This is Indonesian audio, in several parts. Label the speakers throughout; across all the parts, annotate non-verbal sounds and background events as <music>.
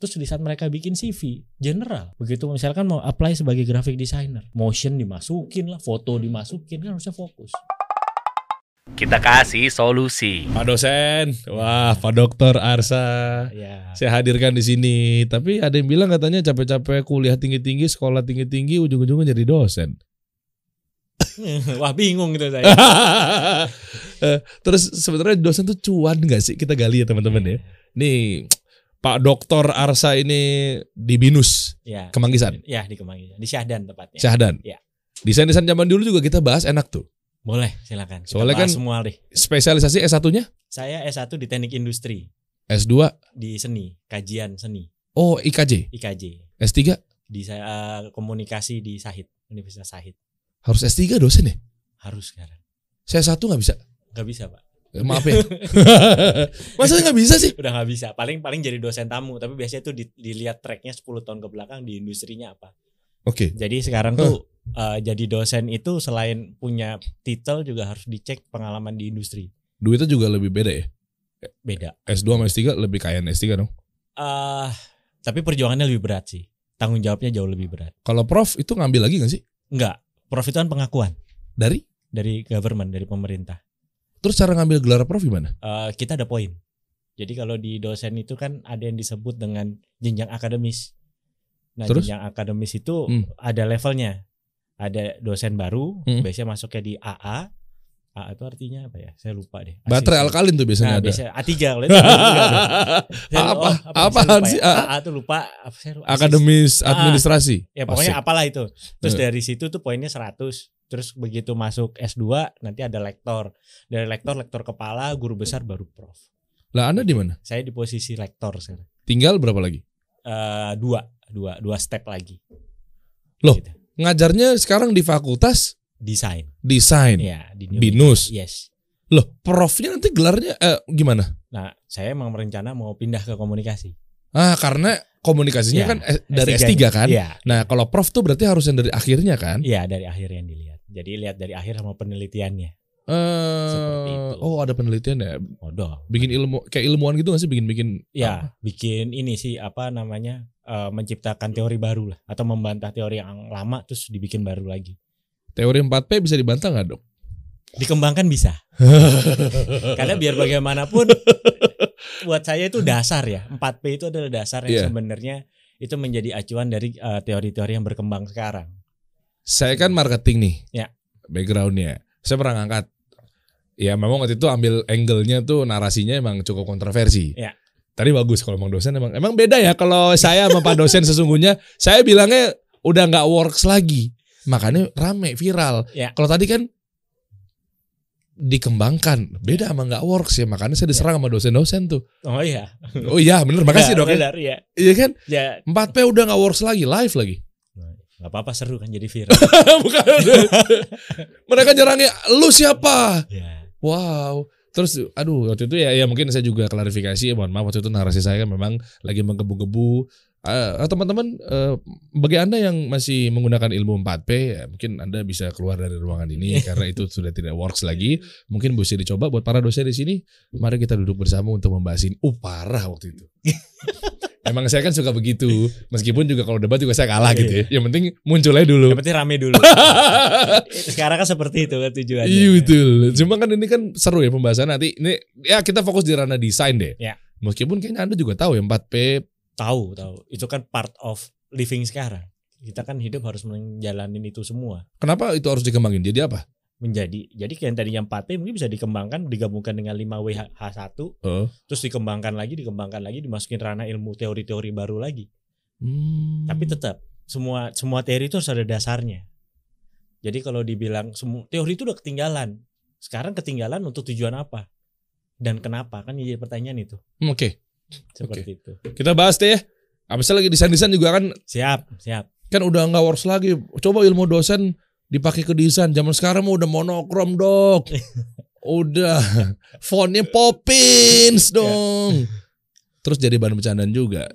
Speaker 1: Terus di saat mereka bikin CV general, begitu misalkan mau apply sebagai graphic designer, motion dimasukin lah, foto dimasukin kan harusnya fokus.
Speaker 2: Kita kasih solusi.
Speaker 3: Pak dosen, wah Pak Dokter Arsa,
Speaker 1: Ya.
Speaker 3: saya hadirkan di sini. Tapi ada yang bilang katanya capek-capek kuliah tinggi-tinggi, sekolah tinggi-tinggi, ujung-ujungnya jadi dosen. <laughs>
Speaker 1: Wah bingung gitu saya. <laughs>
Speaker 3: Eh, Terus sebenarnya dosen tuh cuan nggak sih? Kita gali ya teman-teman ya. Nih Pak Dokter Arsa ini di Binus,
Speaker 1: Ya.
Speaker 3: Kemanggisan,
Speaker 1: Ya di Kemanggisan, di Syahdan tepatnya.
Speaker 3: Syahdan.
Speaker 1: Ya.
Speaker 3: Desain-desain zaman dulu juga kita bahas enak tuh.
Speaker 1: Boleh, silakan. Kita
Speaker 3: Soalnya
Speaker 1: bahas
Speaker 3: kan-
Speaker 1: semua deh.
Speaker 3: Spesialisasi S1-nya
Speaker 1: Saya S1 di Teknik Industri
Speaker 3: S2,
Speaker 1: di seni, kajian seni,
Speaker 3: oh IKJ,
Speaker 1: IKJ.
Speaker 3: S3
Speaker 1: Di saya komunikasi di Sahid, Universitas Sahid.
Speaker 3: harus S3 dosen ya?
Speaker 1: Harus sekarang.
Speaker 3: Saya satu nggak bisa.
Speaker 1: Gak bisa, Pak.
Speaker 3: Eh, Maaf ya. <laughs> Masa nggak bisa sih?
Speaker 1: Udah nggak bisa. Paling paling jadi dosen tamu, tapi biasanya tuh di- dilihat tracknya 10 tahun ke belakang di industrinya apa.
Speaker 3: Oke.
Speaker 1: Jadi sekarang tuh eh, jadi dosen itu selain punya titel juga harus dicek pengalaman di industri.
Speaker 3: Duitnya juga lebih beda ya.
Speaker 1: Beda.
Speaker 3: S2 sama S3 lebih kaya S3 dong.
Speaker 1: eh tapi perjuangannya lebih berat sih. Tanggung jawabnya jauh lebih berat.
Speaker 3: Kalau prof itu ngambil lagi nggak sih?
Speaker 1: Enggak, prof itu kan pengakuan
Speaker 3: Dari?
Speaker 1: dari government, dari pemerintah.
Speaker 3: Terus cara ngambil gelar prof gimana?
Speaker 1: Eh, kita ada poin. Jadi kalau di dosen itu kan ada yang disebut dengan jenjang akademis. Nah,
Speaker 3: Terus?
Speaker 1: jenjang akademis itu
Speaker 3: Hmm.
Speaker 1: ada levelnya. Ada dosen baru,
Speaker 3: Hmm.
Speaker 1: biasanya masuknya di AA. AA itu artinya apa ya? Saya lupa deh.
Speaker 3: Baterai
Speaker 1: Asisten.
Speaker 3: alkalin tuh biasanya
Speaker 1: Nah,
Speaker 3: ada.
Speaker 1: biasanya A3 <laughs> kalau itu. Saya-
Speaker 3: Apa?
Speaker 1: oh, apa?
Speaker 3: Apaan sih,
Speaker 1: ya.
Speaker 3: AA?
Speaker 1: Tuh lupa. Apa saya.
Speaker 3: Akademis
Speaker 1: Ah.
Speaker 3: administrasi.
Speaker 1: Ya pokoknya
Speaker 3: Asik.
Speaker 1: apalah itu. Terus
Speaker 3: Eh.
Speaker 1: dari situ tuh poinnya 100. Terus begitu masuk S2 nanti ada lektor. Dari lektor lektor kepala, guru besar baru prof.
Speaker 3: Lah Anda di mana?
Speaker 1: Saya di posisi lektor sekarang.
Speaker 3: Tinggal berapa lagi?
Speaker 1: Eh dua, dua, dua step lagi.
Speaker 3: Loh.
Speaker 1: Gitu.
Speaker 3: Ngajarnya sekarang di fakultas
Speaker 1: Desain.
Speaker 3: desain.
Speaker 1: Ya, di New
Speaker 3: Binus.
Speaker 1: Yes.
Speaker 3: Loh, profnya nanti gelarnya eh, gimana?
Speaker 1: Nah, saya emang merencana mau pindah ke komunikasi.
Speaker 3: Ah, karena komunikasinya
Speaker 1: Ya,
Speaker 3: kan eh, dari
Speaker 1: S3
Speaker 3: S3 kan?
Speaker 1: Iya.
Speaker 3: Nah, kalau prof tuh berarti harus yang dari akhirnya kan?
Speaker 1: Iya, dari akhir yang dilihat. Jadi lihat dari akhir sama penelitiannya. Seperti itu.
Speaker 3: oh ada penelitian ya,
Speaker 1: Oh, dong.
Speaker 3: bikin ilmu kayak ilmuwan gitu nggak sih bikin-bikin?
Speaker 1: Ya, bikin ini sih apa namanya? eh, menciptakan teori baru lah atau membantah teori yang lama terus dibikin baru lagi.
Speaker 3: Teori 4P bisa dibantah nggak dok?
Speaker 1: Dikembangkan bisa. <laughs> Karena biar bagaimanapun buat saya itu dasar ya. 4P itu adalah dasar yang
Speaker 3: Iya.
Speaker 1: sebenarnya itu menjadi acuan dari eh, teori-teori yang berkembang sekarang.
Speaker 3: Saya kan marketing nih,
Speaker 1: Ya.
Speaker 3: backgroundnya. Saya pernah ngangkat. Ya memang waktu itu ambil angle-nya tuh narasinya emang cukup kontroversi.
Speaker 1: Ya.
Speaker 3: Tadi bagus kalau emang dosen emang emang beda ya kalau saya sama Pak dosen <laughs> sesungguhnya saya bilangnya udah nggak works lagi. Makanya rame viral.
Speaker 1: Ya.
Speaker 3: Kalau tadi kan dikembangkan beda sama nggak works ya makanya saya diserang sama dosen-dosen tuh
Speaker 1: Oh iya.
Speaker 3: oh iya bener makasih <laughs>
Speaker 1: Ya,
Speaker 3: dok ya.
Speaker 1: benar, ya.
Speaker 3: iya kan
Speaker 1: Ya,
Speaker 3: 4P udah nggak works lagi live lagi
Speaker 1: nggak apa-apa seru kan jadi viral. <laughs>
Speaker 3: bukan mereka nyerangnya lu siapa
Speaker 1: ya.
Speaker 3: Wow. Terus aduh waktu itu ya ya mungkin saya juga klarifikasi ya mohon maaf waktu itu narasi saya kan memang lagi menggebu-gebu Eh, teman-teman eh, bagi Anda yang masih menggunakan ilmu 4P ya mungkin Anda bisa keluar dari ruangan ini karena itu sudah tidak works lagi. Mungkin bisa dicoba buat para dosen di sini. Mari kita duduk bersama untuk membahas ini. Uh parah waktu itu. <laughs> Emang saya kan suka begitu. Meskipun juga kalau debat juga saya kalah gitu ya. Yang penting muncul aja dulu.
Speaker 1: Yang penting rame dulu. <laughs> Sekarang kan seperti itu kan tujuannya.
Speaker 3: Iya betul. Cuma kan ini kan seru ya pembahasan nanti. Ini ya kita fokus di ranah desain deh.
Speaker 1: Ya.
Speaker 3: Meskipun kayaknya Anda juga tahu ya 4P.
Speaker 1: Tahu, tahu. Itu kan part of living sekarang. Kita kan hidup harus menjalanin itu semua.
Speaker 3: Kenapa itu harus dikembangin? Jadi apa?
Speaker 1: Menjadi jadi kayak yang tadinya 4P mungkin bisa dikembangkan digabungkan dengan 5WH1
Speaker 3: Oh.
Speaker 1: terus dikembangkan lagi, dikembangkan lagi dimasukin ranah ilmu teori-teori baru lagi.
Speaker 3: Hmm.
Speaker 1: Tapi tetap semua semua teori itu harus ada dasarnya. Jadi kalau dibilang semua teori itu udah ketinggalan. Sekarang ketinggalan untuk tujuan apa? Dan kenapa? Kan jadi pertanyaan itu.
Speaker 3: Hmm, Oke,
Speaker 1: Seperti itu.
Speaker 3: kita bahas deh ya. Abisnya lagi desain-desain juga kan
Speaker 1: Siap, siap.
Speaker 3: kan udah nggak works lagi. Coba ilmu dosen dipakai ke desain. Zaman sekarang mah udah monokrom dok. <laughs> udah fontnya Poppins dong. Terus jadi bahan bercandaan juga.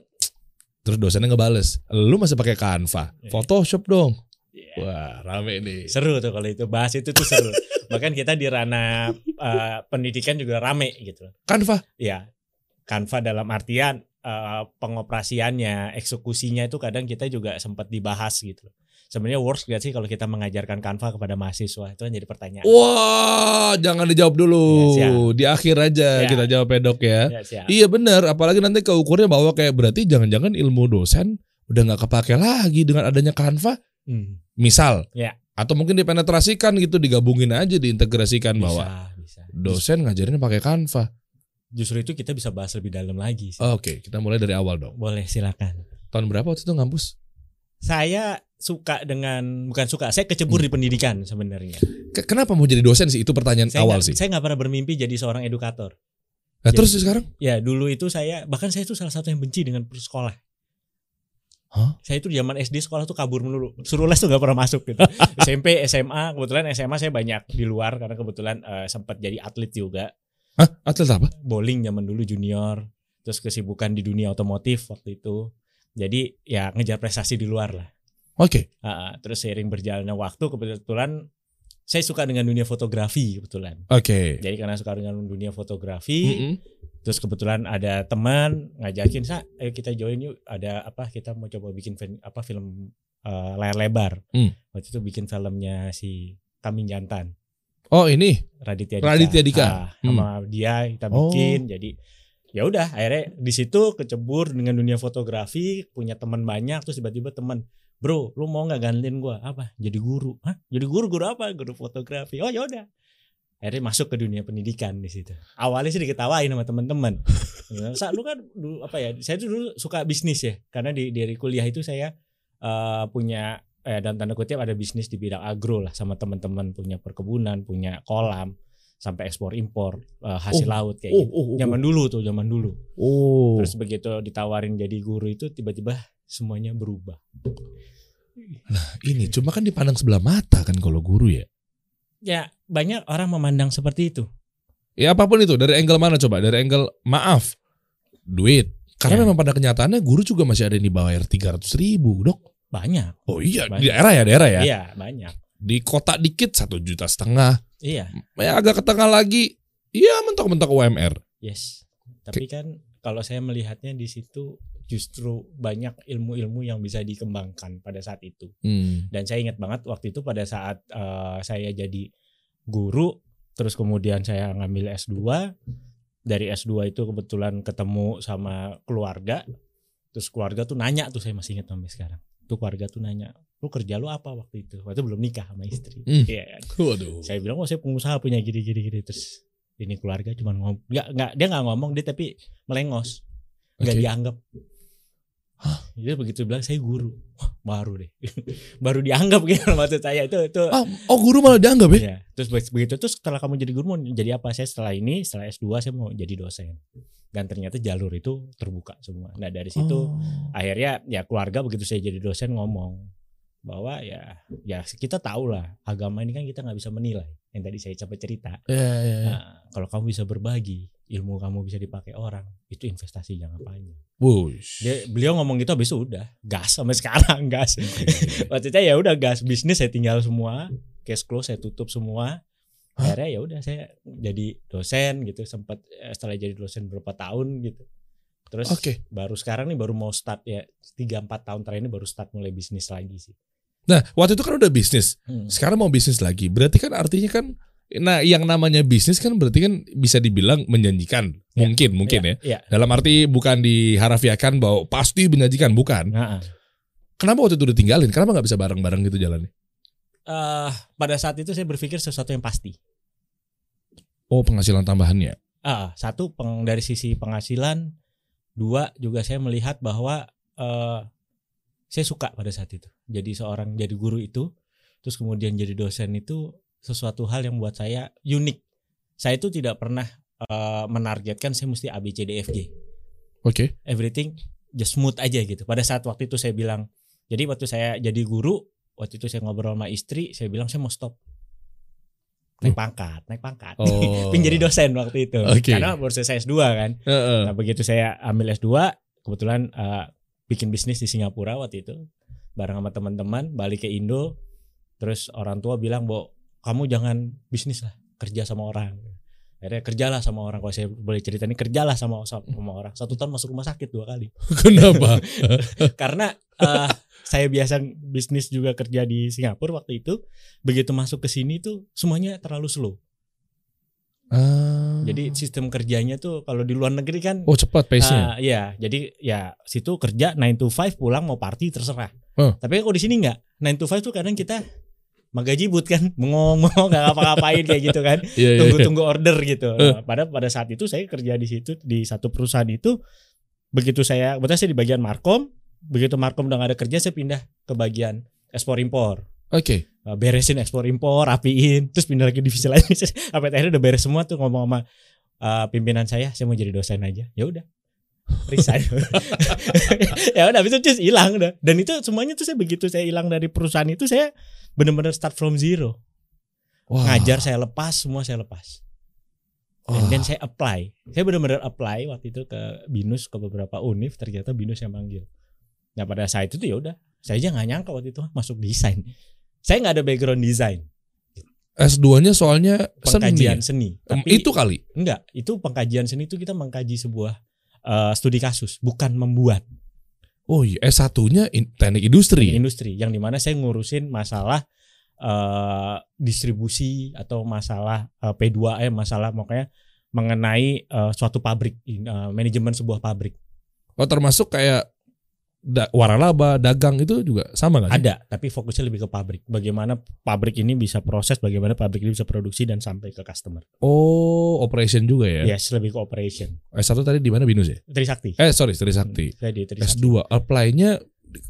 Speaker 3: Terus dosennya ngebales. Lu masih pakai Canva, Photoshop dong.
Speaker 1: Iya.
Speaker 3: Wah rame nih.
Speaker 1: Seru tuh kalau itu bahas itu tuh seru. <laughs> Bahkan kita di ranah eh, pendidikan juga rame gitu.
Speaker 3: Canva.
Speaker 1: Ya, Canva dalam artian eh, pengoperasiannya, eksekusinya itu kadang kita juga sempat dibahas gitu. Sebenarnya works gak sih kalau kita mengajarkan Canva kepada mahasiswa? Itu kan jadi pertanyaan.
Speaker 3: Wah, jangan dijawab dulu.
Speaker 1: Ya, siap.
Speaker 3: Di akhir aja
Speaker 1: Ya.
Speaker 3: kita jawab ya dok ya.
Speaker 1: Ya, siap.
Speaker 3: Iya benar, apalagi nanti keukurnya bahwa kayak berarti jangan-jangan ilmu dosen udah nggak kepake lagi dengan adanya Canva.
Speaker 1: Hmm,
Speaker 3: Misal,
Speaker 1: Ya.
Speaker 3: atau mungkin dipenetrasikan gitu, digabungin aja, diintegrasikan
Speaker 1: bisa,
Speaker 3: bahwa
Speaker 1: bisa.
Speaker 3: dosen ngajarin pakai Canva.
Speaker 1: Justru itu kita bisa bahas lebih dalam lagi.
Speaker 3: Oke, kita mulai dari awal dong.
Speaker 1: Boleh silakan.
Speaker 3: Tahun berapa waktu itu ngampus?
Speaker 1: Saya suka dengan bukan suka, saya kecebur
Speaker 3: Hmm.
Speaker 1: di pendidikan sebenarnya.
Speaker 3: Ke- Kenapa mau jadi dosen sih? Itu pertanyaan
Speaker 1: Saya
Speaker 3: awal
Speaker 1: nggak-
Speaker 3: sih.
Speaker 1: Saya nggak pernah bermimpi jadi seorang edukator.
Speaker 3: Nah,
Speaker 1: jadi-
Speaker 3: terus sekarang?
Speaker 1: Ya dulu itu saya bahkan saya itu salah satu yang benci dengan sekolah.
Speaker 3: Hah?
Speaker 1: Saya itu zaman SD sekolah tuh kabur melulu. Suruh les tuh gak pernah masuk gitu. <laughs> SMP, SMA, kebetulan SMA saya banyak di luar karena kebetulan eh, sempat jadi atlet juga.
Speaker 3: Hah? Atlet apa?
Speaker 1: Bowling zaman dulu junior. Terus kesibukan di dunia otomotif waktu itu. Jadi ya ngejar prestasi di luar lah.
Speaker 3: Oke.
Speaker 1: Ah, terus seiring berjalannya waktu kebetulan saya suka dengan dunia fotografi kebetulan.
Speaker 3: Oke.
Speaker 1: Jadi karena suka dengan dunia fotografi,
Speaker 3: Mm-mm.
Speaker 1: terus kebetulan ada teman ngajakin sa ayo kita join yuk ada apa kita mau coba bikin film, apa film eh, layar lebar
Speaker 3: Hmm.
Speaker 1: waktu itu bikin filmnya si Kambing Jantan
Speaker 3: Oh ini.
Speaker 1: Raditya Dika,
Speaker 3: Raditya Dika.
Speaker 1: Ah, sama dia kita
Speaker 3: Oh.
Speaker 1: bikin jadi ya udah akhirnya di situ kecebur dengan dunia fotografi punya teman banyak terus tiba-tiba teman bro lu mau nggak gantiin gua? Apa? Jadi guru. Hah? jadi guru guru apa? Guru fotografi. Oh ya udah. Akhirnya masuk ke dunia pendidikan di situ. Awalnya sih diketawain sama teman-teman <laughs> Sa, lu kan dulu apa ya saya tuh dulu suka bisnis ya. Karena di dari kuliah itu saya eh, punya eh, dan tanda kutip ada bisnis di bidang agro lah sama teman-teman punya perkebunan punya kolam sampai ekspor impor eh, hasil
Speaker 3: Oh.
Speaker 1: laut kayak
Speaker 3: Oh,
Speaker 1: gitu.
Speaker 3: oh, oh.
Speaker 1: zaman dulu tuh zaman dulu.
Speaker 3: Oh.
Speaker 1: terus begitu ditawarin jadi guru itu tiba-tiba semuanya berubah
Speaker 3: ini cuma kan dipandang sebelah mata kan kalau guru ya.
Speaker 1: ya banyak orang memandang seperti itu
Speaker 3: Ya apa pun itu dari angle mana coba? Dari angle maaf, duit. Karena
Speaker 1: Ya.
Speaker 3: memang pada kenyataannya guru juga masih ada yang dibayar 300 ribu dok.
Speaker 1: banyak
Speaker 3: Oh iya
Speaker 1: Banyak.
Speaker 3: di daerah ya daerah ya.
Speaker 1: iya banyak
Speaker 3: Di kota dikit satu juta setengah.
Speaker 1: iya
Speaker 3: Ya agak ke tengah lagi. Iya mentok-mentok UMR.
Speaker 1: yes tapi kan kalau saya melihatnya di situ justru banyak ilmu-ilmu yang bisa dikembangkan pada saat itu
Speaker 3: Hmm.
Speaker 1: dan saya ingat banget waktu itu pada saat eh, saya jadi guru terus kemudian saya ngambil S2 dari S2 itu kebetulan ketemu sama keluarga terus keluarga tuh nanya tuh saya masih ingat sampai sekarang tuh keluarga tuh nanya lu kerja lu apa waktu itu waktu itu belum nikah sama istri
Speaker 3: Hmm.
Speaker 1: Iya kan?
Speaker 3: Waduh.
Speaker 1: saya bilang oh saya pengusaha punya gini gini terus ini keluarga cuma ngomong nggak nggak dia nggak ngomong dia tapi melengos nggak
Speaker 3: Oke.
Speaker 1: dianggap jadi begitu bilang saya guru. Wah, baru deh. <laughs> Baru dianggap gitu <laughs> maksud saya. Itu itu
Speaker 3: Ah, oh guru malah dianggap ya?
Speaker 1: ya terus be- begitu. Terus setelah kamu jadi guru mau jadi apa? Saya setelah ini setelah S2 saya mau jadi dosen. Dan ternyata jalur itu terbuka semua. Nah dari situ
Speaker 3: Oh.
Speaker 1: akhirnya ya keluarga begitu saya jadi dosen ngomong bahwa ya ya kita tahu lah agama ini kan kita nggak bisa menilai. Yang tadi saya coba cerita.
Speaker 3: Ya, ya, ya.
Speaker 1: Nah, kalau kamu bisa berbagi ilmu kamu bisa dipakai orang itu investasi jangka panjang
Speaker 3: Wush.
Speaker 1: dia beliau ngomong gitu habis itu udah gas sampai <laughs> sekarang gas maksudnya ya udah gas bisnis saya tinggal semua cash flow saya tutup semua
Speaker 3: Hah?
Speaker 1: akhirnya ya udah saya jadi dosen gitu sempat eh, setelah jadi dosen berapa tahun gitu terus
Speaker 3: Oke.
Speaker 1: baru sekarang nih baru mau start ya tiga empat tahun terakhir ini baru start mulai bisnis lagi sih
Speaker 3: Nah waktu itu kan udah bisnis.
Speaker 1: Hmm.
Speaker 3: Sekarang mau bisnis lagi. Berarti kan artinya kan Nah, yang namanya bisnis kan berarti kan bisa dibilang menjanjikan.
Speaker 1: Ya,
Speaker 3: Mungkin, mungkin ya.
Speaker 1: Iya.
Speaker 3: Dalam arti bukan diharafiakan bahwa pasti menjanjikan, bukan.
Speaker 1: Nah,
Speaker 3: Kenapa waktu itu ditinggalin? Kenapa nggak bisa bareng-bareng gitu jalannya?
Speaker 1: eh, pada saat itu saya berpikir sesuatu yang pasti.
Speaker 3: Oh, penghasilan tambahannya.
Speaker 1: Ah, satu peng, dari sisi penghasilan, dua juga saya melihat bahwa eh, saya suka pada saat itu. Jadi seorang jadi guru itu, terus kemudian jadi dosen itu sesuatu hal yang buat saya unik. Saya itu tidak pernah eh, menargetkan saya mesti A B C D F G.
Speaker 3: Oke.
Speaker 1: Everything just smooth aja gitu. Pada saat waktu itu saya bilang, jadi waktu saya jadi guru, waktu itu saya ngobrol sama istri, saya bilang saya mau stop. Naik pangkat, naik pangkat.
Speaker 3: Oh. <laughs>
Speaker 1: Jadi dosen waktu itu.
Speaker 3: Oke.
Speaker 1: Karena baru selesai S2 kan.
Speaker 3: Heeh.
Speaker 1: Nah, begitu saya ambil S2, kebetulan eh, bikin bisnis di Singapura waktu itu. Bareng sama teman-teman, balik ke Indo. Terus orang tua bilang, "Bo, kamu jangan bisnis lah, kerja sama orang." akhirnya kerjalah sama orang kalau saya boleh cerita ini kerjalah sama sama orang satu tahun masuk rumah sakit dua kali <laughs>
Speaker 3: Kenapa? <laughs>
Speaker 1: karena eh, saya biasa bisnis juga kerja di Singapura waktu itu begitu masuk ke sini tuh semuanya terlalu slow
Speaker 3: Ah.
Speaker 1: jadi sistem kerjanya tuh kalau di luar negeri kan
Speaker 3: oh cepat pace-nya.
Speaker 1: Ah, iya, jadi ya situ kerja 9 to 5 pulang mau party terserah.
Speaker 3: Oh.
Speaker 1: Tapi kalau di sini enggak. 9 to 5 tuh kadang kita magajibut kan, mengomong nggak ngapa-ngapain kayak gitu kan. <laughs>
Speaker 3: Iya, iya, iya.
Speaker 1: Tunggu-tunggu order gitu.
Speaker 3: Eh.
Speaker 1: Nah, pada pada saat itu saya kerja di situ di satu perusahaan itu begitu saya betul saya di bagian markom, begitu markom udah nggak ada kerja saya pindah ke bagian ekspor impor.
Speaker 3: Oke.
Speaker 1: Uh, beresin ekspor impor, rapiin, terus pindah lagi divisi <laughs> lain. Sampai akhirnya udah beres semua tuh ngomong sama uh, pimpinan saya, saya mau jadi dosen aja. Ya udah. Resign. <laughs> ya udah habis itu just hilang udah. Dan itu semuanya tuh saya begitu saya hilang dari perusahaan itu saya benar-benar start from zero.
Speaker 3: Wah.
Speaker 1: Ngajar saya lepas, semua saya lepas. Dan saya apply. Saya benar-benar apply waktu itu ke Binus ke beberapa univ, ternyata Binus yang manggil. Nah pada saat itu tuh ya udah, saya aja nggak nyangka waktu itu masuk desain. Saya nggak ada background desain,
Speaker 3: S2-nya soalnya
Speaker 1: pengkajian
Speaker 3: seni.
Speaker 1: seni.
Speaker 3: Em,
Speaker 1: Tapi
Speaker 3: itu kali.
Speaker 1: enggak, itu pengkajian seni itu kita mengkaji sebuah eh, studi kasus, bukan membuat
Speaker 3: Oh iya, S1-nya in- teknik industri.
Speaker 1: industri. Yang di mana saya ngurusin masalah eh, distribusi atau masalah eh, P2M, masalah makanya mengenai eh, suatu pabrik, eh, manajemen sebuah pabrik.
Speaker 3: Oh termasuk kayak da waralaba, dagang itu juga sama kan?
Speaker 1: Ada, tapi fokusnya lebih ke pabrik. Bagaimana pabrik ini bisa proses, bagaimana pabrik ini bisa produksi dan sampai ke customer.
Speaker 3: Oh, operation juga ya.
Speaker 1: Yes, lebih ke operation.
Speaker 3: S1 tadi di mana Binus ya?
Speaker 1: Trisakti.
Speaker 3: Eh sorry, Trisakti.
Speaker 1: Saya di Trisakti.
Speaker 3: S2 apply-nya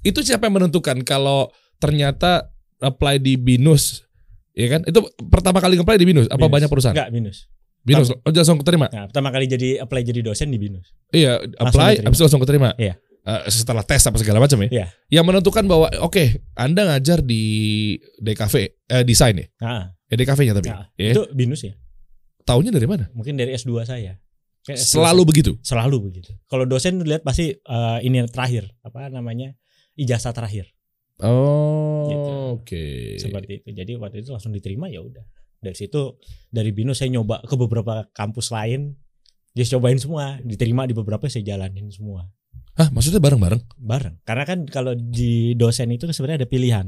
Speaker 3: itu siapa yang menentukan kalau ternyata apply di Binus ya kan? Itu pertama kali apply di Binus apa
Speaker 1: Binus.
Speaker 3: banyak perusahaan?
Speaker 1: Enggak, minus.
Speaker 3: Binus oh, langsung keterima.
Speaker 1: Nah, pertama kali jadi apply jadi dosen di Binus.
Speaker 3: Iya, apply
Speaker 1: diterima.
Speaker 3: habis langsung keterima.
Speaker 1: Iya.
Speaker 3: Eh, setelah tes apa segala macam ya.
Speaker 1: Iya.
Speaker 3: Yang menentukan bahwa oke, Anda ngajar di DKV eh desain ya.
Speaker 1: Nah,
Speaker 3: Eh, DKV-nya tapi.
Speaker 1: nah,
Speaker 3: ya.
Speaker 1: itu Binus ya.
Speaker 3: Taunya dari mana?
Speaker 1: Mungkin dari S2 saya. Kayak S2
Speaker 3: Selalu begitu.
Speaker 1: selalu begitu. Kalau dosen lihat pasti eh, ini yang terakhir, apa namanya? ijazah terakhir
Speaker 3: Oh,
Speaker 1: Gitu.
Speaker 3: oke.
Speaker 1: seperti itu. Jadi waktu itu langsung diterima ya udah. Dari situ dari Binus saya nyoba ke beberapa kampus lain. Dia cobain semua, diterima di beberapa saya jalanin semua.
Speaker 3: Hah, maksudnya bareng-bareng?
Speaker 1: bareng. Karena kan kalau di dosen itu sebenarnya ada pilihan.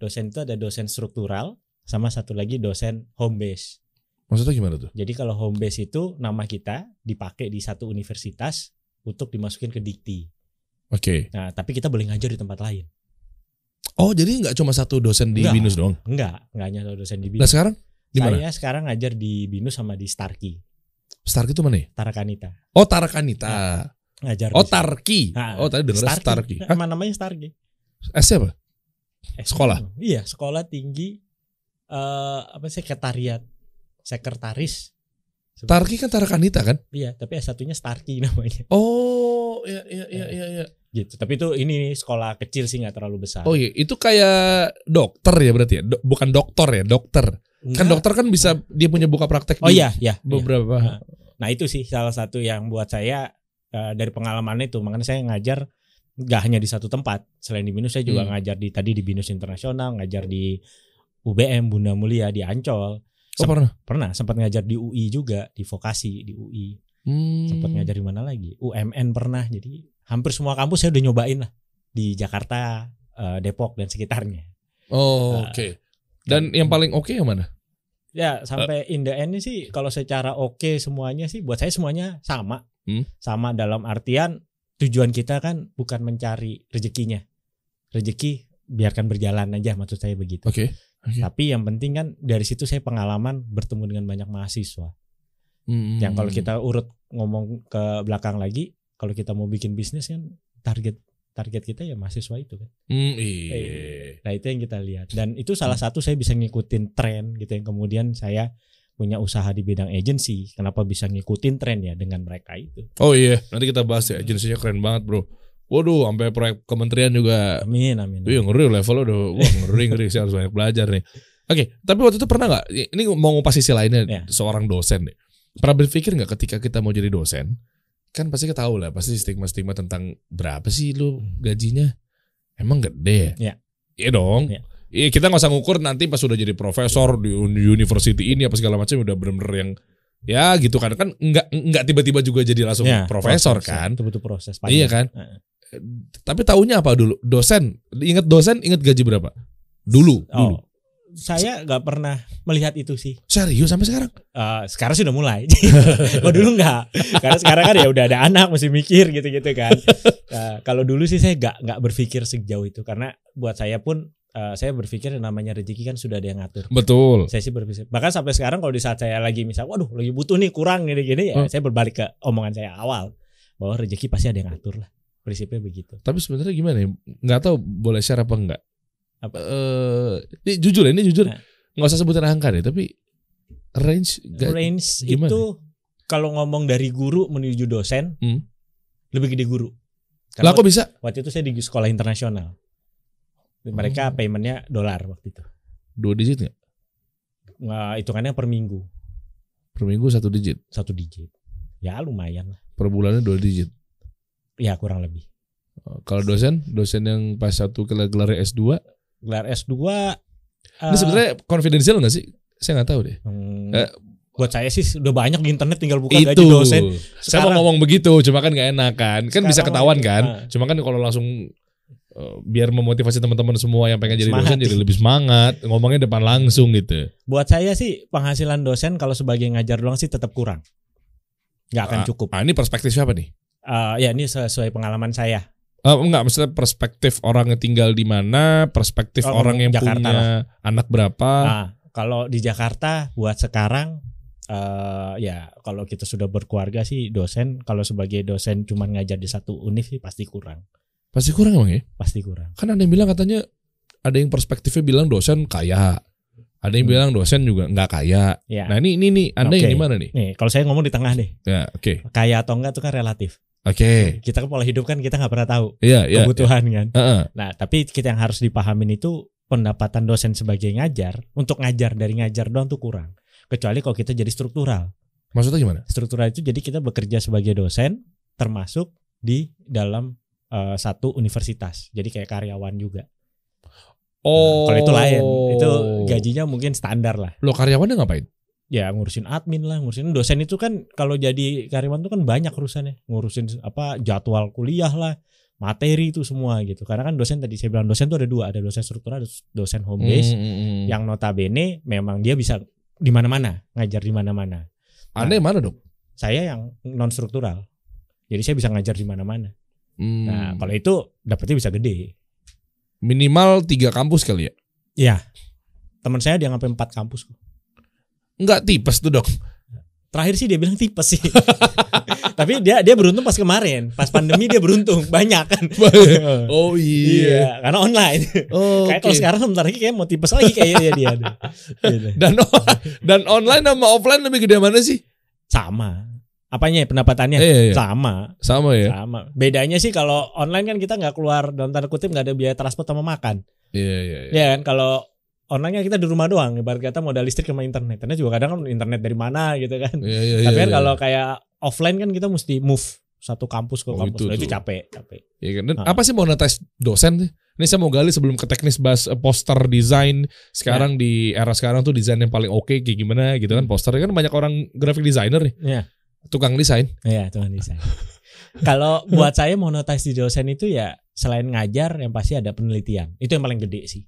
Speaker 1: Dosen itu ada dosen struktural sama satu lagi dosen home base.
Speaker 3: Maksudnya gimana tuh?
Speaker 1: Jadi kalau home base itu nama kita dipakai di satu universitas untuk dimasukin ke dikti.
Speaker 3: Oke.
Speaker 1: Nah, tapi kita boleh ngajar di tempat lain.
Speaker 3: Oh, jadi nggak cuma satu dosen di
Speaker 1: Nggak.
Speaker 3: Binus doang.
Speaker 1: Enggak, enggak hanya dosen di
Speaker 3: Nah,
Speaker 1: Binus.
Speaker 3: sekarang di mana?
Speaker 1: Saya sekarang ngajar di Binus sama di Starkey,
Speaker 3: Starkey itu mana ya?
Speaker 1: Tarakanita.
Speaker 3: Oh, Tarakanita.
Speaker 1: Ngajar
Speaker 3: Oh. Tarki.
Speaker 1: Nah,
Speaker 3: Oh, tadi denger
Speaker 1: Starkey.
Speaker 3: Starkey. Hah?
Speaker 1: Nama namanya Starkey.
Speaker 3: S apa?
Speaker 1: Eh,
Speaker 3: Sekolah?
Speaker 1: Iya, sekolah tinggi eh apa sekretariat, sekretaris.
Speaker 3: Tarki kan Tarakanita kan?
Speaker 1: Iya, tapi S1-nya Starkey <laughs> namanya.
Speaker 3: Oh, iya iya iya iya. iya.
Speaker 1: Gitu. Tapi itu ini sekolah kecil sih nggak terlalu besar.
Speaker 3: Oh iya, itu kayak dokter ya berarti ya? Do- bukan dokter ya, dokter. Kan
Speaker 1: Enggak.
Speaker 3: dokter kan bisa dia punya buka praktek
Speaker 1: Oh
Speaker 3: di
Speaker 1: iya, iya. iya.
Speaker 3: beberapa.
Speaker 1: Nah, Nah, itu sih salah satu yang buat saya eh, dari pengalaman itu. Makanya saya ngajar nggak hanya di satu tempat. Selain di Binus saya juga
Speaker 3: Hmm.
Speaker 1: ngajar di tadi di Binus Internasional, ngajar di UBM Bunda Mulia di Ancol.
Speaker 3: Oh, pernah.
Speaker 1: Pernah sempat ngajar di UI juga, di vokasi di UI.
Speaker 3: Hmm.
Speaker 1: Sempat ngajar di mana lagi? UMN pernah. Jadi hampir semua kampus saya udah nyobain lah di Jakarta, eh, Depok dan sekitarnya.
Speaker 3: Oh,
Speaker 1: Nah,
Speaker 3: oke. Dan yang paling oke yang mana?
Speaker 1: Ya sampai in the end sih kalau secara oke semuanya sih buat saya semuanya sama.
Speaker 3: Hmm.
Speaker 1: Sama dalam artian tujuan kita kan bukan mencari rezekinya. Rezeki biarkan berjalan aja maksud saya begitu.
Speaker 3: Oke. Oke.
Speaker 1: Tapi yang penting kan dari situ saya pengalaman bertemu dengan banyak mahasiswa.
Speaker 3: Hmm.
Speaker 1: Yang kalau kita urut ngomong ke belakang lagi, kalau kita mau bikin bisnis kan target target kita ya mahasiswa itu kan.
Speaker 3: Hmm, iya.
Speaker 1: Nah itu yang kita lihat dan itu salah satu saya bisa ngikutin tren gitu yang kemudian saya punya usaha di bidang agency. Kenapa bisa ngikutin tren ya dengan mereka itu?
Speaker 3: Oh iya, nanti kita bahas ya. Agensinya keren banget, Bro. Waduh, sampai proyek kementerian juga.
Speaker 1: Amin amin.
Speaker 3: Iya ngeri levelnya udah wah ngeri ngeri saya harus banyak belajar nih. Oke, tapi waktu itu pernah nggak? Ini mau ngupas sisi lainnya
Speaker 1: Ya.
Speaker 3: seorang dosen deh. Pernah berpikir nggak ketika kita mau jadi dosen? Kan pasti kita tahu lah, pasti stigma-stigma tentang berapa sih lu gajinya? Emang gede ya?
Speaker 1: Ya.
Speaker 3: Iya dong.
Speaker 1: Ya.
Speaker 3: Iya kita nggak usah ngukur nanti pas sudah jadi profesor di uni- university ini apa segala macam udah bener-bener yang ya gitu kan kan nggak nggak tiba-tiba juga jadi langsung
Speaker 1: Ya,
Speaker 3: profesor
Speaker 1: proses,
Speaker 3: kan
Speaker 1: Itu butuh proses
Speaker 3: Iya kan?
Speaker 1: Heeh.
Speaker 3: tapi tahunya apa dulu dosen ingat dosen ingat gaji berapa dulu dulu
Speaker 1: Oh, saya nggak pernah melihat itu sih.
Speaker 3: serius sampai sekarang
Speaker 1: Eh, sekarang sudah mulai. Kalau <laughs> dulu nggak. Karena sekarang kan ya udah ada anak mesti mikir gitu-gitu kan. Nah, <laughs> kalau dulu sih saya nggak nggak berpikir sejauh itu karena buat saya pun eh, saya berpikir yang namanya rezeki kan sudah ada yang ngatur.
Speaker 3: betul
Speaker 1: Saya sih berpikir. Bahkan sampai sekarang kalau di saat saya lagi misal, waduh lagi butuh nih kurang gini-gini ya,
Speaker 3: Hmm.
Speaker 1: saya berbalik ke omongan saya awal bahwa rezeki pasti ada yang ngatur lah. Prinsipnya begitu.
Speaker 3: tapi sebenarnya gimana ya nggak tahu boleh share apa enggak
Speaker 1: Apa?
Speaker 3: Eh, ini jujur ya, ini jujur
Speaker 1: Nah.
Speaker 3: nggak usah sebutin angka deh tapi range
Speaker 1: Range
Speaker 3: gimana?
Speaker 1: itu kalau ngomong dari guru menuju dosen
Speaker 3: Hmm.
Speaker 1: lebih gede guru.
Speaker 3: lah
Speaker 1: Karena
Speaker 3: kok bisa
Speaker 1: waktu itu saya di sekolah internasional. Mereka
Speaker 3: Oh.
Speaker 1: paymentnya dolar waktu itu.
Speaker 3: dua digit nggak
Speaker 1: Nggak hitungannya per minggu
Speaker 3: per minggu satu digit
Speaker 1: satu digit. Ya lumayan lah.
Speaker 3: per bulannya dua digit
Speaker 1: Ya kurang lebih.
Speaker 3: kalau dosen dosen yang pas satu gelar gelar S2
Speaker 1: Gelar S2
Speaker 3: ini sebenarnya konfidensial nggak sih saya nggak tahu deh
Speaker 1: hmm,
Speaker 3: eh,
Speaker 1: buat saya sih udah banyak di internet tinggal buka
Speaker 3: itu
Speaker 1: gaji dosen.
Speaker 3: saya mau
Speaker 1: Sekarang-
Speaker 3: ngomong begitu cuma kan nggak enak kan kan bisa
Speaker 1: Sekarang
Speaker 3: ketahuan kan
Speaker 1: ah.
Speaker 3: cuma kan kalau langsung biar memotivasi teman-teman semua yang pengen jadi
Speaker 1: Semangat.
Speaker 3: dosen jadi lebih semangat ngomongnya depan langsung gitu
Speaker 1: Buat saya sih penghasilan dosen kalau sebagai ngajar doang sih tetap kurang. Nggak akan
Speaker 3: Ah,
Speaker 1: cukup.
Speaker 3: ah, ini perspektif siapa nih
Speaker 1: Eh, ya ini sesuai pengalaman saya.
Speaker 3: Eh, enggak, maksudnya perspektif orang yang tinggal di mana, perspektif
Speaker 1: Oh,
Speaker 3: orang yang
Speaker 1: Jakarta
Speaker 3: punya anak berapa.
Speaker 1: Nah, kalau di Jakarta buat sekarang eh ya kalau kita sudah berkeluarga sih dosen kalau sebagai dosen cuman ngajar di satu univ sih pasti kurang.
Speaker 3: Pasti kurang emang ya?
Speaker 1: Pasti kurang.
Speaker 3: Kan ada yang bilang katanya ada yang perspektifnya bilang dosen kaya. Ada yang
Speaker 1: Hmm.
Speaker 3: bilang dosen juga nggak kaya.
Speaker 1: Ya.
Speaker 3: Nah, ini ini nih, Anda yang
Speaker 1: Oke.
Speaker 3: gimana nih?
Speaker 1: Nih, kalau saya ngomong di tengah deh.
Speaker 3: Ya, oke.
Speaker 1: Kaya atau enggak itu kan relatif.
Speaker 3: Oke.
Speaker 1: Kita kan pola hidup kan kita nggak pernah tahu
Speaker 3: Iya, iya.
Speaker 1: kebutuhan kan.
Speaker 3: Heeh.
Speaker 1: Nah, tapi kita yang harus dipahamin itu pendapatan dosen sebagai ngajar untuk ngajar dari ngajar doang tuh kurang. Kecuali kalau kita jadi struktural.
Speaker 3: Maksudnya gimana?
Speaker 1: Struktural itu jadi kita bekerja sebagai dosen termasuk di dalam eh, satu universitas. Jadi kayak karyawan juga. Nah,
Speaker 3: Oh.
Speaker 1: kalau itu lain, itu gajinya mungkin standar lah.
Speaker 3: Lo karyawannya ngapain?
Speaker 1: Ya ngurusin admin lah, ngurusin dosen itu kan kalau jadi karyawan itu kan banyak urusannya, ngurusin apa jadwal kuliah lah, materi itu semua gitu. Karena kan dosen tadi saya bilang dosen itu ada dua, ada dosen struktural, ada dosen home base.
Speaker 3: Hmm, hmm, hmm.
Speaker 1: Yang notabene memang dia bisa di mana-mana, ngajar di mana-mana.
Speaker 3: Anda yang mana dong?
Speaker 1: Saya yang non struktural, jadi saya bisa ngajar di mana-mana.
Speaker 3: Hmm.
Speaker 1: Nah kalau itu dapetnya bisa gede.
Speaker 3: minimal tiga kampus kali ya?
Speaker 1: Iya, teman saya dia sampai empat kampus. kok.
Speaker 3: Enggak tipes tuh dok.
Speaker 1: Terakhir sih dia bilang tipes sih. <laughs> Tapi dia dia beruntung pas kemarin, pas pandemi dia beruntung banyak kan. <laughs>
Speaker 3: oh
Speaker 1: Iya, karena online.
Speaker 3: Oh,
Speaker 1: kayak kalau
Speaker 3: oke.
Speaker 1: sekarang sebentar lagi kayak mau tipes lagi kayaknya dia. dia. <laughs> Gitu.
Speaker 3: Dan dan online sama offline lebih gede mana sih?
Speaker 1: Sama. Apanya ya pendapatannya?
Speaker 3: Iya, iya.
Speaker 1: Sama,
Speaker 3: Sama ya.
Speaker 1: sama. Bedanya sih kalau online kan kita nggak keluar dalam tanda kutip nggak ada biaya transport sama makan.
Speaker 3: Iya iya iya.
Speaker 1: Ya kan kalau online kan kita di rumah doang. Ibarat kata modal listrik sama internet. Internet juga kadang kan internet dari mana gitu kan.
Speaker 3: Iya iya
Speaker 1: Tapi
Speaker 3: iya,
Speaker 1: kan
Speaker 3: iya.
Speaker 1: kalau kayak offline kan kita mesti move satu kampus ke
Speaker 3: Oh,
Speaker 1: kampus.
Speaker 3: itu
Speaker 1: Nah, itu
Speaker 3: tuh.
Speaker 1: capek, capek.
Speaker 3: Iya kan? Dan apa sih monetize dosen sih? Ini saya mau gali sebelum ke teknis bahas eh, poster desain. Sekarang di era sekarang tuh desain yang paling oke kayak gimana gitu kan? Posternya kan banyak orang graphic designer nih,
Speaker 1: Iya.
Speaker 3: Tukang desain.
Speaker 1: Iya, Tuhan desain. <laughs> Kalau buat saya monetize di dosen itu ya selain ngajar yang pasti ada penelitian. Itu yang paling gede sih.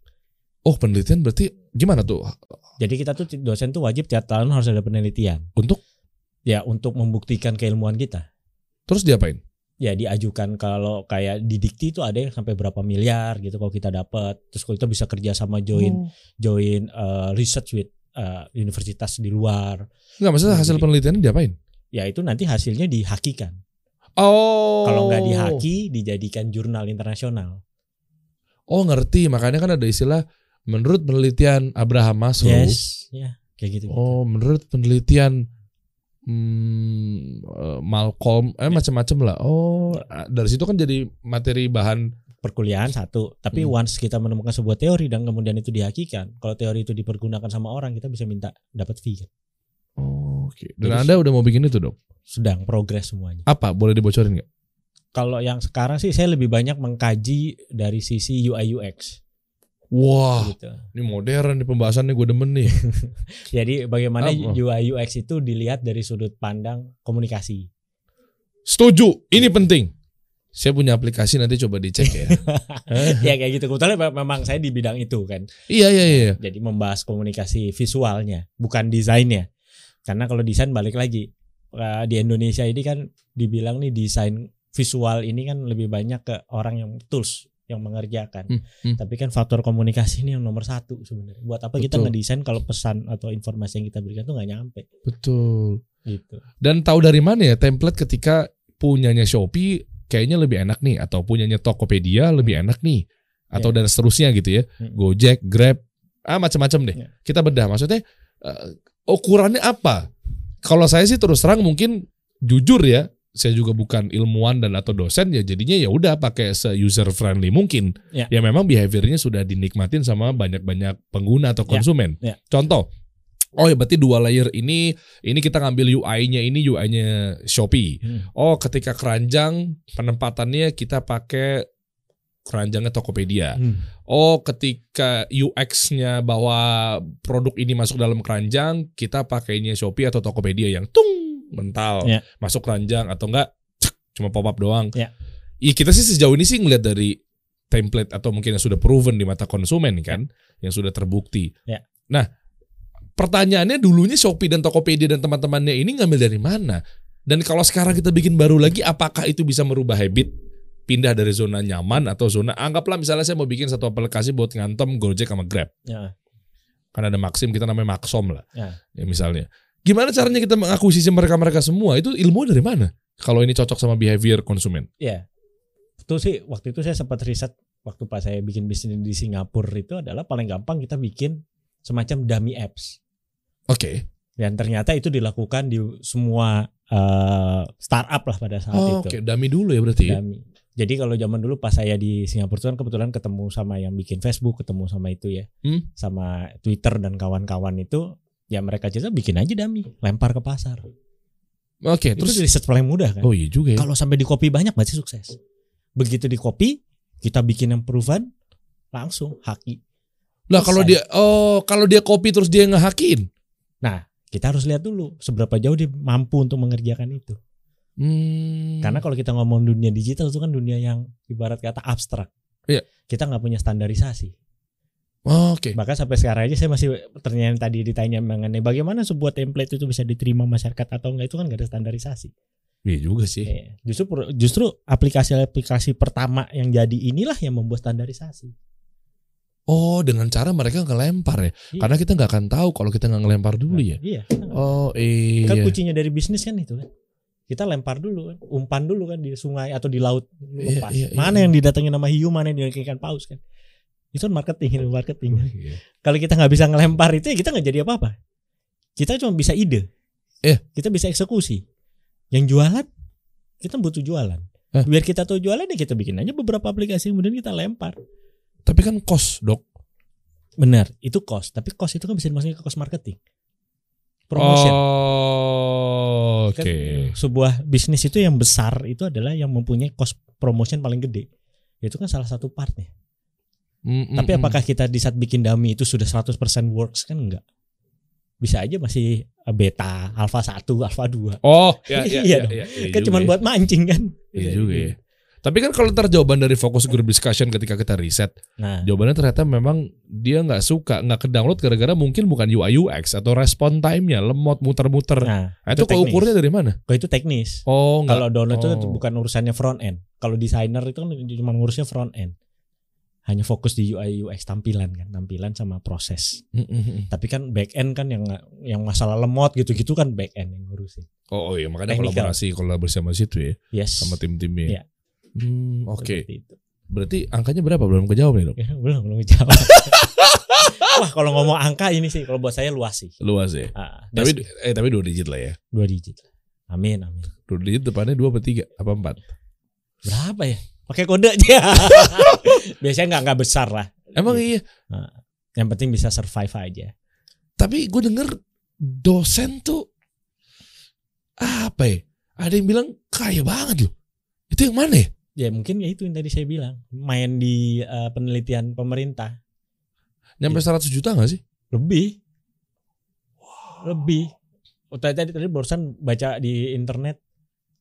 Speaker 3: Oh penelitian berarti gimana tuh?
Speaker 1: Jadi kita tuh dosen tuh wajib tiap tahun harus ada penelitian.
Speaker 3: Untuk
Speaker 1: Ya untuk membuktikan keilmuan kita.
Speaker 3: terus diapain?
Speaker 1: Ya diajukan kalau kayak di dikti itu ada yang sampai berapa miliar gitu kalau kita dapat. Terus kalau kita bisa kerja sama join
Speaker 3: Oh.
Speaker 1: join uh, research with uh, universitas di luar.
Speaker 3: Enggak maksudnya hasil
Speaker 1: Jadi-
Speaker 3: penelitiannya diapain?
Speaker 1: Ya itu nanti hasilnya dihakikan.
Speaker 3: Oh.
Speaker 1: Kalau nggak dihaki dijadikan jurnal internasional.
Speaker 3: Oh ngerti, makanya kan ada istilah menurut penelitian Abraham Maslow.
Speaker 1: Yes, ya kayak gitu.
Speaker 3: Oh, menurut penelitian hmm, eh, Malcolm, eh
Speaker 1: Ya.
Speaker 3: macam-macam lah. Oh, dari situ kan jadi materi bahan.
Speaker 1: perkuliahan satu, tapi
Speaker 3: Hmm.
Speaker 1: once kita menemukan sebuah teori dan kemudian itu dihakikan, kalau teori itu dipergunakan sama orang, kita bisa minta dapat fee. kan.
Speaker 3: Oh, Oke. Dan
Speaker 1: Jadi-
Speaker 3: Anda udah mau bikin itu dong?
Speaker 1: Sedang progres semuanya.
Speaker 3: Apa? Boleh dibocorin nggak?
Speaker 1: Kalau yang sekarang sih saya lebih banyak mengkaji dari sisi UI UX.
Speaker 3: Wah,
Speaker 1: gitu.
Speaker 3: ini modern nih pembahasannya gue demen nih. <laughs>
Speaker 1: Jadi bagaimana
Speaker 3: Apa?
Speaker 1: UI UX itu dilihat dari sudut pandang komunikasi.
Speaker 3: Setuju, ini penting. Saya punya aplikasi nanti coba dicek ya. <laughs>
Speaker 1: ya kayak gitu. Kebetulan me- memang saya di bidang itu kan.
Speaker 3: iya iya iya.
Speaker 1: Jadi membahas komunikasi visualnya, bukan desainnya. Karena kalau desain balik lagi eh, di Indonesia ini kan dibilang nih desain visual ini kan lebih banyak ke orang yang tools yang mengerjakan.
Speaker 3: Hmm, hmm.
Speaker 1: Tapi kan faktor komunikasi ini yang nomor satu sebenarnya. Buat apa kita
Speaker 3: Betul.
Speaker 1: ngedesain kalau pesan atau informasi yang kita berikan tuh nggak nyampe
Speaker 3: Betul.
Speaker 1: gitu.
Speaker 3: Dan tahu dari mana ya template ketika punyanya Shopee kayaknya lebih enak nih atau punyanya Tokopedia lebih enak nih atau dan seterusnya gitu ya.
Speaker 1: Hmm.
Speaker 3: Gojek, Grab, ah macam-macam deh.
Speaker 1: Ya.
Speaker 3: Kita bedah maksudnya eh, ukurannya apa? Kalau saya sih terus terang mungkin jujur ya, saya juga bukan ilmuwan dan atau dosen ya jadinya ya udah pakai se user friendly mungkin.
Speaker 1: Ya.
Speaker 3: memang behaviornya sudah dinikmatin sama banyak-banyak pengguna atau
Speaker 1: Ya.
Speaker 3: konsumen.
Speaker 1: Ya.
Speaker 3: Contoh Oh ya berarti dua layer ini ini kita ngambil UI-nya ini UI-nya Shopee.
Speaker 1: Hmm.
Speaker 3: Oh ketika keranjang penempatannya kita pakai keranjangnya Tokopedia.
Speaker 1: Hmm.
Speaker 3: Oh, ketika UX-nya bahwa produk ini masuk dalam keranjang, kita pakainya Shopee atau Tokopedia yang tung mental
Speaker 1: Ya.
Speaker 3: masuk keranjang atau enggak cek, cuma pop up doang.
Speaker 1: Ya.
Speaker 3: Iya, kita sih sejauh ini sih ngeliat dari template atau mungkin yang sudah proven di mata konsumen kan, yang sudah terbukti.
Speaker 1: Ya.
Speaker 3: Nah, pertanyaannya dulunya Shopee dan Tokopedia dan teman-temannya ini ngambil dari mana? Dan kalau sekarang kita bikin baru lagi, apakah itu bisa merubah habit? Pindah dari zona nyaman atau zona anggaplah misalnya saya mau bikin satu aplikasi buat ngantem Gojek sama Grab.
Speaker 1: Ya.
Speaker 3: Kan ada Maxim kita namanya Maxom lah.
Speaker 1: Ya.
Speaker 3: Ya misalnya. Gimana caranya kita mengakuisisi mereka-mereka semua? Itu ilmu dari mana? Kalau ini cocok sama behavior konsumen.
Speaker 1: Ya. Itu sih waktu itu saya sempat riset waktu pas saya bikin bisnis di Singapura itu adalah paling gampang kita bikin semacam dummy apps.
Speaker 3: Oke.
Speaker 1: Dan ternyata itu dilakukan di semua eh, startup lah pada saat
Speaker 3: Oh,
Speaker 1: itu.
Speaker 3: Oke, dummy dulu ya berarti ya.
Speaker 1: Jadi kalau zaman dulu pas saya di Singapura kan kebetulan ketemu sama yang bikin Facebook, ketemu sama itu ya,
Speaker 3: Hmm.
Speaker 1: sama Twitter dan kawan-kawan itu, ya mereka cerita bikin aja dummy, lempar ke pasar.
Speaker 3: Oke,
Speaker 1: Terus
Speaker 3: terus
Speaker 1: riset paling mudah kan.
Speaker 3: Oh iya juga ya.
Speaker 1: Kalau sampai di copy banyak berarti sukses. Begitu di copy, kita bikin yang proven, langsung haki.
Speaker 3: Lah kalau dia oh kalau dia copy terus dia ngehakin.
Speaker 1: Kita harus lihat dulu seberapa jauh dia mampu untuk mengerjakan itu.
Speaker 3: Hmm.
Speaker 1: Karena kalau kita ngomong dunia digital itu kan dunia yang ibarat kata abstrak.
Speaker 3: Iya.
Speaker 1: Kita nggak punya standarisasi.
Speaker 3: Oh, Oke.
Speaker 1: Bahkan sampai sekarang aja saya masih pertanyaan tadi ditanya mengenai bagaimana sebuah template itu bisa diterima masyarakat atau enggak itu kan nggak ada standarisasi.
Speaker 3: Iya juga sih.
Speaker 1: Eh, Justru justru aplikasi-aplikasi pertama yang jadi inilah yang membuat standarisasi.
Speaker 3: Oh, dengan cara mereka ngelempar ya.
Speaker 1: Iya.
Speaker 3: Karena kita nggak akan tahu kalau kita nggak ngelempar dulu ya.
Speaker 1: Iya.
Speaker 3: Oh iya.
Speaker 1: Kan kuncinya dari bisnis kan itu kan. Kita lempar dulu kan, umpan dulu kan di sungai atau di laut lepas.
Speaker 3: iya, iya.
Speaker 1: mana yang didatengin nama hiu, mana yang didatengin ikan paus kan. Itu kan marketing, marketing.
Speaker 3: Oh, iya.
Speaker 1: Kalau kita nggak bisa ngelempar itu ya kita nggak jadi apa-apa. Kita cuma bisa ide.
Speaker 3: Iya.
Speaker 1: Kita bisa eksekusi. Yang jualan kita butuh jualan.
Speaker 3: Hah?
Speaker 1: Biar kita tahu jualan ya kita bikin aja beberapa aplikasi kemudian kita lempar.
Speaker 3: Tapi kan cost, Dok.
Speaker 1: Benar, itu cost. Tapi cost itu kan bisa dimasukin ke cost marketing. Promotion.
Speaker 3: Oh, oke.
Speaker 1: Kan sebuah bisnis itu yang besar itu adalah yang mempunyai cost promotion paling gede. Itu kan salah satu partnya.
Speaker 3: Mm, mm,
Speaker 1: Tapi
Speaker 3: mm.
Speaker 1: apakah kita di saat bikin dummy itu sudah 100% works kan enggak. Bisa aja masih eh, beta, alpha 1, alpha 2.
Speaker 3: Oh, ya, <laughs> ya,
Speaker 1: Iya
Speaker 3: ya,
Speaker 1: dong.
Speaker 3: ya, iya
Speaker 1: kan cuma
Speaker 3: ya.
Speaker 1: buat mancing kan.
Speaker 3: Iya juga ya. Tapi kan kalau ntar jawaban dari fokus group discussion ketika kita riset,
Speaker 1: Nah,
Speaker 3: jawabannya ternyata memang dia nggak suka, nggak ke download gara-gara mungkin bukan UI UX atau respon time-nya lemot muter-muter. Nah,
Speaker 1: nah
Speaker 3: itu
Speaker 1: itu teknis.
Speaker 3: keukurnya dari mana?
Speaker 1: kalau itu teknis.
Speaker 3: Oh.
Speaker 1: Kalau download itu
Speaker 3: Oh.
Speaker 1: bukan urusannya front end. Kalau desainer itu kan cuma ngurusnya front end. Hanya fokus di UI UX tampilan kan, tampilan sama proses.
Speaker 3: Mm, mm, mm.
Speaker 1: Tapi kan back end kan yang yang masalah lemot gitu-gitu kan back end yang ngurusin.
Speaker 3: Oh, oh iya makanya
Speaker 1: Technical.
Speaker 3: kolaborasi kolaborasi sama situ ya,
Speaker 1: Yes.
Speaker 3: sama tim-timnya.
Speaker 1: Iya.
Speaker 3: Hmm, oke.
Speaker 1: Itu.
Speaker 3: Berarti angkanya berapa? Belum kejawab nih, Dok.
Speaker 1: Ya, <laughs> belum belum jawab. <laughs> Wah kalau ngomong angka ini sih kalau buat saya luas sih.
Speaker 3: Luas ya.
Speaker 1: Ah,
Speaker 3: Tapi eh tapi dua digit lah ya.
Speaker 1: dua digit. Amin amin.
Speaker 3: Dua digit depannya dua apa tiga apa empat?
Speaker 1: Berapa ya? Pakai kode aja. <laughs> Biasanya nggak nggak besar lah.
Speaker 3: Emang iya.
Speaker 1: Yang penting bisa survive aja.
Speaker 3: Tapi gue denger dosen tuh apa ya? Ada yang bilang kaya banget loh. Itu yang mana ya?
Speaker 1: Ya mungkin ya itu yang tadi saya bilang. Main di eh, penelitian pemerintah.
Speaker 3: Nyampe 100 juta gak sih?
Speaker 1: Lebih. Lebih. Oh, tadi tadi tadi barusan baca di internet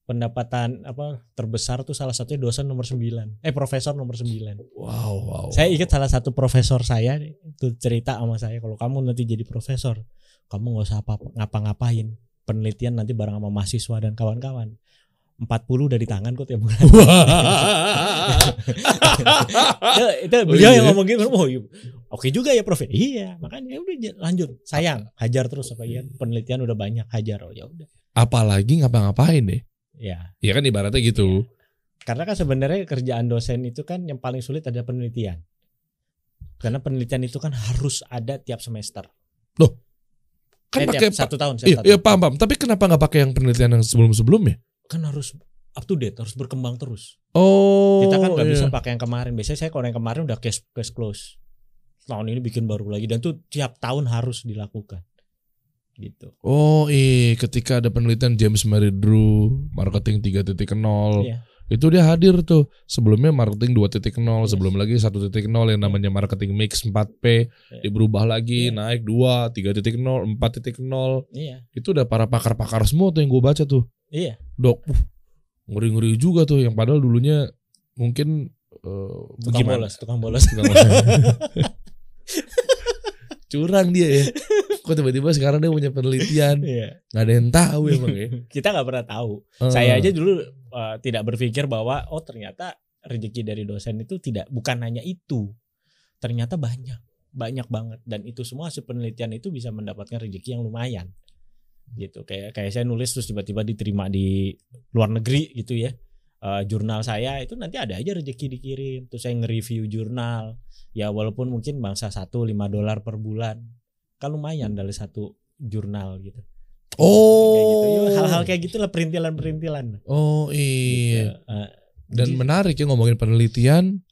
Speaker 1: pendapatan apa terbesar tuh salah satunya dosen nomor 9. Eh profesor nomor 9.
Speaker 3: Wow, wow.
Speaker 1: Saya ingat salah satu profesor saya itu cerita sama saya kalau kamu nanti jadi profesor, kamu nggak usah apa ngapa-ngapain. Penelitian nanti bareng sama mahasiswa dan kawan-kawan. 40 udah di tangan kok tiap bulan. itu, <laughs> itu
Speaker 3: Oh,
Speaker 1: beliau yang
Speaker 3: iya?
Speaker 1: ngomong gitu. Oh, iya. Oke juga ya Prof. Iya, makanya udah lanjut. Sayang, hajar terus apa ya? Penelitian udah banyak, hajar. Oh ya udah.
Speaker 3: Apalagi ngapa-ngapain deh.
Speaker 1: Ya.
Speaker 3: Ya kan ibaratnya gitu.
Speaker 1: Karena kan sebenarnya kerjaan dosen itu kan yang paling sulit ada penelitian. Karena penelitian itu kan harus ada tiap semester.
Speaker 3: Kan
Speaker 1: Eh,
Speaker 3: pakai
Speaker 1: satu tahun,
Speaker 3: Iya,
Speaker 1: setiap
Speaker 3: iya
Speaker 1: tahun.
Speaker 3: paham, paham. Tapi kenapa nggak pakai yang penelitian yang sebelum-sebelumnya?
Speaker 1: Kan harus up to date, harus berkembang terus.
Speaker 3: Oh,
Speaker 1: Kita kan nggak
Speaker 3: iya.
Speaker 1: bisa pakai yang kemarin. Biasanya saya kalau yang kemarin udah case case close. Tahun ini bikin baru lagi dan tuh tiap tahun harus dilakukan. Gitu.
Speaker 3: Oh, iya, ketika ada penelitian James Mary Drew, marketing 3.0,
Speaker 1: Iya.
Speaker 3: itu dia hadir tuh. Sebelumnya marketing 2.0,
Speaker 1: Yes.
Speaker 3: sebelum lagi 1.0 yang namanya marketing mix 4P,
Speaker 1: Iya.
Speaker 3: dia berubah lagi,
Speaker 1: Iya.
Speaker 3: naik 2, 3.0, 4.0.
Speaker 1: Iya.
Speaker 3: Itu udah para pakar-pakar semua tuh yang gue baca tuh.
Speaker 1: Iya.
Speaker 3: Dok, uh, ngeri-ngeri juga tuh yang padahal dulunya mungkin eh,
Speaker 1: Tukang
Speaker 3: gimana? <laughs>
Speaker 1: bolos, tukang bolos.
Speaker 3: Tukang Curang dia ya. Kok tiba-tiba sekarang dia punya penelitian,
Speaker 1: Iya.
Speaker 3: nggak ada yang tahu emang ya. <laughs>
Speaker 1: Kita nggak pernah tahu.
Speaker 3: Eh,
Speaker 1: Saya aja dulu uh, tidak berpikir bahwa oh ternyata rezeki dari dosen itu tidak bukan hanya itu. Ternyata banyak, banyak banget dan itu semua hasil penelitian itu bisa mendapatkan rezeki yang lumayan. Gitu. Kayak kayak saya nulis terus tiba-tiba diterima di luar negeri gitu ya. Eh, jurnal saya itu nanti ada aja rezeki dikirim. Terus saya nge-review jurnal. Ya walaupun mungkin bangsa satu 5 dolar per bulan. Kan lumayan dari satu jurnal gitu.
Speaker 3: Oh.
Speaker 1: Kayak gitu. Ya, Hal-hal kayak gitulah perintilan-perintilan.
Speaker 3: Oh iya.
Speaker 1: Gitu. Eh,
Speaker 3: Dan
Speaker 1: jadi-
Speaker 3: menarik ya ngomongin penelitian.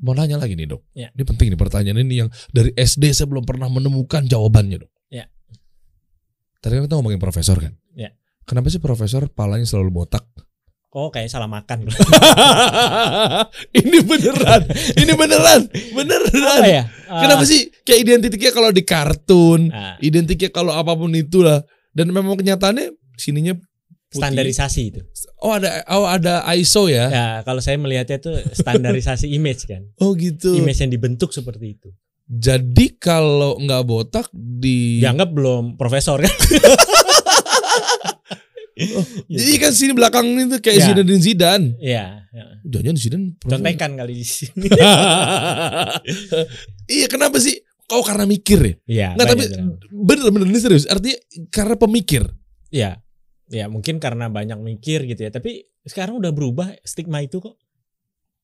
Speaker 3: Mau nanya lagi nih dok.
Speaker 1: Ya.
Speaker 3: Ini penting nih pertanyaan ini yang dari SD saya belum pernah menemukan jawabannya dok. Tadi kan kita ngomongin profesor kan.
Speaker 1: Ya.
Speaker 3: Kenapa sih profesor palanya selalu botak?
Speaker 1: Oh kayak salah makan. <laughs>
Speaker 3: ini beneran, ini beneran, beneran.
Speaker 1: Apa ya?
Speaker 3: Kenapa sih kayak identiknya kalau di kartun,
Speaker 1: Ah,
Speaker 3: identiknya kalau apa pun itulah dan memang kenyataannya sininya putih.
Speaker 1: standarisasi itu.
Speaker 3: Oh ada oh ada ISO ya.
Speaker 1: Ya kalau saya melihatnya itu standarisasi <laughs> image kan.
Speaker 3: Oh gitu.
Speaker 1: Image yang dibentuk seperti itu.
Speaker 3: Jadi kalau nggak botak di
Speaker 1: Dianggap belum profesor kan? <laughs>
Speaker 3: Jadi kan sini belakang itu kayak
Speaker 1: Ya.
Speaker 3: Zidane dan Zidane.
Speaker 1: Iya. ya.
Speaker 3: Jangan Zidane.
Speaker 1: Contekan kali di sini. <laughs>
Speaker 3: iya kenapa sih? Kau karena mikir ya?
Speaker 1: Iya.
Speaker 3: Nggak tapi bener-bener ini serius. Artinya karena pemikir.
Speaker 1: Iya. Ya mungkin karena banyak mikir gitu ya. Tapi sekarang udah berubah stigma itu kok.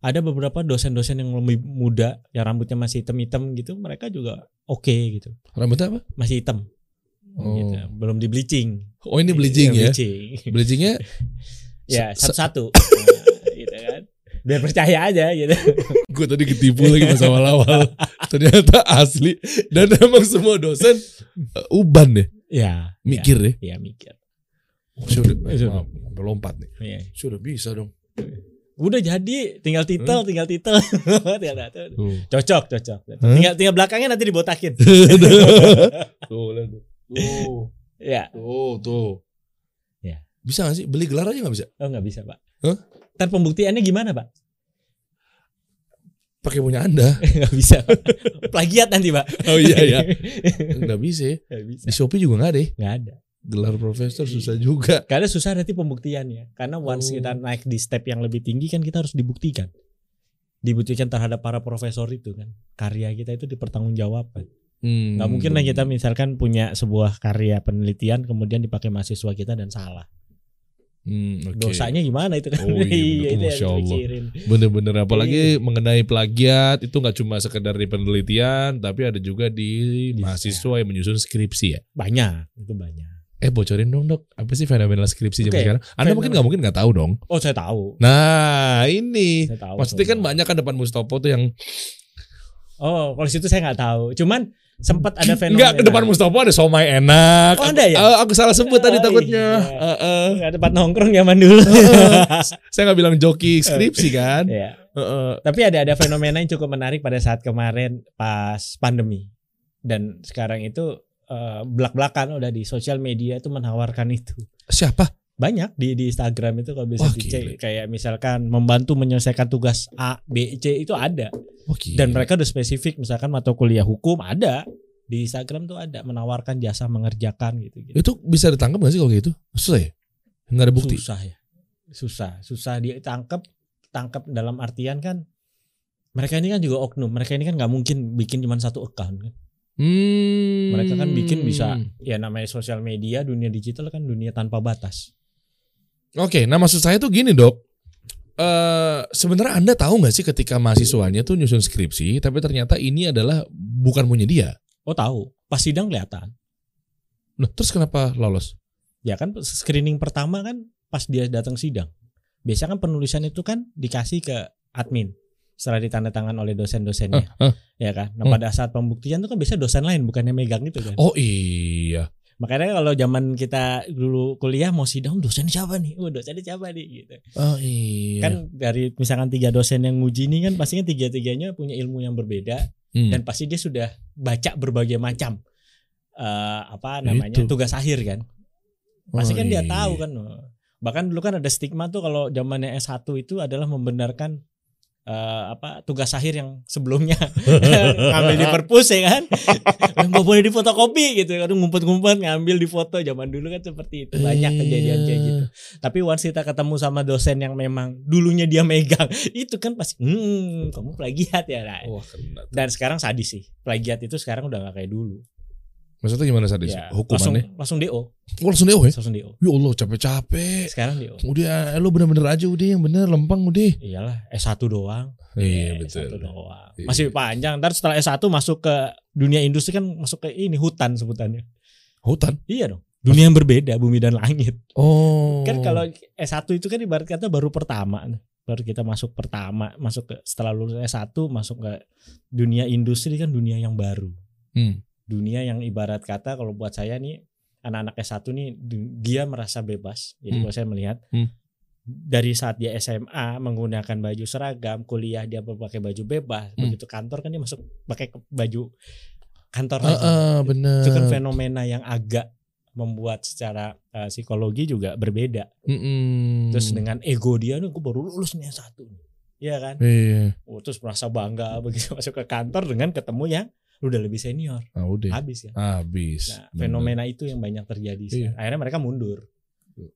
Speaker 1: Ada beberapa dosen-dosen yang lebih muda, yang rambutnya masih hitam-hitam gitu, mereka juga oke gitu,
Speaker 3: Rambutnya apa?
Speaker 1: masih hitam.
Speaker 3: Oh.
Speaker 1: Gitu. Belum di bleaching.
Speaker 3: Oh ini bleaching
Speaker 1: Iya,
Speaker 3: ya?
Speaker 1: Bleaching.
Speaker 3: Bleachingnya <laughs>
Speaker 1: ya satu-satu Nah, gitu kan biar percaya aja gitu <laughs>
Speaker 3: gue tadi ketipu lagi pas awal-awal. <laughs> Ternyata asli dan emang semua dosen uh, uban deh
Speaker 1: ya
Speaker 3: mikir deh.
Speaker 1: ya, ya mikir
Speaker 3: Oh, sudah, eh, lompat nih.
Speaker 1: Iya.
Speaker 3: Sudah bisa dong.
Speaker 1: Udah jadi tinggal titel tinggal titel <laughs> tinggal titel.
Speaker 3: Tuh.
Speaker 1: cocok cocok
Speaker 3: Hah?
Speaker 1: tinggal tinggal belakangnya nanti dibotakin <laughs>
Speaker 3: tuh, lihat tuh. Tuh,
Speaker 1: ya
Speaker 3: tuh, tuh.
Speaker 1: Ya.
Speaker 3: Bisa gak sih? Beli gelar aja gak bisa?
Speaker 1: oh nggak bisa pak
Speaker 3: Hah?
Speaker 1: Ntar pembuktiannya gimana pak
Speaker 3: Pakai punya anda. <laughs>
Speaker 1: nggak bisa Pak. plagiat nanti pak
Speaker 3: Oh iya iya. Nggak bisa. ya.
Speaker 1: nggak bisa
Speaker 3: Di Shopee juga nggak deh.
Speaker 1: nggak ada
Speaker 3: Gelar profesor susah juga.
Speaker 1: karena susah nanti pembuktiannya karena once
Speaker 3: Oh.
Speaker 1: kita naik di step yang lebih tinggi kan kita harus dibuktikan dibuktikan terhadap para profesor itu kan karya kita itu dipertanggungjawabkan
Speaker 3: Hmm.
Speaker 1: nggak mungkin lah kita misalkan punya sebuah karya penelitian kemudian dipakai mahasiswa kita dan salah
Speaker 3: Hmm, oke.
Speaker 1: dosanya gimana itu kan
Speaker 3: Oh, iya, <laughs> bener.
Speaker 1: yang
Speaker 3: Masya Allah. Bener-bener apalagi
Speaker 1: Iya.
Speaker 3: mengenai plagiat itu nggak cuma sekedar di penelitian tapi ada juga di
Speaker 1: Bisa.
Speaker 3: mahasiswa yang menyusun skripsi ya.
Speaker 1: banyak itu banyak
Speaker 3: Eh bocorin dong dok, apa sih fenomena skripsi zaman
Speaker 1: Oke,
Speaker 3: sekarang? Anda mungkin
Speaker 1: fenomena.
Speaker 3: nggak mungkin nggak tahu dong.
Speaker 1: oh saya tahu
Speaker 3: Nah ini,
Speaker 1: saya tahu
Speaker 3: maksudnya kan
Speaker 1: semua.
Speaker 3: banyak kan depan Mustopo tuh yang
Speaker 1: oh kalau situ saya nggak tahu cuman sempat ada fenomena
Speaker 3: Enggak ke depan Mustopo ada somai enak.
Speaker 1: Oh, ada ya?
Speaker 3: Eh, aku salah sebut tadi
Speaker 1: Oh,
Speaker 3: takutnya.
Speaker 1: iya.
Speaker 3: Eh.
Speaker 1: nggak tempat nongkrong zaman dulu
Speaker 3: Saya nggak bilang joki skripsi kan.
Speaker 1: ya
Speaker 3: Heeh.
Speaker 1: Tapi ada ada fenomena yang cukup menarik pada saat kemarin pas pandemi dan sekarang itu eh, belak-belakan udah di sosial media itu menawarkan itu
Speaker 3: siapa?
Speaker 1: banyak di di Instagram itu kalau bisa
Speaker 3: Wah,
Speaker 1: dicek
Speaker 3: gile.
Speaker 1: kayak misalkan membantu menyelesaikan tugas A B C itu ada
Speaker 3: gila.
Speaker 1: dan mereka udah spesifik misalkan mata kuliah hukum ada di Instagram tuh ada menawarkan jasa mengerjakan gitu gitu
Speaker 3: itu bisa ditangkap gak sih kalau gitu? Susah ya? Nggak ada bukti.
Speaker 1: susah ya susah susah ditangkap tangkap dalam artian kan mereka ini kan juga oknum mereka ini kan nggak mungkin bikin cuma satu account kan
Speaker 3: Hmm.
Speaker 1: mereka kan bikin bisa ya namanya sosial media dunia digital kan dunia tanpa batas
Speaker 3: Oke, nah maksud saya tuh gini dok. Eh sebenarnya anda tahu nggak sih ketika mahasiswanya tuh nyusun skripsi, tapi ternyata ini adalah bukan punya dia.
Speaker 1: oh tahu pas sidang kelihatan
Speaker 3: Nah, terus kenapa lolos?
Speaker 1: ya kan screening pertama kan pas dia datang sidang biasanya kan penulisan itu kan dikasih ke admin setelah ditandatangan oleh dosen-dosennya
Speaker 3: Hah? Hah?
Speaker 1: ya kan nah
Speaker 3: Hmm.
Speaker 1: pada saat pembuktian itu kan biasa dosen lain bukan yang megang itu kan
Speaker 3: Oh iya.
Speaker 1: makanya kalau zaman kita dulu kuliah mau sidang dosen siapa nih oh dosennya siapa nih gitu
Speaker 3: Oh iya.
Speaker 1: kan dari misalkan tiga dosen yang nguji ini kan pastinya tiga tiganya punya ilmu yang berbeda
Speaker 3: Hmm.
Speaker 1: dan pasti dia sudah baca berbagai macam eh, apa namanya
Speaker 3: Itu.
Speaker 1: tugas akhir kan pasti
Speaker 3: Oh,
Speaker 1: kan dia
Speaker 3: iya.
Speaker 1: tahu kan bahkan dulu kan ada stigma tuh kalau zamannya S1 itu adalah membenarkan eh, apa tugas akhir yang sebelumnya. <laughs> Ngambil di perpus ya kan? <laughs> Nggak boleh difotokopi gitu. Kan ngumpet-ngumpet ngambil di foto. Zaman dulu kan seperti itu. Banyak kejadian kayak gitu. Tapi once kita ketemu sama dosen yang memang dulunya dia megang <laughs> itu kan pasti hmm kamu plagiat ya nah.
Speaker 3: Wah kena.
Speaker 1: dan sekarang sadis sih. Plagiat itu sekarang udah gak kayak dulu
Speaker 3: Maksudnya gimana sadis?
Speaker 1: ya,
Speaker 3: Hukumannya?
Speaker 1: langsung langsung do
Speaker 3: Oh, langsung oh ya?
Speaker 1: langsung do
Speaker 3: Ya Allah capek-capek.
Speaker 1: sekarang do
Speaker 3: Udah, eh, lu bener-bener aja udah yang bener lempeng udah.
Speaker 1: iyalah S1 doang
Speaker 3: Iya
Speaker 1: Eh,
Speaker 3: betul.
Speaker 1: S1 doang
Speaker 3: Iya.
Speaker 1: masih panjang ntar setelah S1 masuk ke dunia industri kan masuk ke ini hutan sebutannya
Speaker 3: Hutan.
Speaker 1: iya dong dunia yang berbeda bumi dan langit
Speaker 3: Oh.
Speaker 1: kan kalau S1 itu kan ibarat kata baru pertama baru kita masuk pertama masuk ke setelah lulus S1 masuk ke dunia industri kan dunia yang baru
Speaker 3: Hmm.
Speaker 1: Dunia yang ibarat kata kalau buat saya nih anak-anak S1 nih dia merasa bebas jadi
Speaker 3: Hmm.
Speaker 1: kalau saya melihat
Speaker 3: Hmm.
Speaker 1: dari saat dia SMA menggunakan baju seragam kuliah dia pakai baju bebas
Speaker 3: Hmm.
Speaker 1: begitu kantor kan dia masuk pakai baju kantor
Speaker 3: Ah,
Speaker 1: lagi
Speaker 3: ah, bener.
Speaker 1: itu kan fenomena yang agak membuat secara eh, psikologi juga berbeda
Speaker 3: Mm-mm.
Speaker 1: terus dengan ego dia nih gue baru lulus nih S1 Iya kan
Speaker 3: Iya.
Speaker 1: oh, terus merasa bangga begitu <laughs> masuk ke kantor dengan ketemu yang udah lebih senior
Speaker 3: Ah, udah.
Speaker 1: habis ya
Speaker 3: Habis.
Speaker 1: nah
Speaker 3: Bener.
Speaker 1: fenomena itu yang banyak terjadi
Speaker 3: Iya.
Speaker 1: sekarang. akhirnya mereka mundur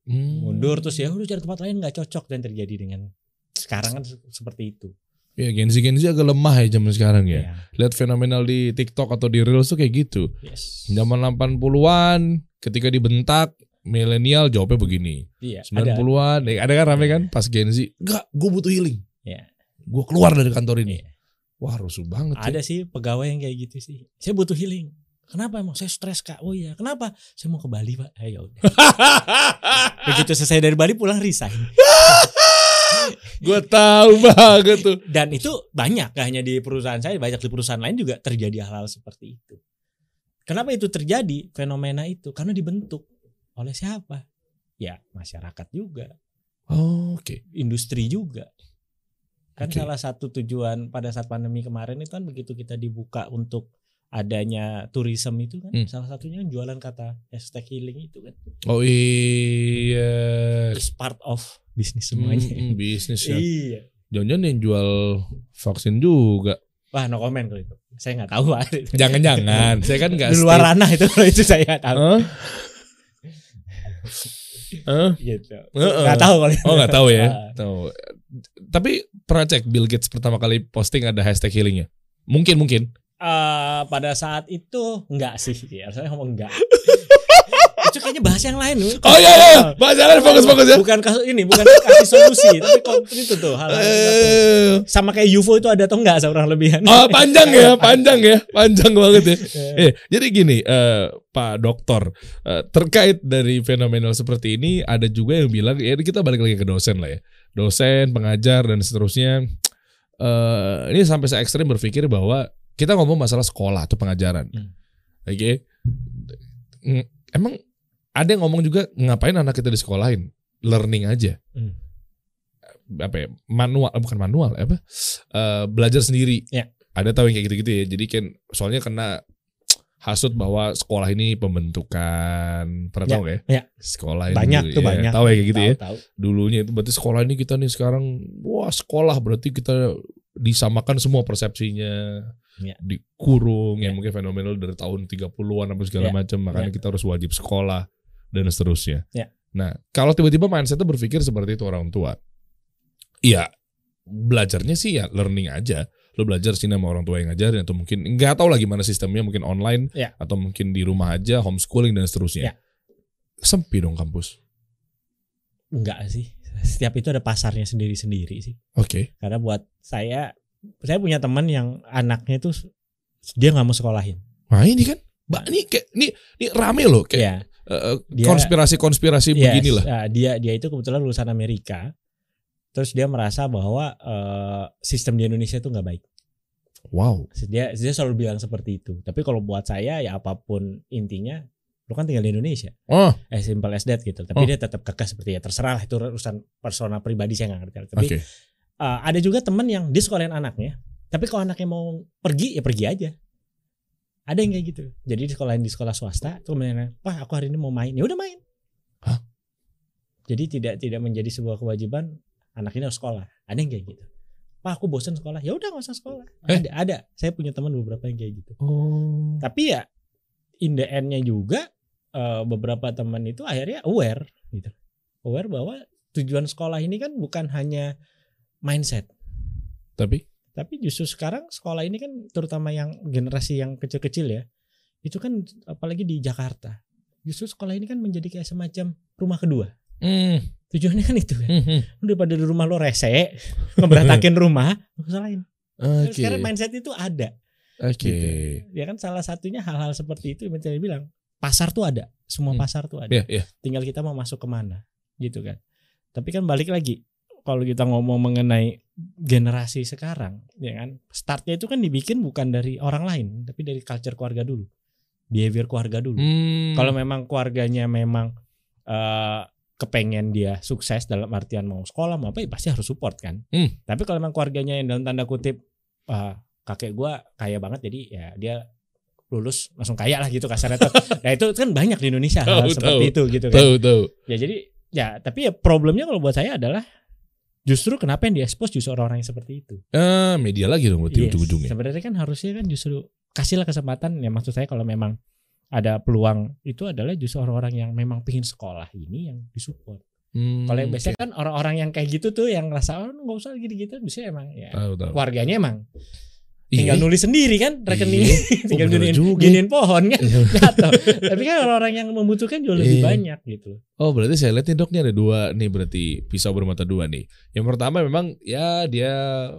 Speaker 3: Hmm.
Speaker 1: mundur terus ya udah cari tempat lain nggak cocok dan terjadi dengan sekarang kan se- seperti itu
Speaker 3: Ya Gen Z Gen Z agak lemah ya zaman sekarang ya.
Speaker 1: Iya.
Speaker 3: Lihat fenomenal di TikTok atau di Reels tuh kayak gitu.
Speaker 1: yes
Speaker 3: Zaman 80-an ketika dibentak milenial jawabnya begini.
Speaker 1: iya ada
Speaker 3: 90-an ya, ada kan rame kan pas Gen Z. Enggak, gue butuh healing.
Speaker 1: Iya.
Speaker 3: Gue keluar dari kantor ini.
Speaker 1: Iya.
Speaker 3: Wah rusuh banget ya.
Speaker 1: ada sih pegawai yang kayak gitu sih saya butuh healing Kenapa emang saya stres kak? Oh iya, kenapa? Saya mau ke Bali pak. Eh, ya udah. <laughs> Begitu selesai dari Bali pulang resign. <laughs>
Speaker 3: gue tahu banget tuh.
Speaker 1: Dan itu banyak, gak hanya di perusahaan saya, banyak di perusahaan lain juga terjadi hal-hal seperti itu. Kenapa itu terjadi fenomena itu? Karena dibentuk oleh siapa? Ya masyarakat juga,
Speaker 3: Oh, Oke.
Speaker 1: industri juga. Kan
Speaker 3: Oke.
Speaker 1: salah satu tujuan pada saat pandemi kemarin itu kan begitu kita dibuka untuk adanya tourism itu kan
Speaker 3: Hmm.
Speaker 1: salah satunya kan jualan kata hashtag healing itu kan
Speaker 3: Oh iya.
Speaker 1: is part of bisnis semuanya.
Speaker 3: Hmm, bisnis ya.
Speaker 1: iya.
Speaker 3: Jangan-jangan yang jual vaksin juga.
Speaker 1: Wah no comment kalau itu. Saya nggak tahu Pak.
Speaker 3: Jangan-jangan. Saya kan nggak
Speaker 1: di luar ranah itu kalau itu saya nggak tahu. <laughs> Gitu.
Speaker 3: Heeh.
Speaker 1: Nggak tahu kalau itu.
Speaker 3: Oh nggak tahu ya.
Speaker 1: Ah.
Speaker 3: Tahu. Tapi pernah cek Bill Gates pertama kali posting ada hashtag healingnya. Mungkin mungkin.
Speaker 1: Eh, pada saat itu enggak sih ya saya ngomong enggak <laughs> itu kayaknya bahas yang lain loh.
Speaker 3: Oh iya iya. Bahasa lain fokus fokus ya.
Speaker 1: bukan kasus ini bukan kasih solusi tapi itu tuh hal,
Speaker 3: Eh,
Speaker 1: sama kayak UFO itu ada atau enggak seorang lebihan
Speaker 3: Oh panjang ya, <laughs> panjang ya, panjang banget ya. Eh, jadi gini, eh, Pak Dokter, eh, terkait dari fenomenal seperti ini, ada juga yang bilang, ya kita balik lagi ke dosen lah ya, dosen, pengajar dan seterusnya. Eh, ini sampai se ekstrim berpikir bahwa kita ngomong masalah sekolah atau pengajaran,
Speaker 1: Hmm.
Speaker 3: oke? Mm, Emang ada yang ngomong juga ngapain anak kita disekolahin, learning aja.
Speaker 1: Hmm.
Speaker 3: apa ya, manual bukan manual apa eh, belajar sendiri.
Speaker 1: Ya.
Speaker 3: Ada tahu yang kayak gitu-gitu ya. Jadi kan soalnya kena hasut bahwa sekolah ini pembentukan pernah
Speaker 1: Ya,
Speaker 3: tahu ya?
Speaker 1: ya.
Speaker 3: Sekolah ini
Speaker 1: Banyak
Speaker 3: dulu,
Speaker 1: tuh,
Speaker 3: ya,
Speaker 1: banyak.
Speaker 3: Tahu ya kayak gitu ya.
Speaker 1: Tahu, tahu.
Speaker 3: Dulunya itu berarti sekolah ini kita nih sekarang wah sekolah berarti kita disamakan semua persepsinya.
Speaker 1: Ya.
Speaker 3: Dikurung
Speaker 1: Ya.
Speaker 3: yang mungkin fenomenal dari tahun 30-an apa segala
Speaker 1: Ya.
Speaker 3: macam makanya
Speaker 1: Ya.
Speaker 3: kita harus wajib sekolah dan seterusnya.
Speaker 1: Ya.
Speaker 3: Nah, kalau tiba-tiba mindsetnya berpikir seperti itu orang tua, iya belajarnya sih ya learning aja. Lo belajar sini sama orang tua yang ngajarin atau mungkin nggak tahu lagi mana sistemnya mungkin online
Speaker 1: Ya.
Speaker 3: atau mungkin di rumah aja homeschooling dan seterusnya.
Speaker 1: Ya.
Speaker 3: Sempi dong kampus.
Speaker 1: Enggak sih. Setiap itu ada pasarnya sendiri-sendiri sih.
Speaker 3: Oke.
Speaker 1: Karena buat saya, saya punya teman yang anaknya tuh dia nggak mau sekolahin.
Speaker 3: Nah ini kan, mbak ini kayak ini ini rame loh kayak
Speaker 1: Iya.
Speaker 3: Eh,
Speaker 1: Dia-
Speaker 3: konspirasi-konspirasi
Speaker 1: Yes,
Speaker 3: beginilah.
Speaker 1: uh, dia dia itu kebetulan lulusan Amerika. Terus dia merasa bahwa uh, sistem di Indonesia itu nggak baik.
Speaker 3: Wow.
Speaker 1: Dia dia selalu bilang seperti itu. Tapi kalau buat saya ya apa pun intinya, lu kan tinggal di Indonesia.
Speaker 3: Oh,
Speaker 1: As simple as that gitu. Tapi
Speaker 3: Oh.
Speaker 1: dia tetap kekeh seperti ya terserah lah itu urusan personal pribadi saya nggak ngerti. Tapi uh, ada juga teman yang dia sekolahin anaknya. Tapi kalau anaknya mau pergi ya pergi aja. Ada yang kayak gitu. Jadi di sekolahin di sekolah swasta, tuh kemudian, wah aku hari ini mau main, ya udah main.
Speaker 3: Hah?
Speaker 1: Jadi tidak tidak menjadi sebuah kewajiban anak ini harus sekolah. Ada yang kayak gitu. Wah aku bosan sekolah, ya udah nggak usah sekolah.
Speaker 3: Eh?
Speaker 1: Ada, ada. Saya punya teman beberapa yang kayak gitu.
Speaker 3: Oh.
Speaker 1: Tapi ya in the end-nya juga eh, beberapa teman itu akhirnya aware gitu. Aware bahwa tujuan sekolah ini kan bukan hanya mindset,
Speaker 3: Tapi
Speaker 1: tapi justru sekarang sekolah ini kan terutama yang generasi yang kecil-kecil ya. Itu kan apalagi di Jakarta. Justru sekolah ini kan menjadi kayak semacam rumah kedua.
Speaker 3: hmm,
Speaker 1: Tujuannya kan itu kan.
Speaker 3: hmm, hmm.
Speaker 1: Lu Daripada di rumah lo rese, ngeberantakin rumah, lu salahin.
Speaker 3: Oke.
Speaker 1: Sekarang mindset itu ada.
Speaker 3: Oke.
Speaker 1: Gitu. Ya kan salah satunya hal-hal seperti itu yang saya bilang. Pasar tuh ada, semua
Speaker 3: Hmm.
Speaker 1: pasar tuh ada.
Speaker 3: Iya, iya.
Speaker 1: Tinggal kita mau masuk ke mana, gitu kan. Tapi kan balik lagi, kalau kita ngomong mengenai generasi sekarang, ya kan, startnya itu kan dibikin bukan dari orang lain, tapi dari culture keluarga dulu, behavior keluarga dulu.
Speaker 3: Hmm.
Speaker 1: Kalau memang keluarganya memang eh, kepengen dia sukses dalam artian mau sekolah mau apa ya pasti harus support kan.
Speaker 3: Hmm.
Speaker 1: Tapi kalau memang keluarganya yang dalam tanda kutip ah, kakek gua kaya banget jadi ya dia lulus langsung kaya lah gitu kasarnya tuh. <laughs> nah itu kan banyak di Indonesia hal,
Speaker 3: Tahu,
Speaker 1: seperti itu gitu kan.
Speaker 3: tahu tahu.
Speaker 1: Ya jadi ya tapi ya problemnya kalau buat saya adalah justru kenapa yang diekspos justru orang-orang yang seperti itu.
Speaker 3: Ah, media lagi dong berarti
Speaker 1: Yes.
Speaker 3: ujung-ujungnya.
Speaker 1: Sebenarnya kan harusnya kan justru kasihlah kesempatan ya maksud saya kalau memang ada peluang itu adalah justru orang-orang yang memang pingin sekolah ini yang disupport.
Speaker 3: Hmm,
Speaker 1: Kalau yang biasanya kan orang-orang yang kayak gitu tuh yang ngerasa oh nggak usah gitu-gitu bisa emang ya
Speaker 3: tahu tahu.
Speaker 1: keluarganya emang Tinggal nulis sendiri kan rekening <laughs> tinggal
Speaker 3: Oh,
Speaker 1: giniin,
Speaker 3: juga.
Speaker 1: giniin pohon kan <laughs>
Speaker 3: Iya.
Speaker 1: jatuh. Tapi kan orang-orang yang membutuhkan jauh lebih
Speaker 3: Iya.
Speaker 1: banyak gitu.
Speaker 3: Oh berarti saya lihat nih dok nih ada dua nih berarti pisau bermata dua nih. Yang pertama memang ya dia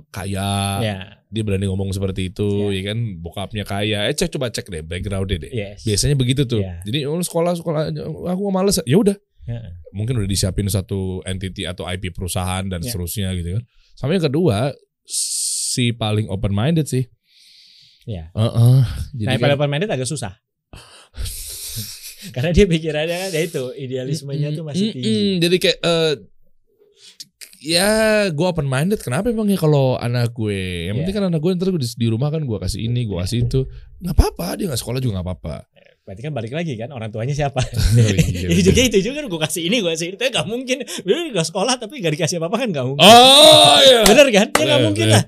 Speaker 3: kaya,
Speaker 1: ya,
Speaker 3: dia berani ngomong seperti itu,
Speaker 1: Ya.
Speaker 3: ya kan bokapnya kaya. Eh cek coba cek deh backgroundnya deh.
Speaker 1: yes.
Speaker 3: Biasanya begitu tuh.
Speaker 1: Iya.
Speaker 3: Jadi oh, sekolah sekolah aku males. Ya udah.
Speaker 1: Ya.
Speaker 3: Mungkin udah disiapin satu entity atau IP perusahaan dan
Speaker 1: Ya.
Speaker 3: seterusnya gitu kan. Sama yang kedua si paling open minded sih.
Speaker 1: Ya.
Speaker 3: Heeh. Jadi
Speaker 1: Nah,
Speaker 3: kan-
Speaker 1: paling open minded agak susah. Karena dia pikirannya kan ya itu idealismenya tuh masih tinggi.
Speaker 3: Jadi kayak eh, ya gue open minded. Kenapa emang ya kalau anak gue? Yang
Speaker 1: Iya.
Speaker 3: penting kan anak gue ntar di, di rumah kan gue kasih ini, gue kasih itu. Nggak apa-apa. Dia nggak sekolah juga nggak apa-apa.
Speaker 1: Berarti kan balik lagi kan orang tuanya siapa? <laughs>
Speaker 3: iya,
Speaker 1: itu <laughs>
Speaker 3: bener.
Speaker 1: juga itu juga gue kasih ini gue kasih itu gak mungkin. Dia gak sekolah tapi gak dikasih apa-apa kan gak mungkin.
Speaker 3: Oh iya.
Speaker 1: Bener kan? Ya gak
Speaker 3: Bener,
Speaker 1: mungkin lah.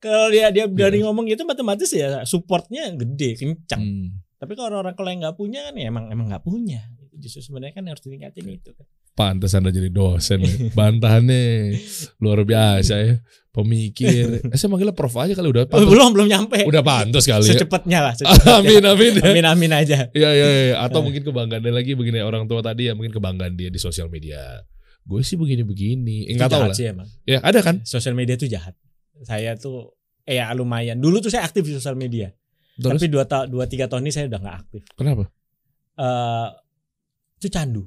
Speaker 1: Kalau dia dia berani ngomong gitu otomatis ya supportnya gede kencang.
Speaker 3: Hmm.
Speaker 1: Tapi kalau orang-orang kalau yang nggak punya kan ya emang emang nggak punya. Justru sebenarnya kan harus ditingkatin itu kan.
Speaker 3: Pantes anda jadi dosen. ya. <laughs> Bantahannya luar biasa ya. Pemikir. Eh, saya manggilnya prof aja kali udah
Speaker 1: Oh,
Speaker 3: pantes.
Speaker 1: belum belum nyampe.
Speaker 3: Udah pantas kali ya.
Speaker 1: Secepatnya lah. <laughs> secepatnya.
Speaker 3: Amin amin. ya.
Speaker 1: amin amin aja.
Speaker 3: Iya iya iya. Atau mungkin kebanggaan dia lagi begini orang tua tadi ya mungkin kebanggaan dia di sosial media. Gue sih begini-begini.
Speaker 1: Itu
Speaker 3: Enggak tahu
Speaker 1: jahat
Speaker 3: lah.
Speaker 1: sih emang.
Speaker 3: Ya ada kan?
Speaker 1: Sosial media tuh jahat. Saya tuh eh ya lumayan. Dulu tuh saya aktif di sosial media.
Speaker 3: Terus
Speaker 1: Tapi dua, ta- dua tiga tahun ini saya udah nggak aktif.
Speaker 3: kenapa?
Speaker 1: eh itu candu.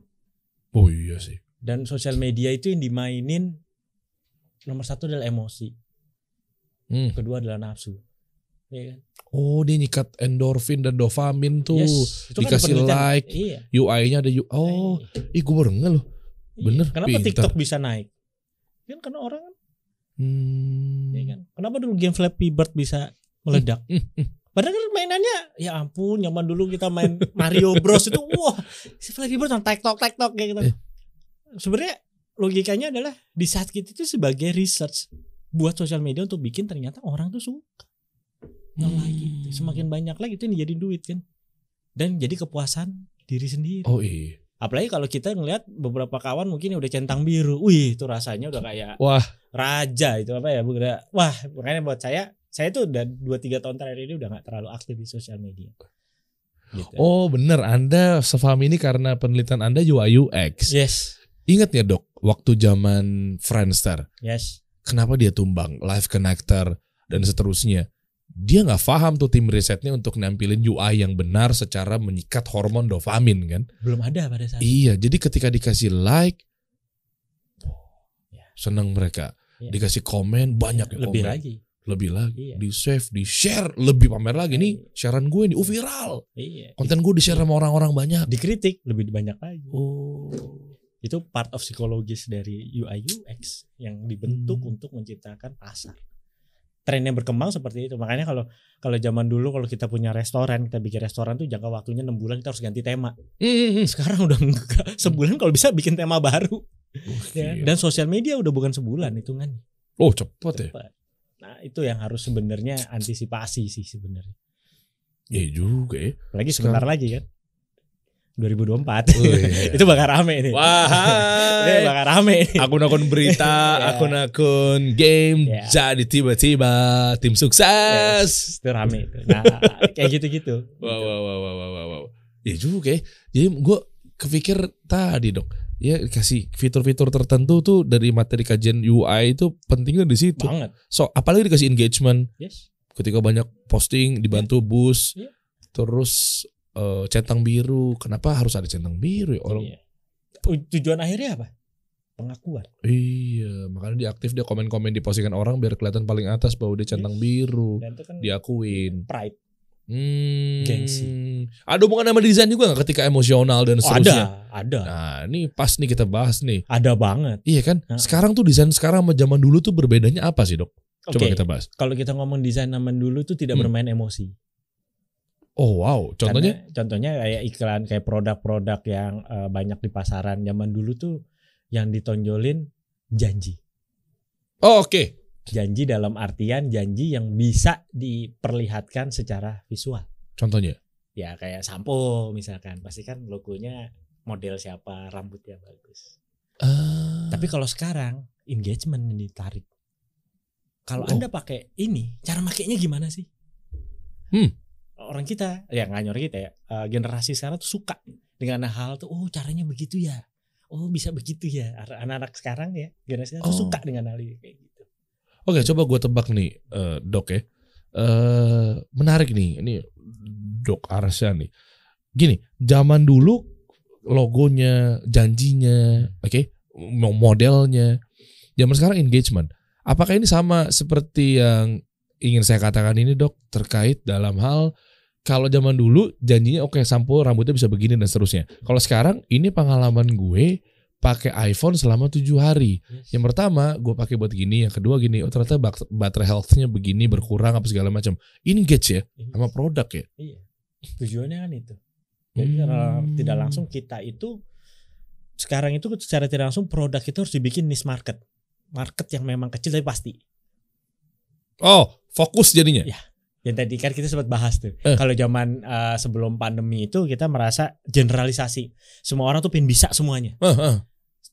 Speaker 3: Oh iya sih.
Speaker 1: Dan sosial media itu yang dimainin nomor satu adalah emosi,
Speaker 3: Hmm.
Speaker 1: kedua adalah nafsu. Iya kan?
Speaker 3: Oh dia nyikat endorfin dan dopamin tuh.
Speaker 1: Yes, itu kan
Speaker 3: dikasih
Speaker 1: penelitian.
Speaker 3: like.
Speaker 1: Iya.
Speaker 3: UI-nya ada U. Oh, ih gue baru nggak loh.
Speaker 1: Iya.
Speaker 3: bener,
Speaker 1: Kenapa
Speaker 3: pintar.
Speaker 1: TikTok bisa naik? Kan karena orang kan
Speaker 3: Hmm.
Speaker 1: Ya kan? Kenapa dulu game Flappy Bird bisa meledak?
Speaker 3: Hmm, hmm.
Speaker 1: Padahal kan mainannya ya ampun, nyaman dulu kita main Mario Bros itu wah, si Flappy Bird tek tok tek tok kayak gitu.
Speaker 3: Eh.
Speaker 1: Sebenarnya logikanya adalah di saat kita itu sebagai research buat sosial media untuk bikin ternyata orang tuh suka
Speaker 3: Hmm.
Speaker 1: lagi semakin banyak lagi itu yang jadi duit kan dan jadi kepuasan diri sendiri
Speaker 3: Oh iya.
Speaker 1: Apalagi kalau kita ngelihat beberapa kawan mungkin udah centang biru wih itu rasanya udah kayak
Speaker 3: Wah.
Speaker 1: raja itu apa ya udah wah makanya buat saya saya tuh udah 2 3 tahun terakhir ini udah nggak terlalu aktif di sosial media gitu.
Speaker 3: Oh bener, Anda sefaham ini karena penelitian Anda UI UX.
Speaker 1: yes
Speaker 3: Ingat ya dok, waktu zaman Friendster,
Speaker 1: yes
Speaker 3: kenapa dia tumbang, Live Connector dan seterusnya. Dia nggak paham tuh tim risetnya untuk nampilin UI yang benar secara menyikat hormon dopamin kan.
Speaker 1: belum ada pada saat itu.
Speaker 3: Iya, jadi ketika dikasih like,
Speaker 1: Ya.
Speaker 3: seneng mereka.
Speaker 1: Iya.
Speaker 3: Dikasih komen banyak yang
Speaker 1: lebih
Speaker 3: komen.
Speaker 1: lagi
Speaker 3: lebih lagi,
Speaker 1: Iya.
Speaker 3: di save, di share, lebih pamer lagi nih.
Speaker 1: Iya.
Speaker 3: Sharean gue nih, oh viral.
Speaker 1: iya
Speaker 3: Konten gue di share sama orang-orang banyak.
Speaker 1: dikritik lebih banyak lagi
Speaker 3: Oh,
Speaker 1: itu part of psikologis dari UI UX yang dibentuk
Speaker 3: Hmm.
Speaker 1: untuk menciptakan pasar. Trennya berkembang seperti itu. Makanya kalau kalau zaman dulu kalau kita punya restoran, kita bikin restoran tuh jangka waktunya enam bulan kita harus ganti tema.
Speaker 3: Hmm,
Speaker 1: Sekarang udah enggak. Sebulan kalau bisa bikin tema baru. Ya.
Speaker 3: Gila.
Speaker 1: Dan sosial media udah bukan sebulan hitungannya.
Speaker 3: oh cepet ya.
Speaker 1: Cepat. Nah, itu yang harus sebenarnya antisipasi sih sebenarnya.
Speaker 3: Iya juga ya.
Speaker 1: Apalagi sebentar lagi kan. 2024.
Speaker 3: Oh, <laughs> iya.
Speaker 1: itu bakal rame nih.
Speaker 3: Wah,
Speaker 1: Ini bakal rame nih.
Speaker 3: akun-akun berita, <laughs>
Speaker 1: Ya.
Speaker 3: akun-akun game
Speaker 1: Ya.
Speaker 3: jadi tiba-tiba tim sukses.
Speaker 1: itu rame itu. Nah, kayak gitu-gitu.
Speaker 3: Wow, wow, wow, wow, wow, wow, wow. Ya juga ya. Jadi gue kepikir tadi dok, ya kasih fitur-fitur tertentu tuh dari materi kajian UI itu pentingnya di situ.
Speaker 1: Banget.
Speaker 3: So apalagi dikasih engagement
Speaker 1: Yes.
Speaker 3: ketika banyak posting dibantu boost,
Speaker 1: Iya.
Speaker 3: terus eh, centang biru. Kenapa harus ada centang biru ya orang?
Speaker 1: Iya. Tu- Tujuan akhirnya apa? Pengakuan.
Speaker 3: Iya, makanya dia aktif dia komen-komen di postingan orang biar kelihatan paling atas bahwa dia centang
Speaker 1: Yes.
Speaker 3: biru,
Speaker 1: Dan itu kan
Speaker 3: diakuin.
Speaker 1: pride.
Speaker 3: Hmm.
Speaker 1: Gengsi.
Speaker 3: Ada hubungan sama desain juga nggak ketika emosional dan
Speaker 1: Oh,
Speaker 3: seterusnya?
Speaker 1: ada, ada.
Speaker 3: Nah, ini pas nih kita bahas nih.
Speaker 1: Ada banget.
Speaker 3: Iya kan?
Speaker 1: Nah.
Speaker 3: Sekarang tuh desain sekarang sama zaman dulu tuh berbedanya apa sih, Dok? Coba
Speaker 1: Oke,
Speaker 3: kita bahas.
Speaker 1: kalau kita ngomong desain zaman dulu tuh tidak
Speaker 3: Hmm.
Speaker 1: bermain emosi.
Speaker 3: Oh, wow. Contohnya?
Speaker 1: Karena- contohnya kayak iklan kayak produk-produk yang eh, banyak di pasaran zaman dulu tuh yang ditonjolin janji.
Speaker 3: Oh, oke.
Speaker 1: Janji dalam artian janji yang bisa diperlihatkan secara visual.
Speaker 3: Contohnya.
Speaker 1: Ya kayak sampo misalkan, pasti kan logonya model siapa, rambutnya bagus.
Speaker 3: Ah.
Speaker 1: Tapi kalau sekarang engagement yang ditarik. Kalau
Speaker 3: Oh.
Speaker 1: Anda pakai ini, cara makainya gimana sih?
Speaker 3: Hmm.
Speaker 1: Orang kita, ya nggak nyuruh kita ya, eh, generasi sekarang tuh suka dengan hal tuh, oh caranya begitu ya. Oh bisa begitu ya. Anak-anak sekarang ya, generasi sekarang tuh
Speaker 3: Oh.
Speaker 1: suka dengan hal ini kayak gitu.
Speaker 3: Oke, coba gue tebak nih, eh, Dok ya. Eh, menarik nih, ini Dok Arsya nih. Gini, zaman dulu logonya, janjinya, oke, mo- modelnya. Zaman sekarang engagement. Apakah ini sama seperti yang ingin saya katakan ini, Dok, terkait dalam hal kalau zaman dulu janjinya oke sampo rambutnya bisa begini dan seterusnya. Kalau sekarang ini pengalaman gue pakai iPhone selama tujuh hari. Yang pertama gue pakai buat gini, yang kedua gini, oh ternyata bak- baterai health-nya begini berkurang apa segala macam. Engage ya sama produk ya.
Speaker 1: Iya. Tujuannya kan itu. Jadi
Speaker 3: Hmm.
Speaker 1: secara tidak langsung kita itu sekarang itu secara tidak langsung produk itu harus dibikin niche market. Market yang memang kecil tapi pasti.
Speaker 3: Oh, fokus jadinya.
Speaker 1: Iya. Yang tadi kan kita sempat bahas tuh.
Speaker 3: Eh.
Speaker 1: Kalau zaman eh, sebelum pandemi itu kita merasa generalisasi. Semua orang tuh pengen bisa semuanya.
Speaker 3: Ah, ah.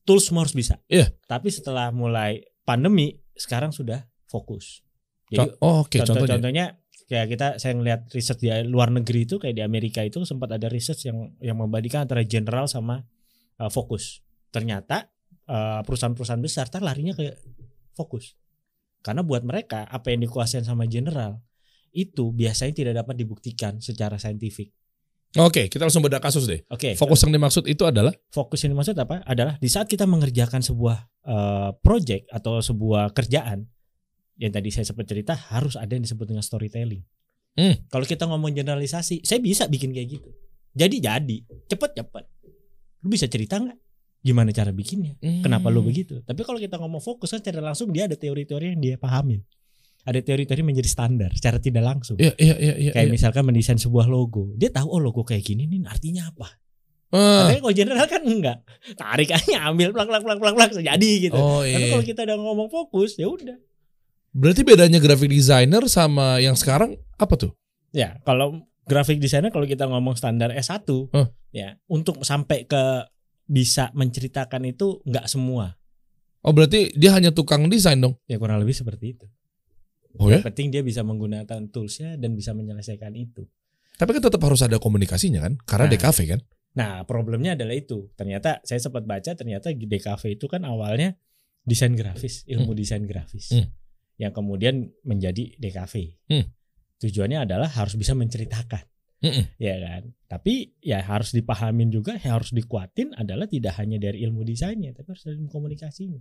Speaker 1: Tools semua harus bisa.
Speaker 3: Iya.
Speaker 1: Tapi setelah mulai pandemi sekarang sudah fokus. Jadi
Speaker 3: oh, oke, contohnya.
Speaker 1: contoh-contohnya kayak kita saya ngeliat riset di luar negeri itu kayak di Amerika itu sempat ada riset yang yang membandingkan antara general sama uh, fokus. Ternyata uh, perusahaan-perusahaan besar tar larinya ke fokus. Karena buat mereka apa yang dikuasain sama general itu biasanya tidak dapat dibuktikan secara saintifik.
Speaker 3: Oke, kita langsung beda kasus deh.
Speaker 1: Oke,
Speaker 3: Fokus yang dimaksud itu adalah
Speaker 1: fokus yang dimaksud apa? Adalah di saat kita mengerjakan sebuah uh, project atau sebuah kerjaan yang tadi saya sempat cerita harus ada yang disebut dengan storytelling.
Speaker 3: Hmm.
Speaker 1: Kalau kita ngomong generalisasi, saya bisa bikin kayak gitu. Jadi jadi, cepet cepet. Lu bisa cerita nggak? Gimana cara bikinnya kenapa lu
Speaker 3: Hmm.
Speaker 1: begitu tapi kalau kita ngomong fokus kan secara langsung dia ada teori-teori yang dia pahamin ada teori-teori menjadi standar secara tidak langsung
Speaker 3: Iya iya iya iya.
Speaker 1: kayak
Speaker 3: iya.
Speaker 1: misalkan mendesain sebuah logo dia tahu oh logo kayak gini nih artinya apa tapi kalau general kan enggak tarik aja ambil plak plak plak plak plak jadi gitu
Speaker 3: Oh
Speaker 1: tapi
Speaker 3: iya.
Speaker 1: kalau kita udah ngomong fokus ya udah
Speaker 3: Berarti bedanya graphic designer sama yang sekarang apa tuh?
Speaker 1: Ya, kalau graphic designer kalau kita ngomong standar S1
Speaker 3: Huh.
Speaker 1: ya, untuk sampai ke bisa menceritakan itu nggak semua.
Speaker 3: Oh berarti dia hanya tukang desain dong?
Speaker 1: Ya kurang lebih seperti itu.
Speaker 3: Oh ya?
Speaker 1: Yang penting dia bisa menggunakan toolsnya dan bisa menyelesaikan itu.
Speaker 3: Tapi kan tetap harus ada komunikasinya kan? Karena
Speaker 1: Nah.
Speaker 3: DKV kan?
Speaker 1: Nah, problemnya adalah itu. Ternyata saya sempat baca ternyata DKV itu kan awalnya desain grafis, ilmu desain grafis.
Speaker 3: Hmm.
Speaker 1: Yang kemudian menjadi DKV.
Speaker 3: Hmm.
Speaker 1: Tujuannya adalah harus bisa menceritakan.
Speaker 3: Mm-mm.
Speaker 1: ya kan tapi ya harus dipahamin juga yang harus dikuatin adalah tidak hanya dari ilmu desainnya tapi harus dari ilmu komunikasinya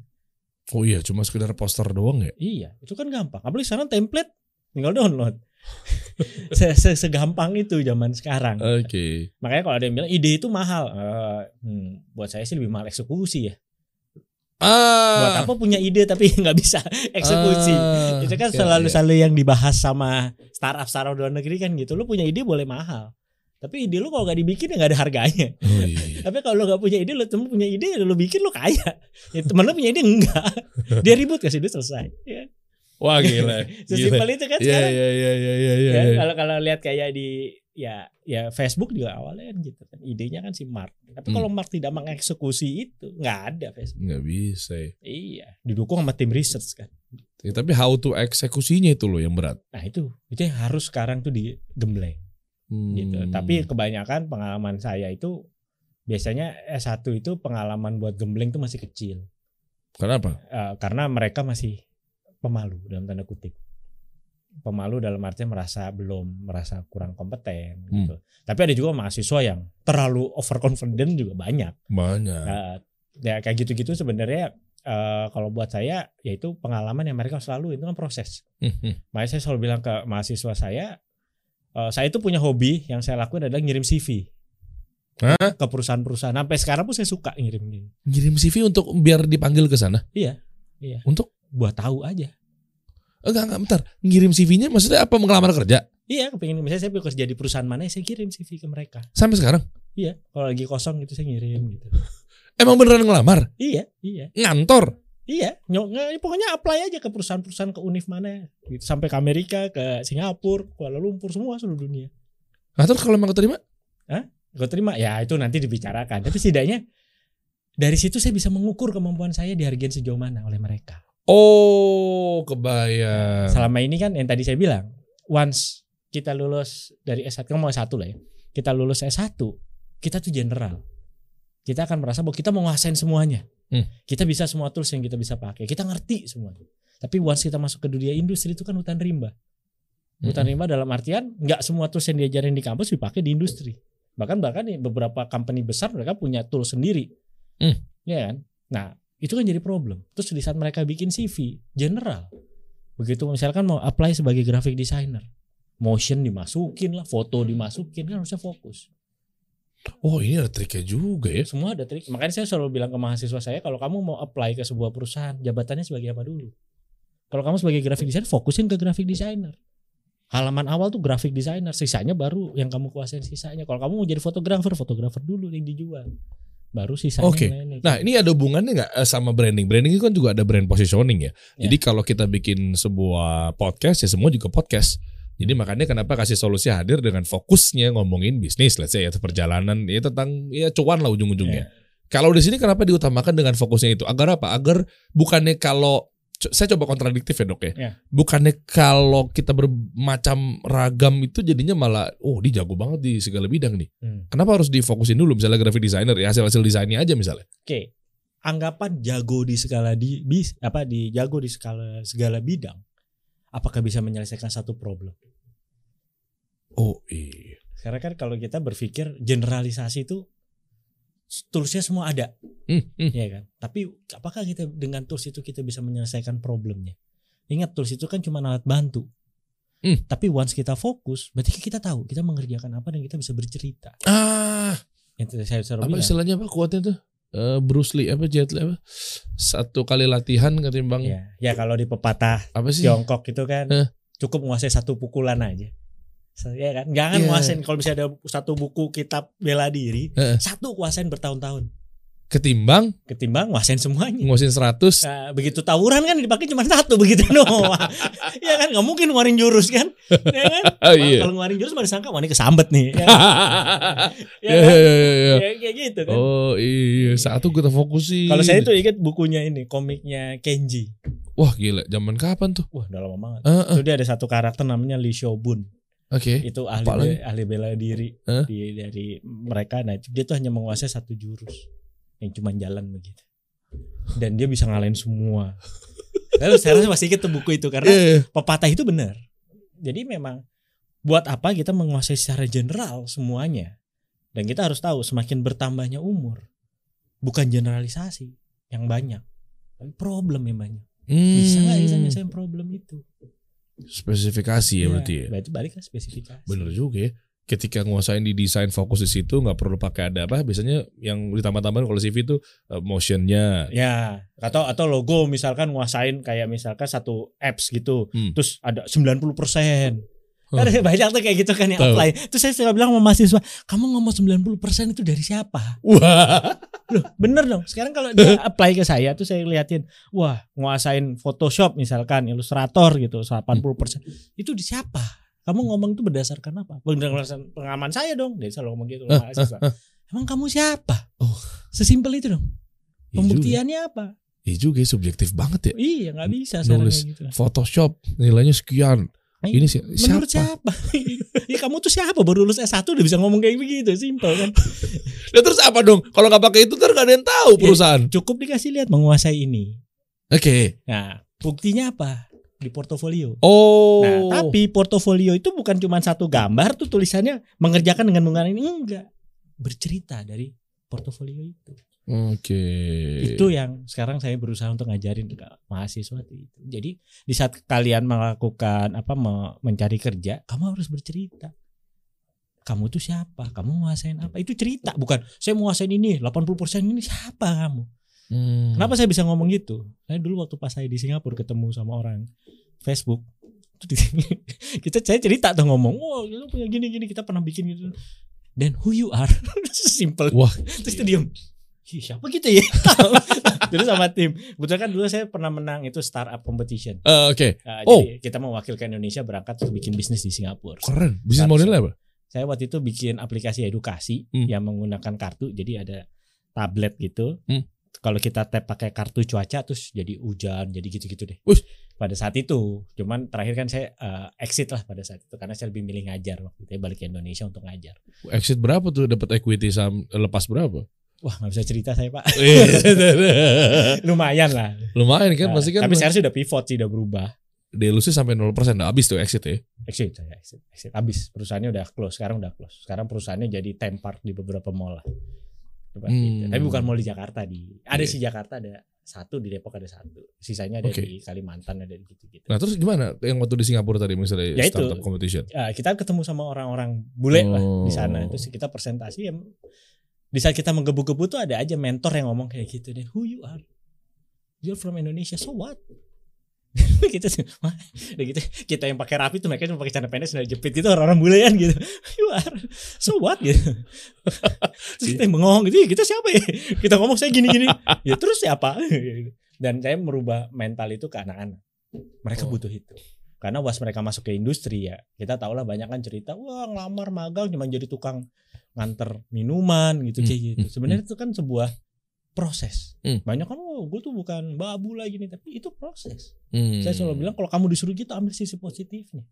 Speaker 3: Oh iya, cuma sekedar poster doang ya?
Speaker 1: iya itu kan gampang apalagi sekarang template tinggal download <laughs> Se- se- segampang itu zaman sekarang
Speaker 3: Oke.
Speaker 1: makanya kalau ada yang bilang ide itu mahal Eh, hmm, buat saya sih lebih mahal eksekusi ya buat
Speaker 3: Ah.
Speaker 1: apa punya ide tapi <laughs> nggak bisa eksekusi
Speaker 3: Ah,
Speaker 1: itu kan
Speaker 3: iya,
Speaker 1: selalu
Speaker 3: iya.
Speaker 1: selalu yang dibahas sama startup startup luar negeri kan gitu lu punya ide boleh mahal tapi ide lu kalau nggak dibikin ya nggak ada harganya
Speaker 3: Oh iya. <laughs> iya.
Speaker 1: Tapi kalau lo gak punya ide, lo temen punya ide, lo bikin lo kaya. Ya, temen lo punya ide enggak. <laughs> Dia ribut kasih duit selesai. Ya.
Speaker 3: Wah gila.
Speaker 1: Sesimpel itu kan
Speaker 3: Iya
Speaker 1: sekarang.
Speaker 3: iya iya iya iya. iya.
Speaker 1: Ya, kalau kalau lihat kayak di ya ya Facebook juga awalnya kan gitu kan. Idenya kan si Mark. Tapi
Speaker 3: Hmm.
Speaker 1: kalau Mark tidak mengeksekusi itu, nggak ada Facebook.
Speaker 3: Nggak bisa. ya.
Speaker 1: Iya, didukung sama tim research kan.
Speaker 3: Ya, tapi how to eksekusinya itu loh yang berat.
Speaker 1: Nah itu, itu yang harus sekarang tuh digembleng
Speaker 3: Hmm.
Speaker 1: gitu. Tapi kebanyakan pengalaman saya itu biasanya S1 itu pengalaman buat gembleng tuh masih kecil.
Speaker 3: kenapa?
Speaker 1: Eh, karena mereka masih pemalu dalam tanda kutip pemalu dalam artian merasa belum merasa kurang kompeten
Speaker 3: Hmm.
Speaker 1: gitu. Tapi ada juga mahasiswa yang terlalu overconfident juga banyak.
Speaker 3: Banyak.
Speaker 1: Eh, ya kayak gitu-gitu sebenarnya eh, kalau buat saya yaitu pengalaman yang mereka selalu itu kan proses.
Speaker 3: Hmm.
Speaker 1: Makanya saya selalu bilang ke mahasiswa saya, eh, saya itu punya hobi yang saya lakukan adalah ngirim CV
Speaker 3: Hah?
Speaker 1: ke perusahaan-perusahaan. Sampai sekarang pun saya suka ngirim
Speaker 3: Ngirim CV untuk biar dipanggil ke sana.
Speaker 1: Iya, iya.
Speaker 3: Untuk
Speaker 1: buat tahu aja.
Speaker 3: Enggak enggak bentar. Ngirim CV-nya maksudnya apa mengelamar kerja?
Speaker 1: Iya, kepingin misalnya saya bekerja di perusahaan mana, ya saya kirim CV ke mereka.
Speaker 3: Sampai sekarang?
Speaker 1: Iya, kalau lagi kosong gitu saya ngirim gitu. <laughs>
Speaker 3: Emang beneran ngelamar?
Speaker 1: Iya, iya,
Speaker 3: Ngantor?
Speaker 1: iya. Nyok, pokoknya apply aja ke perusahaan-perusahaan ke univ mana, gitu. sampai ke Amerika, ke Singapura, Kuala Lumpur, semua seluruh dunia.
Speaker 3: Nah, terus kalau emang keterima?
Speaker 1: Gue terima, ya itu nanti dibicarakan. Tapi setidaknya dari situ saya bisa mengukur kemampuan saya dihargain sejauh mana oleh mereka.
Speaker 3: Oh, kebayang.
Speaker 1: Selama ini kan yang tadi saya bilang, once kita lulus dari S1, kan mau S1 lah ya. Kita lulus S1, kita tuh general. Kita akan merasa bahwa kita menguasain semuanya.
Speaker 3: Hmm.
Speaker 1: Kita bisa semua tools yang kita bisa pakai. Kita ngerti semuanya. Tapi once kita masuk ke dunia industri itu kan hutan rimba. Hutan rimba dalam artian nggak semua tools yang diajarin di kampus dipakai di industri. Bahkan bahkan nih beberapa company besar mereka punya tool sendiri.
Speaker 3: Hmm.
Speaker 1: Ya kan? Nah, itu kan jadi problem. Terus di saat mereka bikin CV general, begitu misalkan mau apply sebagai graphic designer, motion dimasukin lah, foto dimasukin kan harusnya fokus.
Speaker 3: Oh, ini ada triknya juga ya.
Speaker 1: Semua ada trik. Makanya saya selalu bilang ke mahasiswa saya kalau kamu mau apply ke sebuah perusahaan, jabatannya sebagai apa dulu? Kalau kamu sebagai graphic designer, fokusin ke graphic designer. Halaman awal tuh graphic designer, sisanya baru yang kamu kuasain sisanya. Kalau kamu mau jadi fotografer, fotografer dulu yang dijual. Baru sisanya lainnya.
Speaker 3: Nah, ini ada hubungannya nggak eh, sama branding? Branding itu kan juga ada brand positioning ya.
Speaker 1: Ya.
Speaker 3: Jadi kalau kita bikin sebuah podcast ya semua juga podcast. Jadi makanya kenapa kasih solusi hadir dengan fokusnya ngomongin bisnis, let's say atau perjalanan, ya tentang ya cuan lah ujung-ujungnya. Kalau di sini kenapa diutamakan dengan fokusnya itu? Agar apa? Agar bukannya kalau saya coba kontradiktif ya dok ya.
Speaker 1: Ya.
Speaker 3: Bukannya kalau kita bermacam ragam itu jadinya malah, oh dia jago banget di segala bidang nih.
Speaker 1: Hmm.
Speaker 3: Kenapa harus difokusin dulu misalnya graphic designer ya hasil-hasil desainnya aja misalnya.
Speaker 1: Oke, anggapan jago di skala di bis apa di jago di skala segala bidang, apakah bisa menyelesaikan satu problem?
Speaker 3: Oh iya.
Speaker 1: Karena kan kalau kita berpikir generalisasi itu toolsnya semua ada,
Speaker 3: Hmm, hmm.
Speaker 1: ya kan? Tapi apakah kita dengan tools itu kita bisa menyelesaikan problemnya? Ingat tools itu kan cuma alat bantu.
Speaker 3: Hmm.
Speaker 1: Tapi once kita fokus, berarti kita tahu kita mengerjakan apa dan kita bisa bercerita.
Speaker 3: Ah,
Speaker 1: Yang tadi saya
Speaker 3: apa
Speaker 1: bilang,
Speaker 3: istilahnya apa kuatnya tuh? eh, Bruce Lee apa Jet Li apa satu kali latihan ketimbang
Speaker 1: Ya, ya kalau di pepatah
Speaker 3: apa sih?
Speaker 1: Tiongkok itu kan
Speaker 3: Eh.
Speaker 1: cukup menguasai satu pukulan aja. Ya kan, jangan nguasain kalau misalnya ada satu buku kitab bela diri,
Speaker 3: Eh.
Speaker 1: satu kuasain bertahun-tahun.
Speaker 3: Ketimbang
Speaker 1: Ketimbang nguasain semuanya.
Speaker 3: nguasin 100
Speaker 1: Nah, begitu tawuran kan dipakai cuma satu begitu <laughs> doang. ya kan nggak mungkin ngeluarin jurus kan? Ya kan? <laughs>
Speaker 3: Oh, iya.
Speaker 1: Kalau ngeluarin jurus mana disangka wah ini kesambet nih. Ya, ya
Speaker 3: Ya,
Speaker 1: kan?
Speaker 3: ya, ya, ya.
Speaker 1: Ya, kayak gitu kan.
Speaker 3: Oh iya, satu kita fokusin.
Speaker 1: Kalau saya tuh ingat bukunya ini, komiknya Kenji.
Speaker 3: wah gila, zaman kapan tuh?
Speaker 1: Wah, udah lama banget.
Speaker 3: Eh, eh,
Speaker 1: Itu dia ada satu karakter namanya Lee Shobun.
Speaker 3: Oke.
Speaker 1: Itu ahli
Speaker 3: lagi?
Speaker 1: ahli bela diri
Speaker 3: Hah?
Speaker 1: di, dari mereka. Nah, dia tuh hanya menguasai satu jurus yang cuma jalan begitu. Dan dia bisa ngalahin semua. <laughs> Lalu saya rasa masih ingat buku itu karena
Speaker 3: Iya, iya.
Speaker 1: pepatah itu benar. Jadi memang buat apa kita menguasai secara general semuanya? Dan kita harus tahu semakin bertambahnya umur bukan generalisasi yang banyak, tapi problem yang banyak. Bisa nggak
Speaker 3: Hmm,
Speaker 1: nyelesain problem itu?
Speaker 3: Spesifikasi ya
Speaker 1: Iya,
Speaker 3: berarti ya.
Speaker 1: Berarti balik ke spesifikasi.
Speaker 3: Bener juga ya. Ketika nguasain di desain fokus di situ nggak perlu pakai ada apa. Biasanya yang ditambah-tambahin kalau CV itu eh, motionnya.
Speaker 1: Ya, atau atau logo misalkan nguasain kayak misalkan satu apps gitu,
Speaker 3: Hmm.
Speaker 1: terus ada 90 persen. Kan banyak tuh kayak gitu kan yang apply. Terus saya suka bilang sama mahasiswa, kamu ngomong 90 persen itu dari siapa?
Speaker 3: Wah.
Speaker 1: Loh, bener dong. Sekarang kalau dia apply ke saya tuh saya liatin, wah, nguasain Photoshop misalkan, Illustrator gitu, 80%. Itu di siapa? Kamu ngomong itu berdasarkan apa? Berdasarkan pengalaman saya dong. Dia selalu ngomong gitu
Speaker 3: Ah,
Speaker 1: sama mahasiswa. Emang kamu siapa?
Speaker 3: Oh.
Speaker 1: Sesimpel itu dong.
Speaker 3: Iya.
Speaker 1: Pembuktiannya apa?
Speaker 3: Iya juga subjektif banget ya.
Speaker 1: Iya, nggak bisa
Speaker 3: Nulis
Speaker 1: gitu.
Speaker 3: Photoshop nilainya sekian. Ini sih
Speaker 1: Menurut
Speaker 3: siapa?
Speaker 1: siapa? <laughs> ya kamu tuh siapa? Baru lulus S1 udah bisa ngomong kayak begitu, simpel kan. <laughs>
Speaker 3: Ya terus apa dong? Kalau nggak pakai itu ntar nggak ada yang tahu
Speaker 1: Iya.
Speaker 3: perusahaan.
Speaker 1: Cukup dikasih lihat menguasai ini.
Speaker 3: Oke.
Speaker 1: Nah, buktinya apa? Di portofolio.
Speaker 3: Oh.
Speaker 1: Nah, tapi portofolio itu bukan cuma satu gambar tuh tulisannya mengerjakan dengan menggunakan ini enggak. Bercerita dari portofolio itu.
Speaker 3: Oke.
Speaker 1: Itu yang sekarang saya berusaha untuk ngajarin ke mahasiswa itu. Jadi di saat kalian melakukan apa me- mencari kerja, kamu harus bercerita. Kamu tuh siapa? Kamu menguasain apa? Itu cerita, bukan saya menguasain ini 80% ini siapa kamu?
Speaker 3: Hmm.
Speaker 1: Kenapa saya bisa ngomong gitu? Saya dulu waktu pas saya di Singapura ketemu sama orang Facebook. <laughs> kita saya cerita tuh ngomong, "Wah, kita punya gini-gini, kita pernah bikin gitu." Dan who you are? <laughs> Simple.
Speaker 3: Wah.
Speaker 1: Terus dia diem. "Ih, siapa gitu ya? <laughs> Terus sama tim. Kebetulan kan dulu saya pernah menang itu startup competition.
Speaker 3: Eh, Oke.
Speaker 1: Nah,
Speaker 3: Oh.
Speaker 1: Jadi kita mewakilkan Indonesia berangkat untuk bikin bisnis di Singapura.
Speaker 3: Keren. Bisnis modelnya apa?
Speaker 1: Saya waktu itu bikin aplikasi edukasi
Speaker 3: Hmm.
Speaker 1: yang menggunakan kartu. Jadi ada tablet gitu.
Speaker 3: Hmm.
Speaker 1: Kalau kita tap pakai kartu cuaca terus jadi hujan, jadi gitu-gitu deh. Pada saat itu, cuman terakhir kan saya eh, exit lah pada saat itu karena saya lebih milih ngajar waktu itu ya, balik ke Indonesia untuk ngajar.
Speaker 3: Exit berapa tuh dapat equity saham lepas berapa?
Speaker 1: Wah nggak bisa cerita saya pak,
Speaker 3: Iya. <laughs>
Speaker 1: lumayan lah.
Speaker 3: Lumayan kan
Speaker 1: Nah,
Speaker 3: pasti kan
Speaker 1: tapi sekarang sudah pivot sih, udah berubah.
Speaker 3: delusi sampai 0% nah, habis tuh exit ya.
Speaker 1: Exit saya exit, exit. Habis perusahaannya udah close, sekarang udah close. Sekarang perusahaannya jadi tempat di beberapa mall lah.
Speaker 3: Hmm.
Speaker 1: gitu. Tapi bukan mall di Jakarta di. Ada
Speaker 3: Iya.
Speaker 1: sih Jakarta ada satu di Depok ada satu. Sisanya ada
Speaker 3: Oke.
Speaker 1: di Kalimantan ada di gitu-gitu.
Speaker 3: Nah terus gimana yang waktu di Singapura tadi misalnya
Speaker 1: Ya itu.
Speaker 3: startup competition?
Speaker 1: Ya, kita ketemu sama orang-orang bule lah di sana.
Speaker 3: Oh.
Speaker 1: Terus kita presentasi ya di saat kita menggebu-gebu tuh ada aja mentor yang ngomong kayak gitu deh. Who you are? You're from Indonesia, so what? Kita <laughs> sih, wah, udah gitu. Kita yang pakai rapi tuh mereka cuma pakai celana pendek sendal jepit gitu orang-orang bulean gitu. <laughs> You are so what gitu. <laughs> Terus kita yang bengong gitu "Ih, kita siapa ya? Kita ngomong saya gini-gini. Ya terus siapa? Dan saya merubah mental itu ke anak-anak. Mereka
Speaker 3: Oh.
Speaker 1: butuh itu. Karena was mereka masuk ke industri ya kita tahu lah banyak kan cerita wah ngelamar magang cuma jadi tukang nganter minuman gitu kayak
Speaker 3: Hmm,
Speaker 1: gitu
Speaker 3: hmm,
Speaker 1: sebenarnya itu kan sebuah proses
Speaker 3: Hmm.
Speaker 1: banyak kan oh gue tuh bukan babu lagi nih tapi itu proses
Speaker 3: Hmm.
Speaker 1: saya selalu bilang kalau kamu disuruh gitu ambil sisi positifnya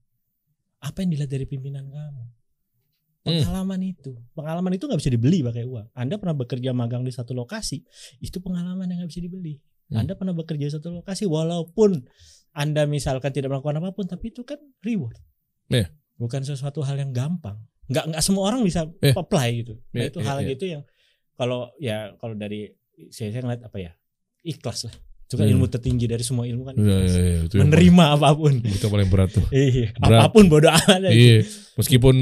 Speaker 1: apa yang dilihat dari pimpinan kamu
Speaker 3: Hmm.
Speaker 1: pengalaman itu pengalaman itu nggak bisa dibeli pakai uang anda pernah bekerja magang di satu lokasi itu pengalaman yang nggak bisa dibeli
Speaker 3: Hmm.
Speaker 1: anda pernah bekerja di satu lokasi walaupun anda misalkan tidak melakukan apa pun tapi itu kan reward
Speaker 3: Iya.
Speaker 1: bukan sesuatu hal yang gampang nggak nggak semua orang bisa
Speaker 3: Iya.
Speaker 1: apply gitu nah,
Speaker 3: Iya,
Speaker 1: itu
Speaker 3: iya,
Speaker 1: hal
Speaker 3: iya.
Speaker 1: gitu yang kalau ya kalau dari saya, saya ngeliat apa ya ikhlas lah itu kan
Speaker 3: Hmm.
Speaker 1: ilmu tertinggi dari semua ilmu kan ikhlas.
Speaker 3: iya, iya, itu yang
Speaker 1: menerima apa pun
Speaker 3: paling- itu paling berat tuh.
Speaker 1: iya
Speaker 3: Berat.
Speaker 1: apa pun bodoh amat.
Speaker 3: Iya, meskipun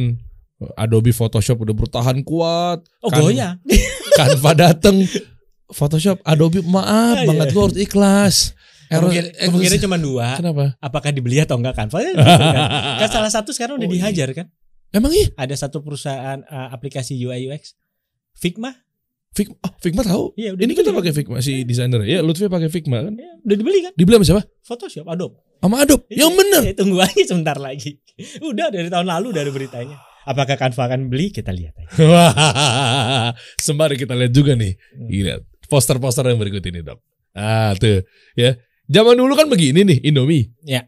Speaker 3: Adobe Photoshop udah bertahan kuat,
Speaker 1: oh
Speaker 3: Kan-
Speaker 1: goyang <laughs>
Speaker 3: Canva dateng, Photoshop, Adobe maaf
Speaker 1: Ah,
Speaker 3: banget
Speaker 1: iya.
Speaker 3: gue harus ikhlas.
Speaker 1: Kemungkinan,
Speaker 3: error-
Speaker 1: kemungkinan cuma dua.
Speaker 3: Kenapa?
Speaker 1: Apakah dibeli atau enggak kan? <laughs> Kan. Kan salah satu sekarang udah
Speaker 3: Oh, iya.
Speaker 1: dihajar kan.
Speaker 3: Emang iya?
Speaker 1: Ada satu perusahaan uh, aplikasi UI UX Figma.
Speaker 3: Figma, oh, Figma tahu.
Speaker 1: Iya, udah
Speaker 3: Ini kita pakai
Speaker 1: kan?
Speaker 3: Figma si desainer. Ya, Lutfi pakai Figma kan.
Speaker 1: Iya, udah dibeli kan?
Speaker 3: Dibeli sama siapa?
Speaker 1: Photoshop, Adobe.
Speaker 3: Sama Adobe. Yang
Speaker 1: Iya,
Speaker 3: bener.
Speaker 1: iya, tunggu aja sebentar lagi. Udah dari tahun lalu udah ada beritanya. Apakah Canva akan beli? Kita lihat aja. <laughs>
Speaker 3: Sembari kita lihat juga nih.
Speaker 1: Hmm.
Speaker 3: Lihat poster-poster yang berikut ini, Dok. Ah, tuh, ya. Zaman dulu kan begini nih Indomie.
Speaker 1: Ya.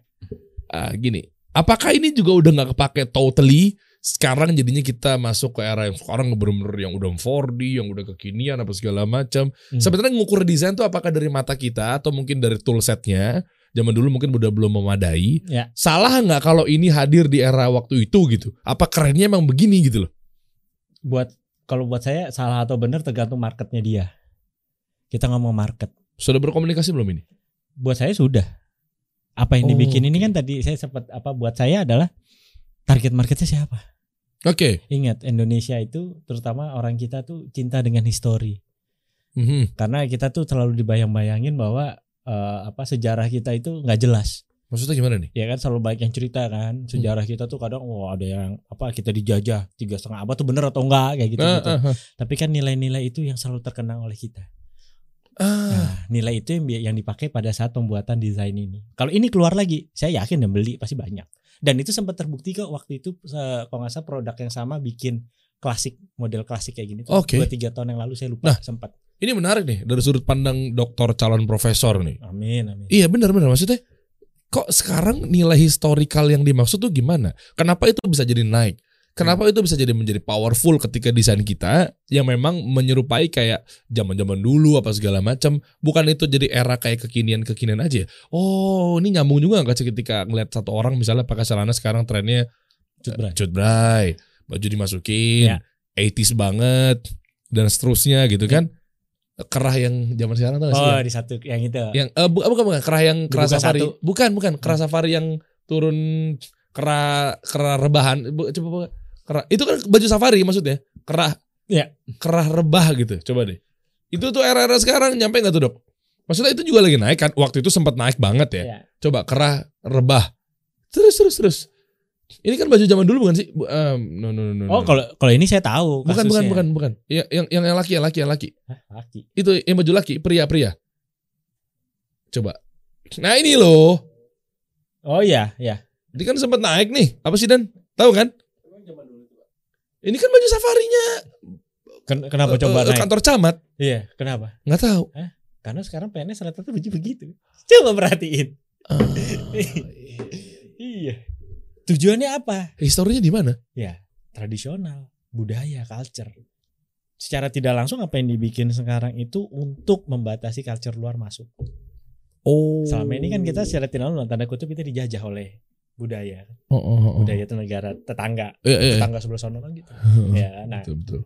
Speaker 3: Ah, gini. Apakah ini juga udah nggak kepake totally? Sekarang jadinya kita masuk ke era yang sekarang bener-bener yang udah 4D, yang udah kekinian apa segala macam.
Speaker 1: Hmm.
Speaker 3: Sebenarnya ngukur desain tuh apakah dari mata kita atau mungkin dari toolsetnya? Zaman dulu mungkin udah belum memadai.
Speaker 1: Ya.
Speaker 3: Salah nggak kalau ini hadir di era waktu itu gitu? Apa kerennya emang begini gitu loh?
Speaker 1: Buat kalau buat saya salah atau benar tergantung marketnya dia. Kita ngomong market.
Speaker 3: Sudah berkomunikasi belum ini?
Speaker 1: Buat saya sudah. Apa yang
Speaker 3: Oh,
Speaker 1: dibikin ini kan tadi saya sempat apa buat saya adalah target marketnya siapa?
Speaker 3: Oke.
Speaker 1: Ingat Indonesia itu terutama orang kita tuh cinta dengan histori.
Speaker 3: Mhm.
Speaker 1: Karena kita tuh terlalu dibayang-bayangin bahwa eh, apa sejarah kita itu nggak jelas.
Speaker 3: Maksudnya gimana nih?
Speaker 1: Ya kan selalu banyak yang cerita kan sejarah kita tuh kadang wah ada yang apa kita dijajah tiga setengah abad tuh bener atau enggak kayak gitu gitu.
Speaker 3: ah, ah.
Speaker 1: Tapi kan nilai-nilai itu yang selalu terkenang oleh kita.
Speaker 3: Ah,
Speaker 1: Nah, nilai itu yang yang dipakai pada saat pembuatan desain ini. Kalau ini keluar lagi, saya yakin yang beli pasti banyak. Dan itu sempat terbukti kok waktu itu kalau nggak salah produk yang sama bikin klasik model klasik kayak gini. tuh.
Speaker 3: Oke.
Speaker 1: Dua tiga tahun yang lalu saya lupa
Speaker 3: Nah.
Speaker 1: sempat.
Speaker 3: ini menarik nih dari sudut pandang dokter calon profesor nih.
Speaker 1: Amin amin.
Speaker 3: Iya benar-benar maksudnya kok sekarang nilai historikal yang dimaksud tuh gimana? Kenapa itu bisa jadi naik? Kenapa itu bisa jadi menjadi powerful ketika desain kita yang memang menyerupai kayak zaman-zaman dulu apa segala macam? Bukan itu jadi era kayak kekinian-kekinian aja. Oh, ini nyambung juga nggak sih ketika ngeliat satu orang misalnya pakai celana sekarang trennya
Speaker 1: Cut Bray.
Speaker 3: cut bray, baju dimasukin,
Speaker 1: Ya.
Speaker 3: 80s banget dan seterusnya gitu kan. Kerah yang zaman sekarang tuh
Speaker 1: Oh di satu yang itu.
Speaker 3: yang eh, bu- bukan bukan kerah yang kerah
Speaker 1: Dibuka
Speaker 3: safari.
Speaker 1: satu.
Speaker 3: Bukan bukan kerah safari yang turun kerah kerah rebahan. Bu- Coba coba kerah. Itu kan baju safari maksudnya. Kerah.
Speaker 1: Iya.
Speaker 3: Kerah rebah gitu. Coba deh. Itu tuh era-era sekarang nyampe nggak tuh, Dok? Maksudnya itu juga lagi naik kan? Waktu itu sempat naik banget ya.
Speaker 1: Ya.
Speaker 3: Coba kerah rebah. Terus terus terus. Ini kan baju zaman dulu bukan sih? Em, no, no, no, no,
Speaker 1: Oh
Speaker 3: no.
Speaker 1: kalau kalau ini saya tahu
Speaker 3: bukan bukan
Speaker 1: kasusnya.
Speaker 3: bukan bukan. Ya, yang yang yang laki yang laki yang laki.
Speaker 1: Hah, laki.
Speaker 3: Itu yang baju laki, pria-pria. Coba. Nah ini loh.
Speaker 1: Oh iya ya.
Speaker 3: Ini kan sempat naik nih. Apa sih Dan? Tahu kan? Ini kan baju safarinya
Speaker 1: Ken- kenapa
Speaker 3: eh,
Speaker 1: coba
Speaker 3: eh,
Speaker 1: naik?
Speaker 3: kantor camat.
Speaker 1: Iya kenapa?
Speaker 3: Nggak tahu.
Speaker 1: Karena sekarang PNS rata-rata baju begitu. Coba perhatiin.
Speaker 3: Ah,
Speaker 1: Iya. Tujuannya apa?
Speaker 3: historinya di mana?
Speaker 1: Ya, tradisional, budaya, culture. Secara tidak langsung apa yang dibikin sekarang itu untuk membatasi culture luar masuk.
Speaker 3: Oh.
Speaker 1: Selama ini kan kita secara tidak langsung tanda kutip kita dijajah oleh budaya.
Speaker 3: Oh, oh, oh.
Speaker 1: Budaya itu negara tetangga,
Speaker 3: Iya, iya, iya.
Speaker 1: tetangga sebelah sana kan gitu. <laughs> Ya, nah
Speaker 3: Betul, betul.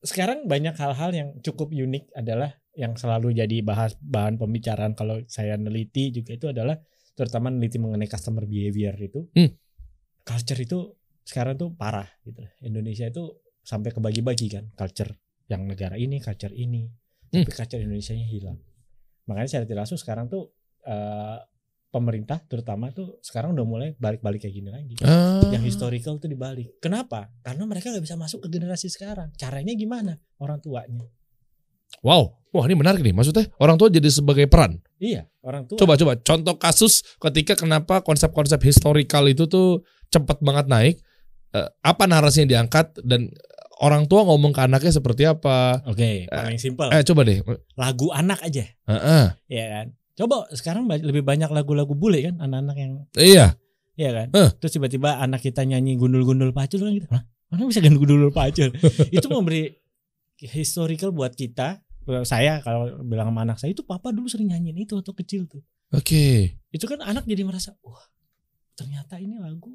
Speaker 1: sekarang banyak hal-hal yang cukup unik adalah yang selalu jadi bahas bahan pembicaraan kalau saya neliti juga itu adalah terutama neliti mengenai customer behavior itu
Speaker 3: Hmm.
Speaker 1: culture itu sekarang tuh parah gitu Indonesia itu sampai kebagi-bagi kan culture yang negara ini culture ini
Speaker 3: Hmm.
Speaker 1: tapi culture Indonesia nya hilang makanya saya tidak langsung sekarang tuh eh, pemerintah terutama tuh sekarang udah mulai balik-balik kayak gini lagi
Speaker 3: Ah.
Speaker 1: yang historical tuh dibalik. Kenapa? Karena mereka nggak bisa masuk ke generasi sekarang. Caranya gimana? Orang tuanya.
Speaker 3: Wow. Wah, ini menarik nih. Maksudnya orang tua jadi sebagai peran.
Speaker 1: Iya, orang tua.
Speaker 3: Coba coba contoh kasus ketika kenapa konsep-konsep historikal itu tuh cepat banget naik. Eh, apa narasi yang diangkat dan orang tua ngomong ke anaknya seperti apa?
Speaker 1: Oke, paling simpel.
Speaker 3: Eh coba deh.
Speaker 1: Lagu anak aja,
Speaker 3: Heeh.
Speaker 1: ya kan? Coba sekarang lebih banyak lagu-lagu bule kan, anak-anak yang,
Speaker 3: Iya.
Speaker 1: ya kan?
Speaker 3: Eh.
Speaker 1: Terus tiba-tiba anak kita nyanyi gundul-gundul pacul kan gitu. Hah? Mana bisa gundul-gundul pacul? <laughs> itu memberi historical buat kita. Saya kalau bilang sama anak saya itu papa dulu sering nyanyiin itu waktu kecil tuh.
Speaker 3: Oke.
Speaker 1: Itu kan anak jadi merasa, wah ternyata ini lagu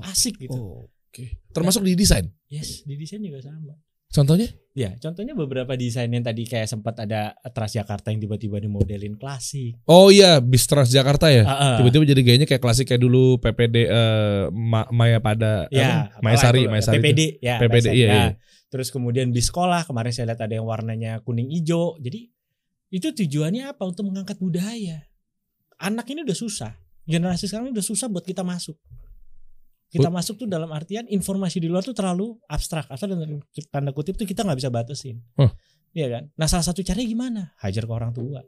Speaker 1: asik gitu.
Speaker 3: Oh, Oke. Termasuk di desain.
Speaker 1: Yes, di desain juga sama.
Speaker 3: Contohnya?
Speaker 1: Ya, contohnya beberapa desain yang tadi kayak sempat ada Transjakarta yang tiba-tiba dimodelin klasik.
Speaker 3: Oh iya, bis Transjakarta ya.
Speaker 1: Ah, ah.
Speaker 3: Tiba-tiba jadi gayanya kayak klasik kayak dulu PPD eh, Ma- Maya pada
Speaker 1: ya,
Speaker 3: apa? Maya Sari, Maya
Speaker 1: itu,
Speaker 3: Sari. itu.
Speaker 1: PPD, ya,
Speaker 3: PPD, iya,
Speaker 1: Ya.
Speaker 3: iya.
Speaker 1: Terus kemudian di sekolah kemarin saya lihat ada yang warnanya kuning hijau. Jadi itu tujuannya apa? Untuk mengangkat budaya. Anak ini udah susah. Generasi sekarang ini udah susah buat kita masuk. Kita masuk tuh dalam artian informasi di luar tuh terlalu abstrak atau dengan tanda kutip tuh kita nggak bisa batasin.
Speaker 3: Huh.
Speaker 1: Iya kan? Nah salah satu caranya gimana? Hajar ke orang tua.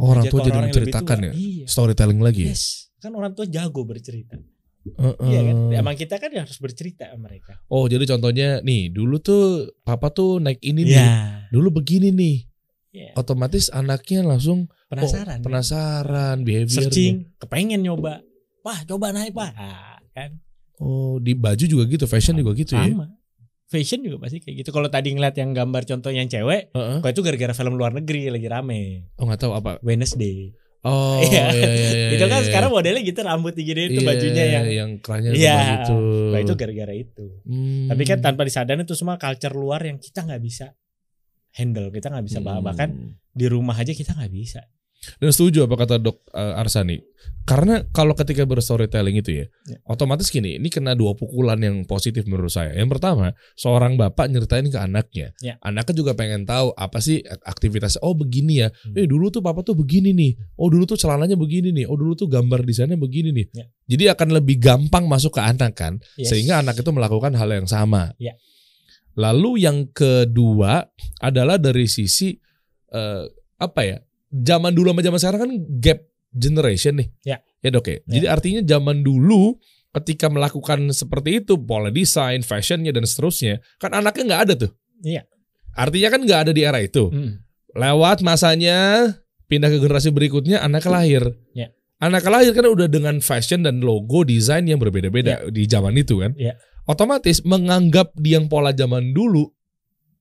Speaker 3: Orang
Speaker 1: Hajar
Speaker 3: tua jadi
Speaker 1: orang
Speaker 3: menceritakan
Speaker 1: tua.
Speaker 3: ya.
Speaker 1: Iya.
Speaker 3: Storytelling lagi ya.
Speaker 1: Yes. Kan orang tua jago bercerita.
Speaker 3: Heeh.
Speaker 1: Iya kan? Emang kita kan harus bercerita sama mereka.
Speaker 3: Oh jadi contohnya nih dulu tuh papa tuh naik ini nih,
Speaker 1: Iya.
Speaker 3: dulu begini nih,
Speaker 1: Iya.
Speaker 3: otomatis anaknya langsung
Speaker 1: Penasaran.
Speaker 3: oh,
Speaker 1: kan?
Speaker 3: penasaran behavior.
Speaker 1: Searching, kepengen nyoba. Wah, coba naik, Pak. Ah, kan.
Speaker 3: Oh di baju juga gitu, fashion juga gitu ya.
Speaker 1: Sama. Fashion juga pasti kayak gitu. Kalau tadi ngeliat yang gambar contoh yang cewek,
Speaker 3: Heeh.
Speaker 1: kok itu gara-gara film luar negeri lagi rame.
Speaker 3: Oh nggak tahu apa.
Speaker 1: Wednesday.
Speaker 3: Oh
Speaker 1: Iya.
Speaker 3: iya, iya, iya, <laughs>
Speaker 1: itu kan
Speaker 3: iya.
Speaker 1: sekarang modelnya gitu rambut digini itu
Speaker 3: Iya,
Speaker 1: bajunya yang
Speaker 3: yang kerannya
Speaker 1: Iya.
Speaker 3: gitu.
Speaker 1: Nah, itu gara-gara itu.
Speaker 3: Hmm.
Speaker 1: Tapi kan tanpa disadari itu semua culture luar yang kita nggak bisa handle, kita nggak bisa.
Speaker 3: Hmm.
Speaker 1: Bahkan di rumah aja kita nggak bisa.
Speaker 3: Dan setuju apa kata Dok eh, Arsani? Karena kalau ketika berstorytelling itu ya,
Speaker 1: Ya.
Speaker 3: otomatis gini, ini kena dua pukulan yang positif menurut saya. Yang pertama, seorang bapak nyeritain ke anaknya.
Speaker 1: Ya.
Speaker 3: Anaknya juga pengen tahu apa sih aktivitas. Oh begini ya.
Speaker 1: Hmm.
Speaker 3: Eh dulu tuh papa tuh begini nih. Oh dulu tuh celananya begini nih. Oh dulu tuh gambar desainnya begini nih.
Speaker 1: Ya.
Speaker 3: Jadi akan lebih gampang masuk ke anak kan,
Speaker 1: Yes.
Speaker 3: sehingga anak itu melakukan hal yang sama.
Speaker 1: Ya.
Speaker 3: Lalu yang kedua adalah dari sisi eh, apa ya? Zaman dulu sama zaman sekarang kan gap generation nih.
Speaker 1: Ya.
Speaker 3: Ya dok ya. Jadi artinya zaman dulu ketika melakukan seperti itu pola desain, fashionnya dan seterusnya, kan anaknya nggak ada tuh.
Speaker 1: Iya.
Speaker 3: Artinya kan nggak ada di era itu.
Speaker 1: Hmm.
Speaker 3: Lewat masanya pindah ke generasi berikutnya anaknya lahir.
Speaker 1: Ya.
Speaker 3: Anaknya lahir kan udah dengan fashion dan logo desain yang berbeda-beda di zaman itu kan.
Speaker 1: Ya.
Speaker 3: Otomatis menganggap di yang pola zaman dulu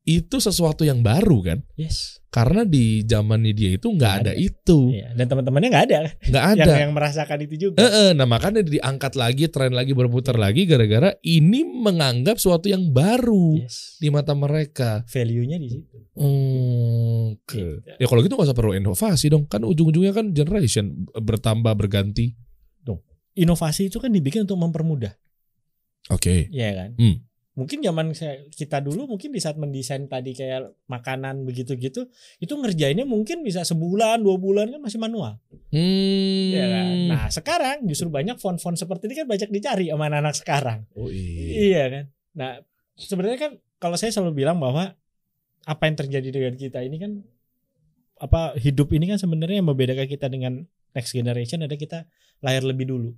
Speaker 3: itu sesuatu yang baru kan.
Speaker 1: Yes.
Speaker 3: Karena di zamannya dia itu nggak ada
Speaker 1: ada.
Speaker 3: itu,
Speaker 1: Iya. Dan teman-temannya nggak ada
Speaker 3: nggak
Speaker 1: yang
Speaker 3: ada.
Speaker 1: yang merasakan itu juga.
Speaker 3: Eh, eh, nah makanya diangkat lagi, tren lagi berputar lagi gara-gara ini menganggap suatu yang baru
Speaker 1: Yes.
Speaker 3: di mata mereka.
Speaker 1: Value-nya di situ.
Speaker 3: Hmm, Oke.
Speaker 1: Gitu.
Speaker 3: Ya kalau gitu nggak usah perlu inovasi dong. Kan ujung-ujungnya kan generation bertambah berganti.
Speaker 1: Inovasi itu kan dibikin untuk mempermudah,
Speaker 3: Oke.
Speaker 1: Iya kan?
Speaker 3: Hmm.
Speaker 1: Mungkin zaman saya- kita dulu mungkin di saat mendesain tadi kayak makanan begitu-gitu, itu ngerjainnya mungkin bisa sebulan, dua bulan kan masih manual.
Speaker 3: Hmm.
Speaker 1: Iya kan? Nah sekarang justru banyak font-font seperti ini kan banyak dicari sama anak-anak sekarang.
Speaker 3: Oh iya.
Speaker 1: Iya kan? Nah sebenarnya kan kalau saya selalu bilang bahwa apa yang terjadi dengan kita ini kan apa hidup ini kan sebenarnya yang membedakan kita dengan next generation ada kita lahir lebih dulu.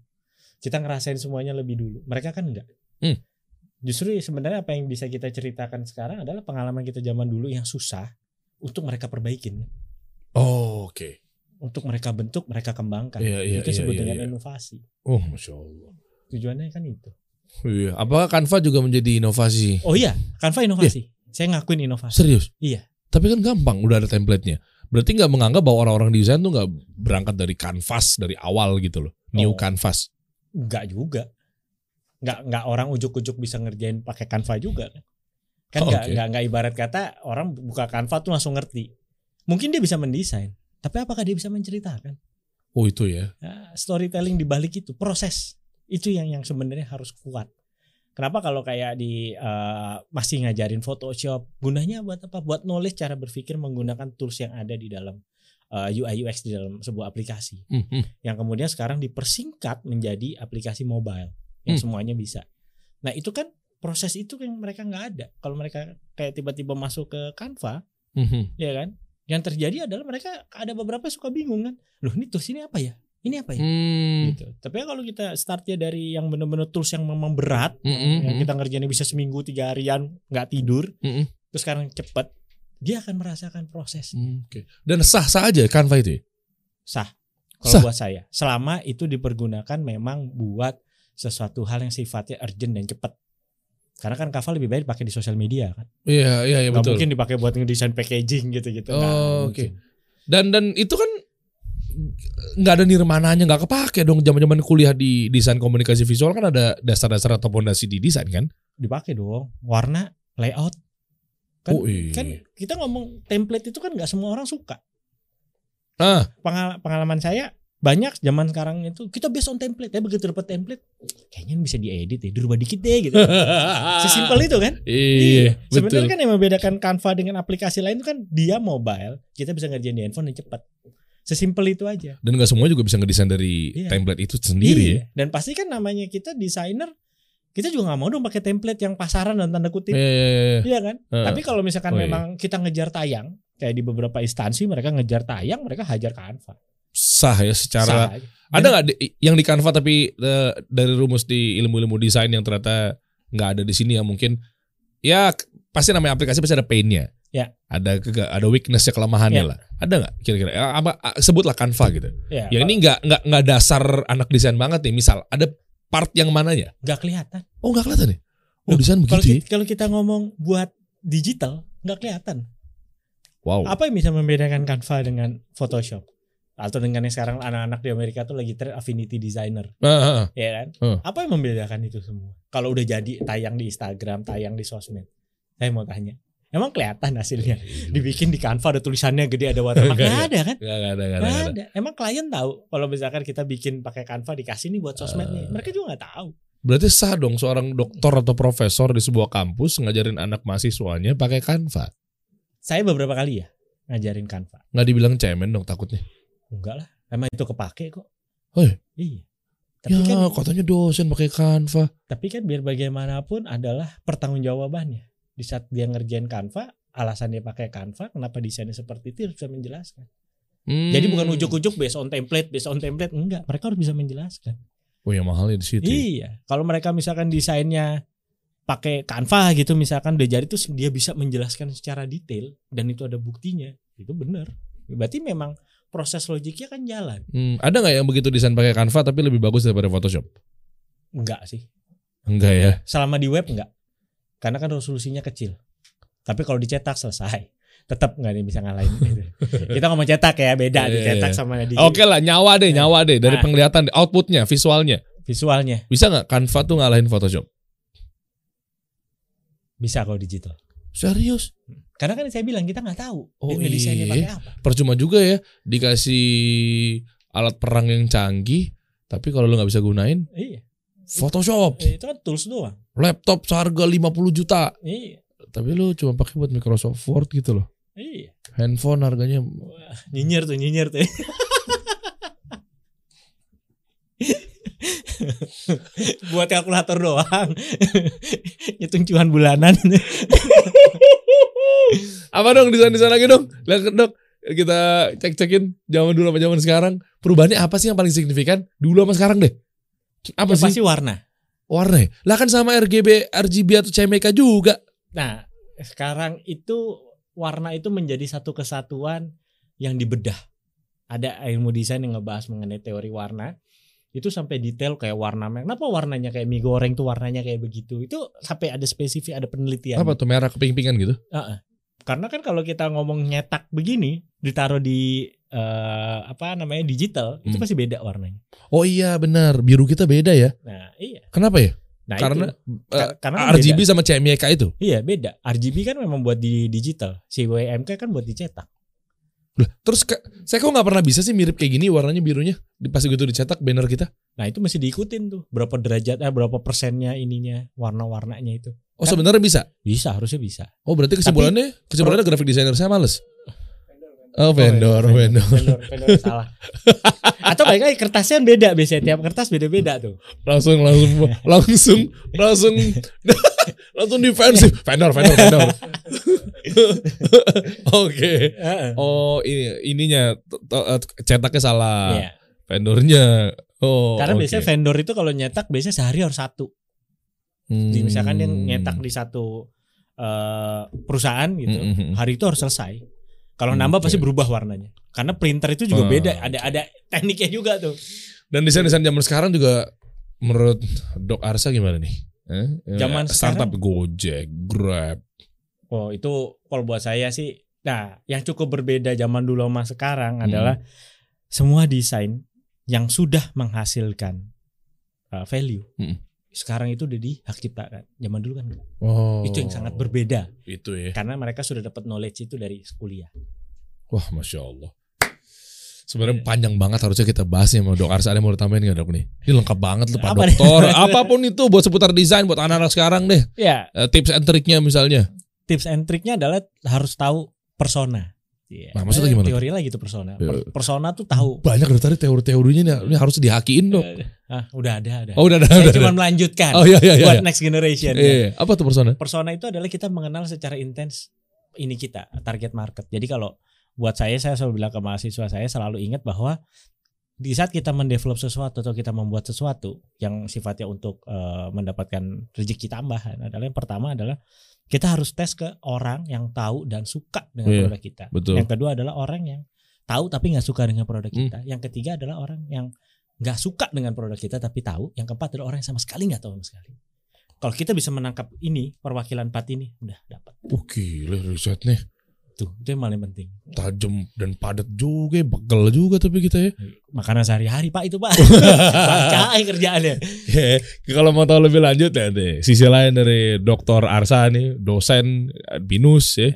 Speaker 1: Kita ngerasain semuanya lebih dulu. Mereka kan enggak.
Speaker 3: Hmm.
Speaker 1: Justru sebenarnya apa yang bisa kita ceritakan sekarang adalah pengalaman kita zaman dulu yang susah untuk mereka perbaikin,
Speaker 3: Oh, oke.
Speaker 1: untuk mereka bentuk, mereka kembangkan.
Speaker 3: Iya, iya,
Speaker 1: itu
Speaker 3: iya,
Speaker 1: sebut
Speaker 3: iya,
Speaker 1: dengan
Speaker 3: iya.
Speaker 1: inovasi.
Speaker 3: Oh, masya Allah.
Speaker 1: Tujuannya kan itu.
Speaker 3: Iya. Apakah Canva juga menjadi inovasi?
Speaker 1: Oh iya, Canva inovasi. Saya ngakuin inovasi.
Speaker 3: Serius?
Speaker 1: Iya.
Speaker 3: Tapi kan gampang, udah ada template-nya. Berarti nggak menganggap bahwa orang-orang desain tuh nggak berangkat dari canvas dari awal gitu loh. New
Speaker 1: Oh.
Speaker 3: canvas.
Speaker 1: Enggak juga. Enggak enggak orang ujuk-ujuk bisa ngerjain pakai Canva juga kan. Kan enggak
Speaker 3: oke.
Speaker 1: enggak enggak ibarat kata orang buka Canva tuh langsung ngerti. Mungkin dia bisa mendesain, tapi apakah dia bisa menceritakan?
Speaker 3: Oh itu ya.
Speaker 1: Nah, storytelling di balik itu, proses itu yang yang sebenarnya harus kuat. Kenapa kalau kayak di eh, masih ngajarin Photoshop, gunanya buat apa? Buat knowledge cara berpikir menggunakan tools yang ada di dalam eh, UI UX di dalam sebuah aplikasi
Speaker 3: Hmm, hmm.
Speaker 1: yang kemudian sekarang dipersingkat menjadi aplikasi mobile yang
Speaker 3: Hmm.
Speaker 1: semuanya bisa. Nah itu kan proses itu yang mereka nggak ada. Kalau mereka kayak tiba-tiba masuk ke Canva,
Speaker 3: Hmm, hmm.
Speaker 1: ya kan? Yang terjadi adalah mereka ada beberapa suka bingung kan. Loh ini tools ini apa ya? Ini apa ya?
Speaker 3: Hmm.
Speaker 1: Gitu. Tapi kalau kita startnya dari yang benar-benar tools yang memang berat,
Speaker 3: Mm-mm,
Speaker 1: yang
Speaker 3: mm.
Speaker 1: kita ngerjainnya bisa seminggu tiga harian nggak tidur,
Speaker 3: Mm-mm.
Speaker 1: terus sekarang cepet, dia akan merasakan proses
Speaker 3: Hmm, Oke. Dan sah-sah aja Canva itu ya?
Speaker 1: sah. Kalau
Speaker 3: Sah.
Speaker 1: buat saya, selama itu dipergunakan memang buat sesuatu hal yang sifatnya urgent dan cepat. Karena kan Canva lebih baik dipakai di sosial media kan.
Speaker 3: Iya, iya, iya betul.
Speaker 1: mungkin dipakai buat ngedesain packaging gitu-gitu.
Speaker 3: Oh, oke.
Speaker 1: mungkin.
Speaker 3: Dan dan itu kan nggak ada nirmananya nggak kepake dong zaman-zaman kuliah di desain komunikasi visual kan ada dasar-dasar atau pondasi di desain kan?
Speaker 1: Dipakai dong. Warna, layout, Kan,
Speaker 3: oh iya.
Speaker 1: kan kita ngomong template itu kan nggak semua orang suka.
Speaker 3: ah,
Speaker 1: Pengal- pengalaman saya banyak zaman sekarang itu kita based on template ya begitu dapat template kayaknya bisa diedit ya dirubah dikit deh gitu <laughs> sesimpel itu kan
Speaker 3: iya, betul.
Speaker 1: sebenarnya kan yang membedakan Canva dengan aplikasi lain itu kan dia mobile kita bisa ngerjain di handphone yang cepat sesimpel itu aja
Speaker 3: Dan nggak semua juga bisa ngedesain dari
Speaker 1: Iya.
Speaker 3: template itu sendiri ya.
Speaker 1: Iya. dan pasti kan namanya kita desainer kita juga nggak mau dong pakai template yang pasaran dan tanda kutip
Speaker 3: Iya, iya, iya.
Speaker 1: Iya kan?
Speaker 3: Heeh.
Speaker 1: Tapi kalau misalkan
Speaker 3: Oh, iya.
Speaker 1: memang kita ngejar tayang, kayak di beberapa instansi mereka ngejar tayang, mereka hajar Canva.
Speaker 3: Sah ya secara
Speaker 1: Sah
Speaker 3: ada nggak yang di Canva tapi eh, dari rumus di ilmu-ilmu desain yang ternyata nggak ada di sini yang mungkin ya pasti namanya aplikasi pasti ada pain-nya.
Speaker 1: Ya.
Speaker 3: Ada ada weakness-nya kelemahannya
Speaker 1: Ya.
Speaker 3: lah. Ada nggak kira-kira? Ya, apa ah, sebutlah Canva gitu.
Speaker 1: Ya,
Speaker 3: Yang ini nggak nggak nggak dasar anak desain banget nih. Misal ada part yang mananya?
Speaker 1: nggak kelihatan.
Speaker 3: Oh nggak kelihatan nih. Oh
Speaker 1: Loh,
Speaker 3: desain
Speaker 1: Kalau
Speaker 3: begitu. ya?
Speaker 1: kita, kalau kita ngomong buat digital, nggak kelihatan.
Speaker 3: Wow.
Speaker 1: Apa yang bisa membedakan Canva dengan Photoshop? Atau dengan yang sekarang anak-anak di Amerika tuh lagi tren affinity designer,
Speaker 3: Ah, ah, ah.
Speaker 1: ya kan?
Speaker 3: Hmm.
Speaker 1: Apa yang membedakan itu semua? Kalau udah jadi tayang di Instagram, tayang di sosmed, saya mau tanya, emang kelihatan hasilnya? Dibikin di Canva ada tulisannya gede, ada watermark,
Speaker 3: Nggak,
Speaker 1: ada kan?
Speaker 3: Nggak ada nggak ada. Ada.
Speaker 1: ada. Emang klien tahu kalau misalkan kita bikin pakai Canva dikasih nih buat sosmed nih.
Speaker 3: Eh.
Speaker 1: Mereka juga nggak tahu.
Speaker 3: Berarti sah dong seorang doktor atau profesor di sebuah kampus ngajarin anak mahasiswanya pakai Canva.
Speaker 1: Saya beberapa kali ya ngajarin Canva.
Speaker 3: Nggak dibilang cemen dong takutnya.
Speaker 1: Enggak lah. Emang itu kepake kok.
Speaker 3: Oh iya?
Speaker 1: Tapi
Speaker 3: ya
Speaker 1: kan
Speaker 3: katanya dosen pakai Canva.
Speaker 1: tapi kan biar bagaimanapun adalah pertanggungjawabannya. Di saat dia ngerjain Canva, alasan dia pakai Canva, kenapa desainnya seperti itu harus bisa menjelaskan.
Speaker 3: Hmm.
Speaker 1: Jadi bukan ujuk-ujuk based on template, based on template enggak. Mereka harus bisa menjelaskan.
Speaker 3: Oh ya mahalnya di situ. ya.
Speaker 1: Iya. Kalau mereka misalkan desainnya pakai Canva gitu misalkan udah jadi terus dia bisa menjelaskan secara detail dan itu ada buktinya. Itu benar. Berarti memang proses logiknya kan jalan.
Speaker 3: Hmm, ada nggak yang begitu desain pakai Canva tapi lebih bagus daripada Photoshop?
Speaker 1: Enggak sih.
Speaker 3: Enggak ya.
Speaker 1: Selama di web enggak. Karena kan resolusinya kecil. Tapi kalau dicetak selesai. Tetap nggak ada yang bisa ngalahin <laughs> itu. Kita ngomong cetak ya, beda
Speaker 3: Iya, iya,
Speaker 1: dicetak
Speaker 3: iya.
Speaker 1: sama di
Speaker 3: Oke lah, nyawa deh, nyawa deh dari
Speaker 1: Nah.
Speaker 3: penglihatan, outputnya, visualnya.
Speaker 1: visualnya.
Speaker 3: Bisa nggak Canva tuh ngalahin Photoshop?
Speaker 1: Bisa kalau digital.
Speaker 3: Serius?
Speaker 1: Karena kan saya bilang kita nggak tahu
Speaker 3: Oh,
Speaker 1: desainnya
Speaker 3: iya.
Speaker 1: pakai apa.
Speaker 3: Percuma juga ya dikasih alat perang yang canggih, tapi kalau lu nggak bisa gunain
Speaker 1: Iya.
Speaker 3: Photoshop,
Speaker 1: Itu kan tools doang.
Speaker 3: laptop seharga 50 juta,
Speaker 1: Iya.
Speaker 3: tapi lu cuma pakai buat Microsoft Word gitu loh.
Speaker 1: Iya.
Speaker 3: Handphone harganya
Speaker 1: Wah, nyinyir tuh, nyinyir tuh. <laughs> <laughs> Buat kalkulator doang. <laughs> Hitung cuan bulanan. <laughs>
Speaker 3: apa dong desain-desain lagi dong? Lihat dok, kita cek-cekin zaman dulu sama zaman sekarang. Perubahannya apa sih yang paling signifikan? Dulu sama sekarang deh. Apa
Speaker 1: Yang
Speaker 3: sih?
Speaker 1: pasti warna.
Speaker 3: Warna ya? Lah kan sama RGB, RGB atau CMYK juga.
Speaker 1: Nah, sekarang itu warna itu menjadi satu kesatuan yang dibedah. Ada ilmu desain yang ngebahas mengenai teori warna. Itu sampai detail kayak warna merah. Kenapa warnanya kayak mie goreng tuh warnanya kayak begitu? Itu sampai ada spesifik, ada penelitian.
Speaker 3: Apa tuh merah keping-pingan gitu?
Speaker 1: Karena kan kalau kita ngomong nyetak begini, ditaruh di eh, apa namanya digital, itu
Speaker 3: Hmm.
Speaker 1: pasti beda warnanya.
Speaker 3: Oh iya benar, biru kita beda ya.
Speaker 1: Nah, iya.
Speaker 3: Kenapa ya?
Speaker 1: Nah,
Speaker 3: Karena
Speaker 1: itu. Ka- karena kan
Speaker 3: RGB
Speaker 1: beda.
Speaker 3: sama CMYK itu.
Speaker 1: Iya, beda. RGB kan memang buat di digital. Si WMK kan buat dicetak.
Speaker 3: Loh, terus ke- saya kok nggak pernah bisa sih mirip kayak gini warnanya birunya di pas gitu dicetak banner kita.
Speaker 1: Nah, itu mesti diikutin tuh. Berapa derajat eh berapa persennya ininya, warna-warnanya itu.
Speaker 3: Oh
Speaker 1: Kan-
Speaker 3: sebenarnya bisa.
Speaker 1: Bisa, harusnya bisa.
Speaker 3: Oh berarti kesimpulannya kesimpulannya grafik designer saya males. Oh vendor,
Speaker 1: Oh,
Speaker 3: vendor.
Speaker 1: vendor, vendor <laughs> salah. Atau baik lagi kertasnya beda biasanya tiap kertas beda-beda tuh.
Speaker 3: Langsung langsung langsung <laughs> langsung <laughs> langsung defensif. Vendor, vendor, vendor. <laughs> Oke. Oh ini ininya cetaknya salah.
Speaker 1: Iya.
Speaker 3: Vendornya. Oh.
Speaker 1: Karena
Speaker 3: oke.
Speaker 1: biasanya vendor itu kalau nyetak biasanya sehari harus satu. Di, misalkan dia
Speaker 3: Hmm.
Speaker 1: nyetak di satu eh, perusahaan gitu,
Speaker 3: Hmm, hmm, hmm.
Speaker 1: hari itu harus selesai. Kalau
Speaker 3: Hmm,
Speaker 1: nambah
Speaker 3: oke.
Speaker 1: pasti berubah warnanya. Karena printer itu juga
Speaker 3: Ah.
Speaker 1: beda, ada ada tekniknya juga tuh.
Speaker 3: Dan desain-desain zaman sekarang juga menurut Dok Arsa gimana nih? Eh?
Speaker 1: Zaman
Speaker 3: startup Gojek, Grab.
Speaker 1: Oh, itu kalau buat saya sih nah, yang cukup berbeda zaman dulu sama sekarang
Speaker 3: Hmm.
Speaker 1: adalah semua desain yang sudah menghasilkan uh, value
Speaker 3: Hmm.
Speaker 1: sekarang itu udah di hak cipta kan. Zaman dulu kan enggak.
Speaker 3: Oh.
Speaker 1: Itu yang sangat berbeda
Speaker 3: Itu ya.
Speaker 1: karena mereka sudah dapat knowledge itu dari kuliah.
Speaker 3: Wah, masya Allah. Sebenarnya panjang banget harusnya kita bahas nih sama dok Arsa. Ada yang mau tambahin nggak dok nih? Ini lengkap banget loh Pak
Speaker 1: Apa nih?
Speaker 3: Dokter. <laughs> Apa pun itu buat seputar desain buat anak-anak sekarang deh.
Speaker 1: Ya,
Speaker 3: Eh, tips and triknya misalnya.
Speaker 1: tips and triknya adalah harus tahu persona. Iya.
Speaker 3: Nah, maksudnya gimana
Speaker 1: Teori lagi tuh persona.
Speaker 3: Ya.
Speaker 1: Per- persona tuh tahu.
Speaker 3: Banyak dari tadi teori-teorinya ini harus dihakiin dok.
Speaker 1: Ah, udah ada, ada.
Speaker 3: Oh udah ada.
Speaker 1: Saya
Speaker 3: udah
Speaker 1: cuma
Speaker 3: ada.
Speaker 1: melanjutkan
Speaker 3: Oh iya iya iya.
Speaker 1: buat
Speaker 3: iya.
Speaker 1: next generation.
Speaker 3: Iya, apa tuh persona?
Speaker 1: Persona itu adalah kita mengenal secara intens ini kita target market. Jadi kalau buat saya saya selalu bilang ke mahasiswa saya selalu ingat bahwa di saat kita mendevelop sesuatu atau kita membuat sesuatu yang sifatnya untuk eh, mendapatkan rezeki tambahan adalah yang pertama adalah kita harus tes ke orang yang tahu dan suka dengan
Speaker 3: Iya,
Speaker 1: produk kita.
Speaker 3: betul.
Speaker 1: Yang kedua adalah orang yang tahu tapi nggak suka dengan produk
Speaker 3: Hmm.
Speaker 1: kita. Yang ketiga adalah orang yang nggak suka dengan produk kita tapi tahu. Yang keempat adalah orang yang sama sekali nggak tahu sama sekali. Kalau kita bisa menangkap ini perwakilan empat ini udah dapat.
Speaker 3: Oh gila risetnya
Speaker 1: Tuh itu yang paling penting.
Speaker 3: tajam dan padat juga, begel juga tapi kita ya.
Speaker 1: Makanan sehari-hari pak itu pak. <laughs> Baca kerjaannya.
Speaker 3: Ya, kalau mau tahu lebih lanjut ya deh. Sisi lain dari Dr. Arsa nih, dosen Binus ya.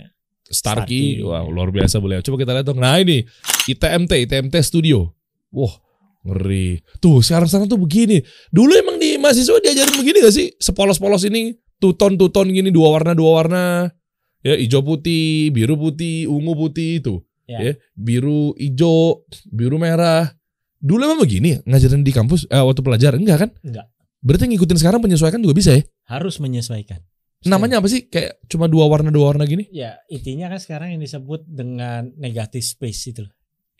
Speaker 3: Starkey,
Speaker 1: Starkey.
Speaker 3: wah luar biasa boleh. Coba kita lihat dong. Nah ini ITMT, ITMT Studio. Wah ngeri. Tuh sekarang-sekarang tuh begini. Dulu emang di mahasiswa diajarin begini gak sih? Sepolos-polos ini, tuton-tuton gini dua warna dua warna. Ya hijau putih, biru putih, ungu putih itu.
Speaker 1: Ya.
Speaker 3: Ya, biru hijau, biru merah. Dulu emang begini ya? ngajarin di kampus eh, waktu pelajar enggak kan?
Speaker 1: Enggak.
Speaker 3: Berarti ngikutin sekarang penyesuaikan juga bisa ya?
Speaker 1: Harus menyesuaikan.
Speaker 3: Namanya apa sih? Kayak cuma dua warna dua warna gini?
Speaker 1: Ya intinya kan sekarang yang disebut dengan negative space itu.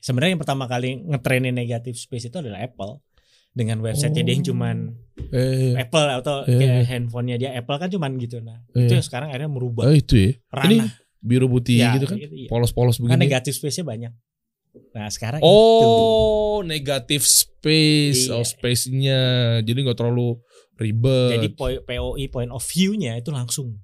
Speaker 1: Sebenarnya yang pertama kali ngetrenin negative space itu adalah Apple dengan website dia yang
Speaker 3: Oh.
Speaker 1: cuman
Speaker 3: Eh,
Speaker 1: Apple atau
Speaker 3: Iya.
Speaker 1: kayak handphonenya dia Apple kan cuman gitu nah. Itu
Speaker 3: Iya.
Speaker 1: yang sekarang akhirnya merubah
Speaker 3: oh itu ya. Ini
Speaker 1: ranah.
Speaker 3: biru putih
Speaker 1: Ya,
Speaker 3: gitu kan?
Speaker 1: iya.
Speaker 3: Polos-polos
Speaker 1: Kan
Speaker 3: begini.
Speaker 1: negative space-nya banyak. Nah, sekarang itu.
Speaker 3: Oh, negatif space,
Speaker 1: Iya.
Speaker 3: oh space-nya. Jadi nggak terlalu ribet.
Speaker 1: Jadi POI point of view-nya itu langsung.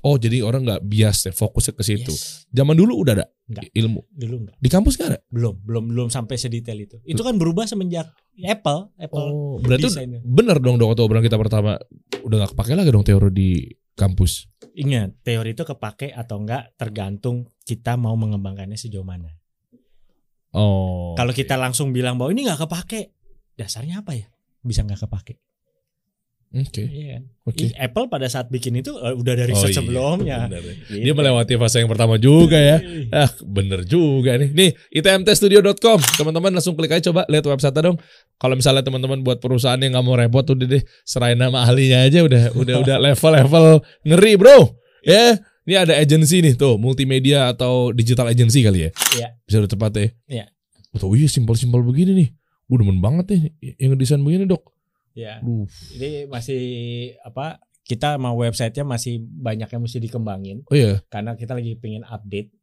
Speaker 3: oh, jadi orang nggak bias ya fokusnya ke situ.
Speaker 1: Yes.
Speaker 3: Zaman dulu udah ada
Speaker 1: Nggak.
Speaker 3: ilmu.
Speaker 1: Dulu enggak.
Speaker 3: Di kampus nggak ada.
Speaker 1: Belum, belum belum sampai sedetail itu. Itu kan berubah semenjak Apple, Apple
Speaker 3: Oh, berarti
Speaker 1: desainnya.
Speaker 3: bener dong dong waktu obrolan kita pertama udah nggak kepake lagi dong teori di kampus.
Speaker 1: Ingat, teori itu kepake atau enggak tergantung kita mau mengembangkannya sejauh mana.
Speaker 3: Oh.
Speaker 1: Kalau kita langsung bilang bahwa ini nggak kepake, dasarnya apa ya? Bisa nggak kepake?
Speaker 3: Oke.
Speaker 1: Iya kan?
Speaker 3: Oke.
Speaker 1: Ih, Apple pada saat bikin itu eh, udah dari
Speaker 3: Oh, iya,
Speaker 1: sebelumnya.
Speaker 3: bener ya.
Speaker 1: Gitu.
Speaker 3: Dia melewati fase yang pertama juga ya. Ah, bener juga nih. Nih, itmtstudio.com. Teman-teman langsung klik aja coba lihat website dong. Kalau misalnya teman-teman buat perusahaan yang nggak mau repot udah deh serahin nama ahlinya aja udah udah udah <laughs> level-level ngeri, Bro. Ya. Ini ada agensi nih tuh, multimedia atau digital agency kali ya.
Speaker 1: Iya.
Speaker 3: Bisa udah tepat ya.
Speaker 1: Iya.
Speaker 3: Oh iya simpel-simpel begini nih. Gue demen banget nih yang desain begini, Dok.
Speaker 1: Ya. Ini masih apa? Kita mau websitenya masih banyak yang mesti dikembangin
Speaker 3: Oh iya.
Speaker 1: karena kita lagi pengen update.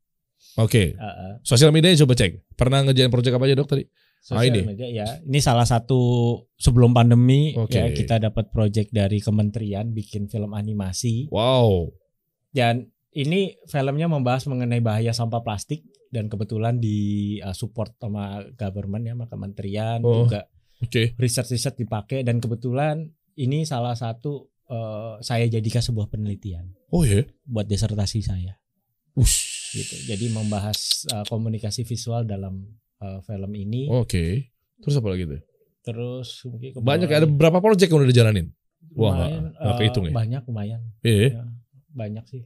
Speaker 3: Oke.
Speaker 1: uh, uh,
Speaker 3: Sosial medianya coba cek. Pernah ngerjain project apa aja, Dok tadi? Ah,
Speaker 1: sosial
Speaker 3: ini.
Speaker 1: media ya. Ini salah satu sebelum pandemi
Speaker 3: Oke.
Speaker 1: ya kita dapat project dari kementerian bikin film animasi
Speaker 3: Wow.
Speaker 1: dan ini filmnya membahas mengenai bahaya sampah plastik dan kebetulan di uh, support sama government ya sama kementerian
Speaker 3: Oh.
Speaker 1: juga
Speaker 3: Oke.
Speaker 1: riset-riset dipakai dan kebetulan ini salah satu uh, saya jadikan sebuah penelitian
Speaker 3: Oh ya.
Speaker 1: buat disertasi saya
Speaker 3: Ush.
Speaker 1: gitu. Jadi membahas uh, komunikasi visual dalam uh, film ini.
Speaker 3: Oke. Terus apa lagi tuh?
Speaker 1: Terus mungkin
Speaker 3: Banyak
Speaker 1: bawah
Speaker 3: ada berapa project yang udah dijalanin? Wah,
Speaker 1: Lumayan, uh,
Speaker 3: kehitung ya?
Speaker 1: Banyak lumayan.
Speaker 3: Iya.
Speaker 1: Ya, banyak sih.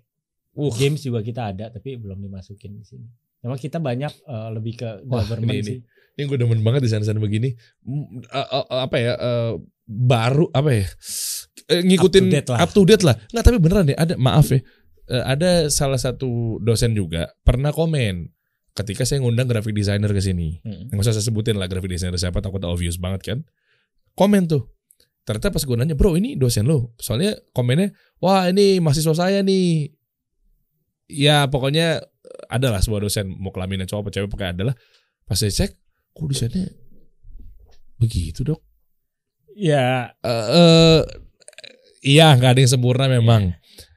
Speaker 3: Uh.
Speaker 1: Games juga kita ada tapi belum dimasukin di sini. Memang kita banyak uh, lebih ke
Speaker 3: Wah,
Speaker 1: government
Speaker 3: ini-
Speaker 1: sih.
Speaker 3: Ini gue demen banget desain-desain begini. Mm, uh, uh, uh, apa ya? uh, baru apa ya? Eh, ngikutin
Speaker 1: Up to date lah.
Speaker 3: up to date lah. Nggak tapi beneran deh. Ada maaf ya. eh, ada salah satu dosen juga pernah komen ketika saya ngundang graphic designer ke sini.
Speaker 1: Mm.
Speaker 3: Nggak usah saya sebutin lah graphic designer siapa takut obvious banget kan. Komen tuh. Ternyata pas gue nanya, bro ini dosen lo. Soalnya komennya, wah ini mahasiswa saya nih. Ya pokoknya ada lah sebuah dosen mau kelaminnya cowok apa cewek pakai adalah pas saya cek kok desainnya begitu dok
Speaker 1: Ya,
Speaker 3: Eh, eh, iya nggak ada yang sempurna memang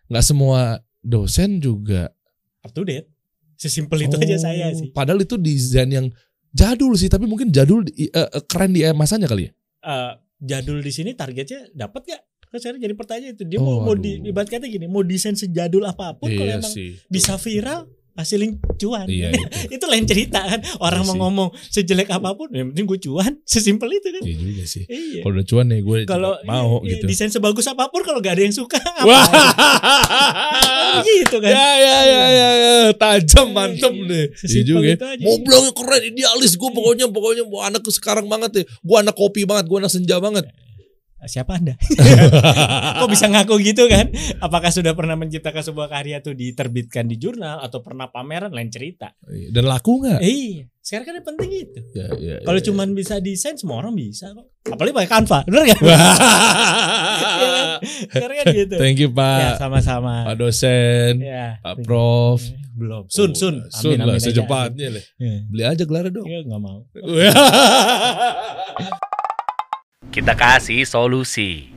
Speaker 3: nggak semua dosen juga
Speaker 1: up to date. Sesimpel itu aja
Speaker 3: Oh,
Speaker 1: saya sih.
Speaker 3: padahal itu desain yang jadul sih tapi mungkin jadul eh, keren di masanya kali ya
Speaker 1: Uh, jadul di sini targetnya dapat gak? Kan sekarang jadi pertanyaan itu dia
Speaker 3: Oh,
Speaker 1: mau, mau
Speaker 3: aduh.
Speaker 1: di ibarat kata gini, mau desain sejadul apa pun kalau
Speaker 3: Iya
Speaker 1: emang
Speaker 3: sih.
Speaker 1: bisa viral hasilin cuan.
Speaker 3: Iya <laughs> itu.
Speaker 1: itu lain cerita kan. Orang
Speaker 3: Iya
Speaker 1: mau
Speaker 3: sih.
Speaker 1: ngomong sejelek apa pun, yang penting gue cuan, <laughs> sesimpel itu kan.
Speaker 3: Iya juga sih.
Speaker 1: Iya.
Speaker 3: Kalau udah cuan nih gue
Speaker 1: Kalau
Speaker 3: mau
Speaker 1: iya,
Speaker 3: gitu.
Speaker 1: desain sebagus apa pun kalau gak ada yang suka, <laughs>
Speaker 3: Wah.
Speaker 1: apa gitu kan.
Speaker 3: Ya ya ya ya, ya. tajam mantep nih. Iya juga. ya. Mau bilangnya keren idealis gue pokoknya pokoknya mau anak sekarang banget ya. Gue anak kopi banget, gue anak senja banget.
Speaker 1: Siapa Anda? <laughs> Kok bisa ngaku gitu kan? Apakah sudah pernah menciptakan sebuah karya tuh diterbitkan di jurnal atau pernah pameran lain cerita?
Speaker 3: Dan laku nggak?
Speaker 1: Eh, iya, sekarang kan yang penting itu.
Speaker 3: Ya, ya,
Speaker 1: Kalau
Speaker 3: ya,
Speaker 1: cuman bisa desain semua orang bisa kok. Apalagi pakai Canva, bener gak?
Speaker 3: ya. <laughs>
Speaker 1: Iya kan? Sekarang kan gitu.
Speaker 3: Thank you
Speaker 1: Ya,
Speaker 3: Pak,
Speaker 1: sama-sama.
Speaker 3: Pak dosen,
Speaker 1: Ya.
Speaker 3: Pak Prof.
Speaker 1: Belum. Sun, sun.
Speaker 3: Sun lah secepatnya.
Speaker 1: Iya.
Speaker 3: Beli aja gelar dong.
Speaker 1: Iya, nggak mau. <laughs>
Speaker 2: Kita kasih solusi.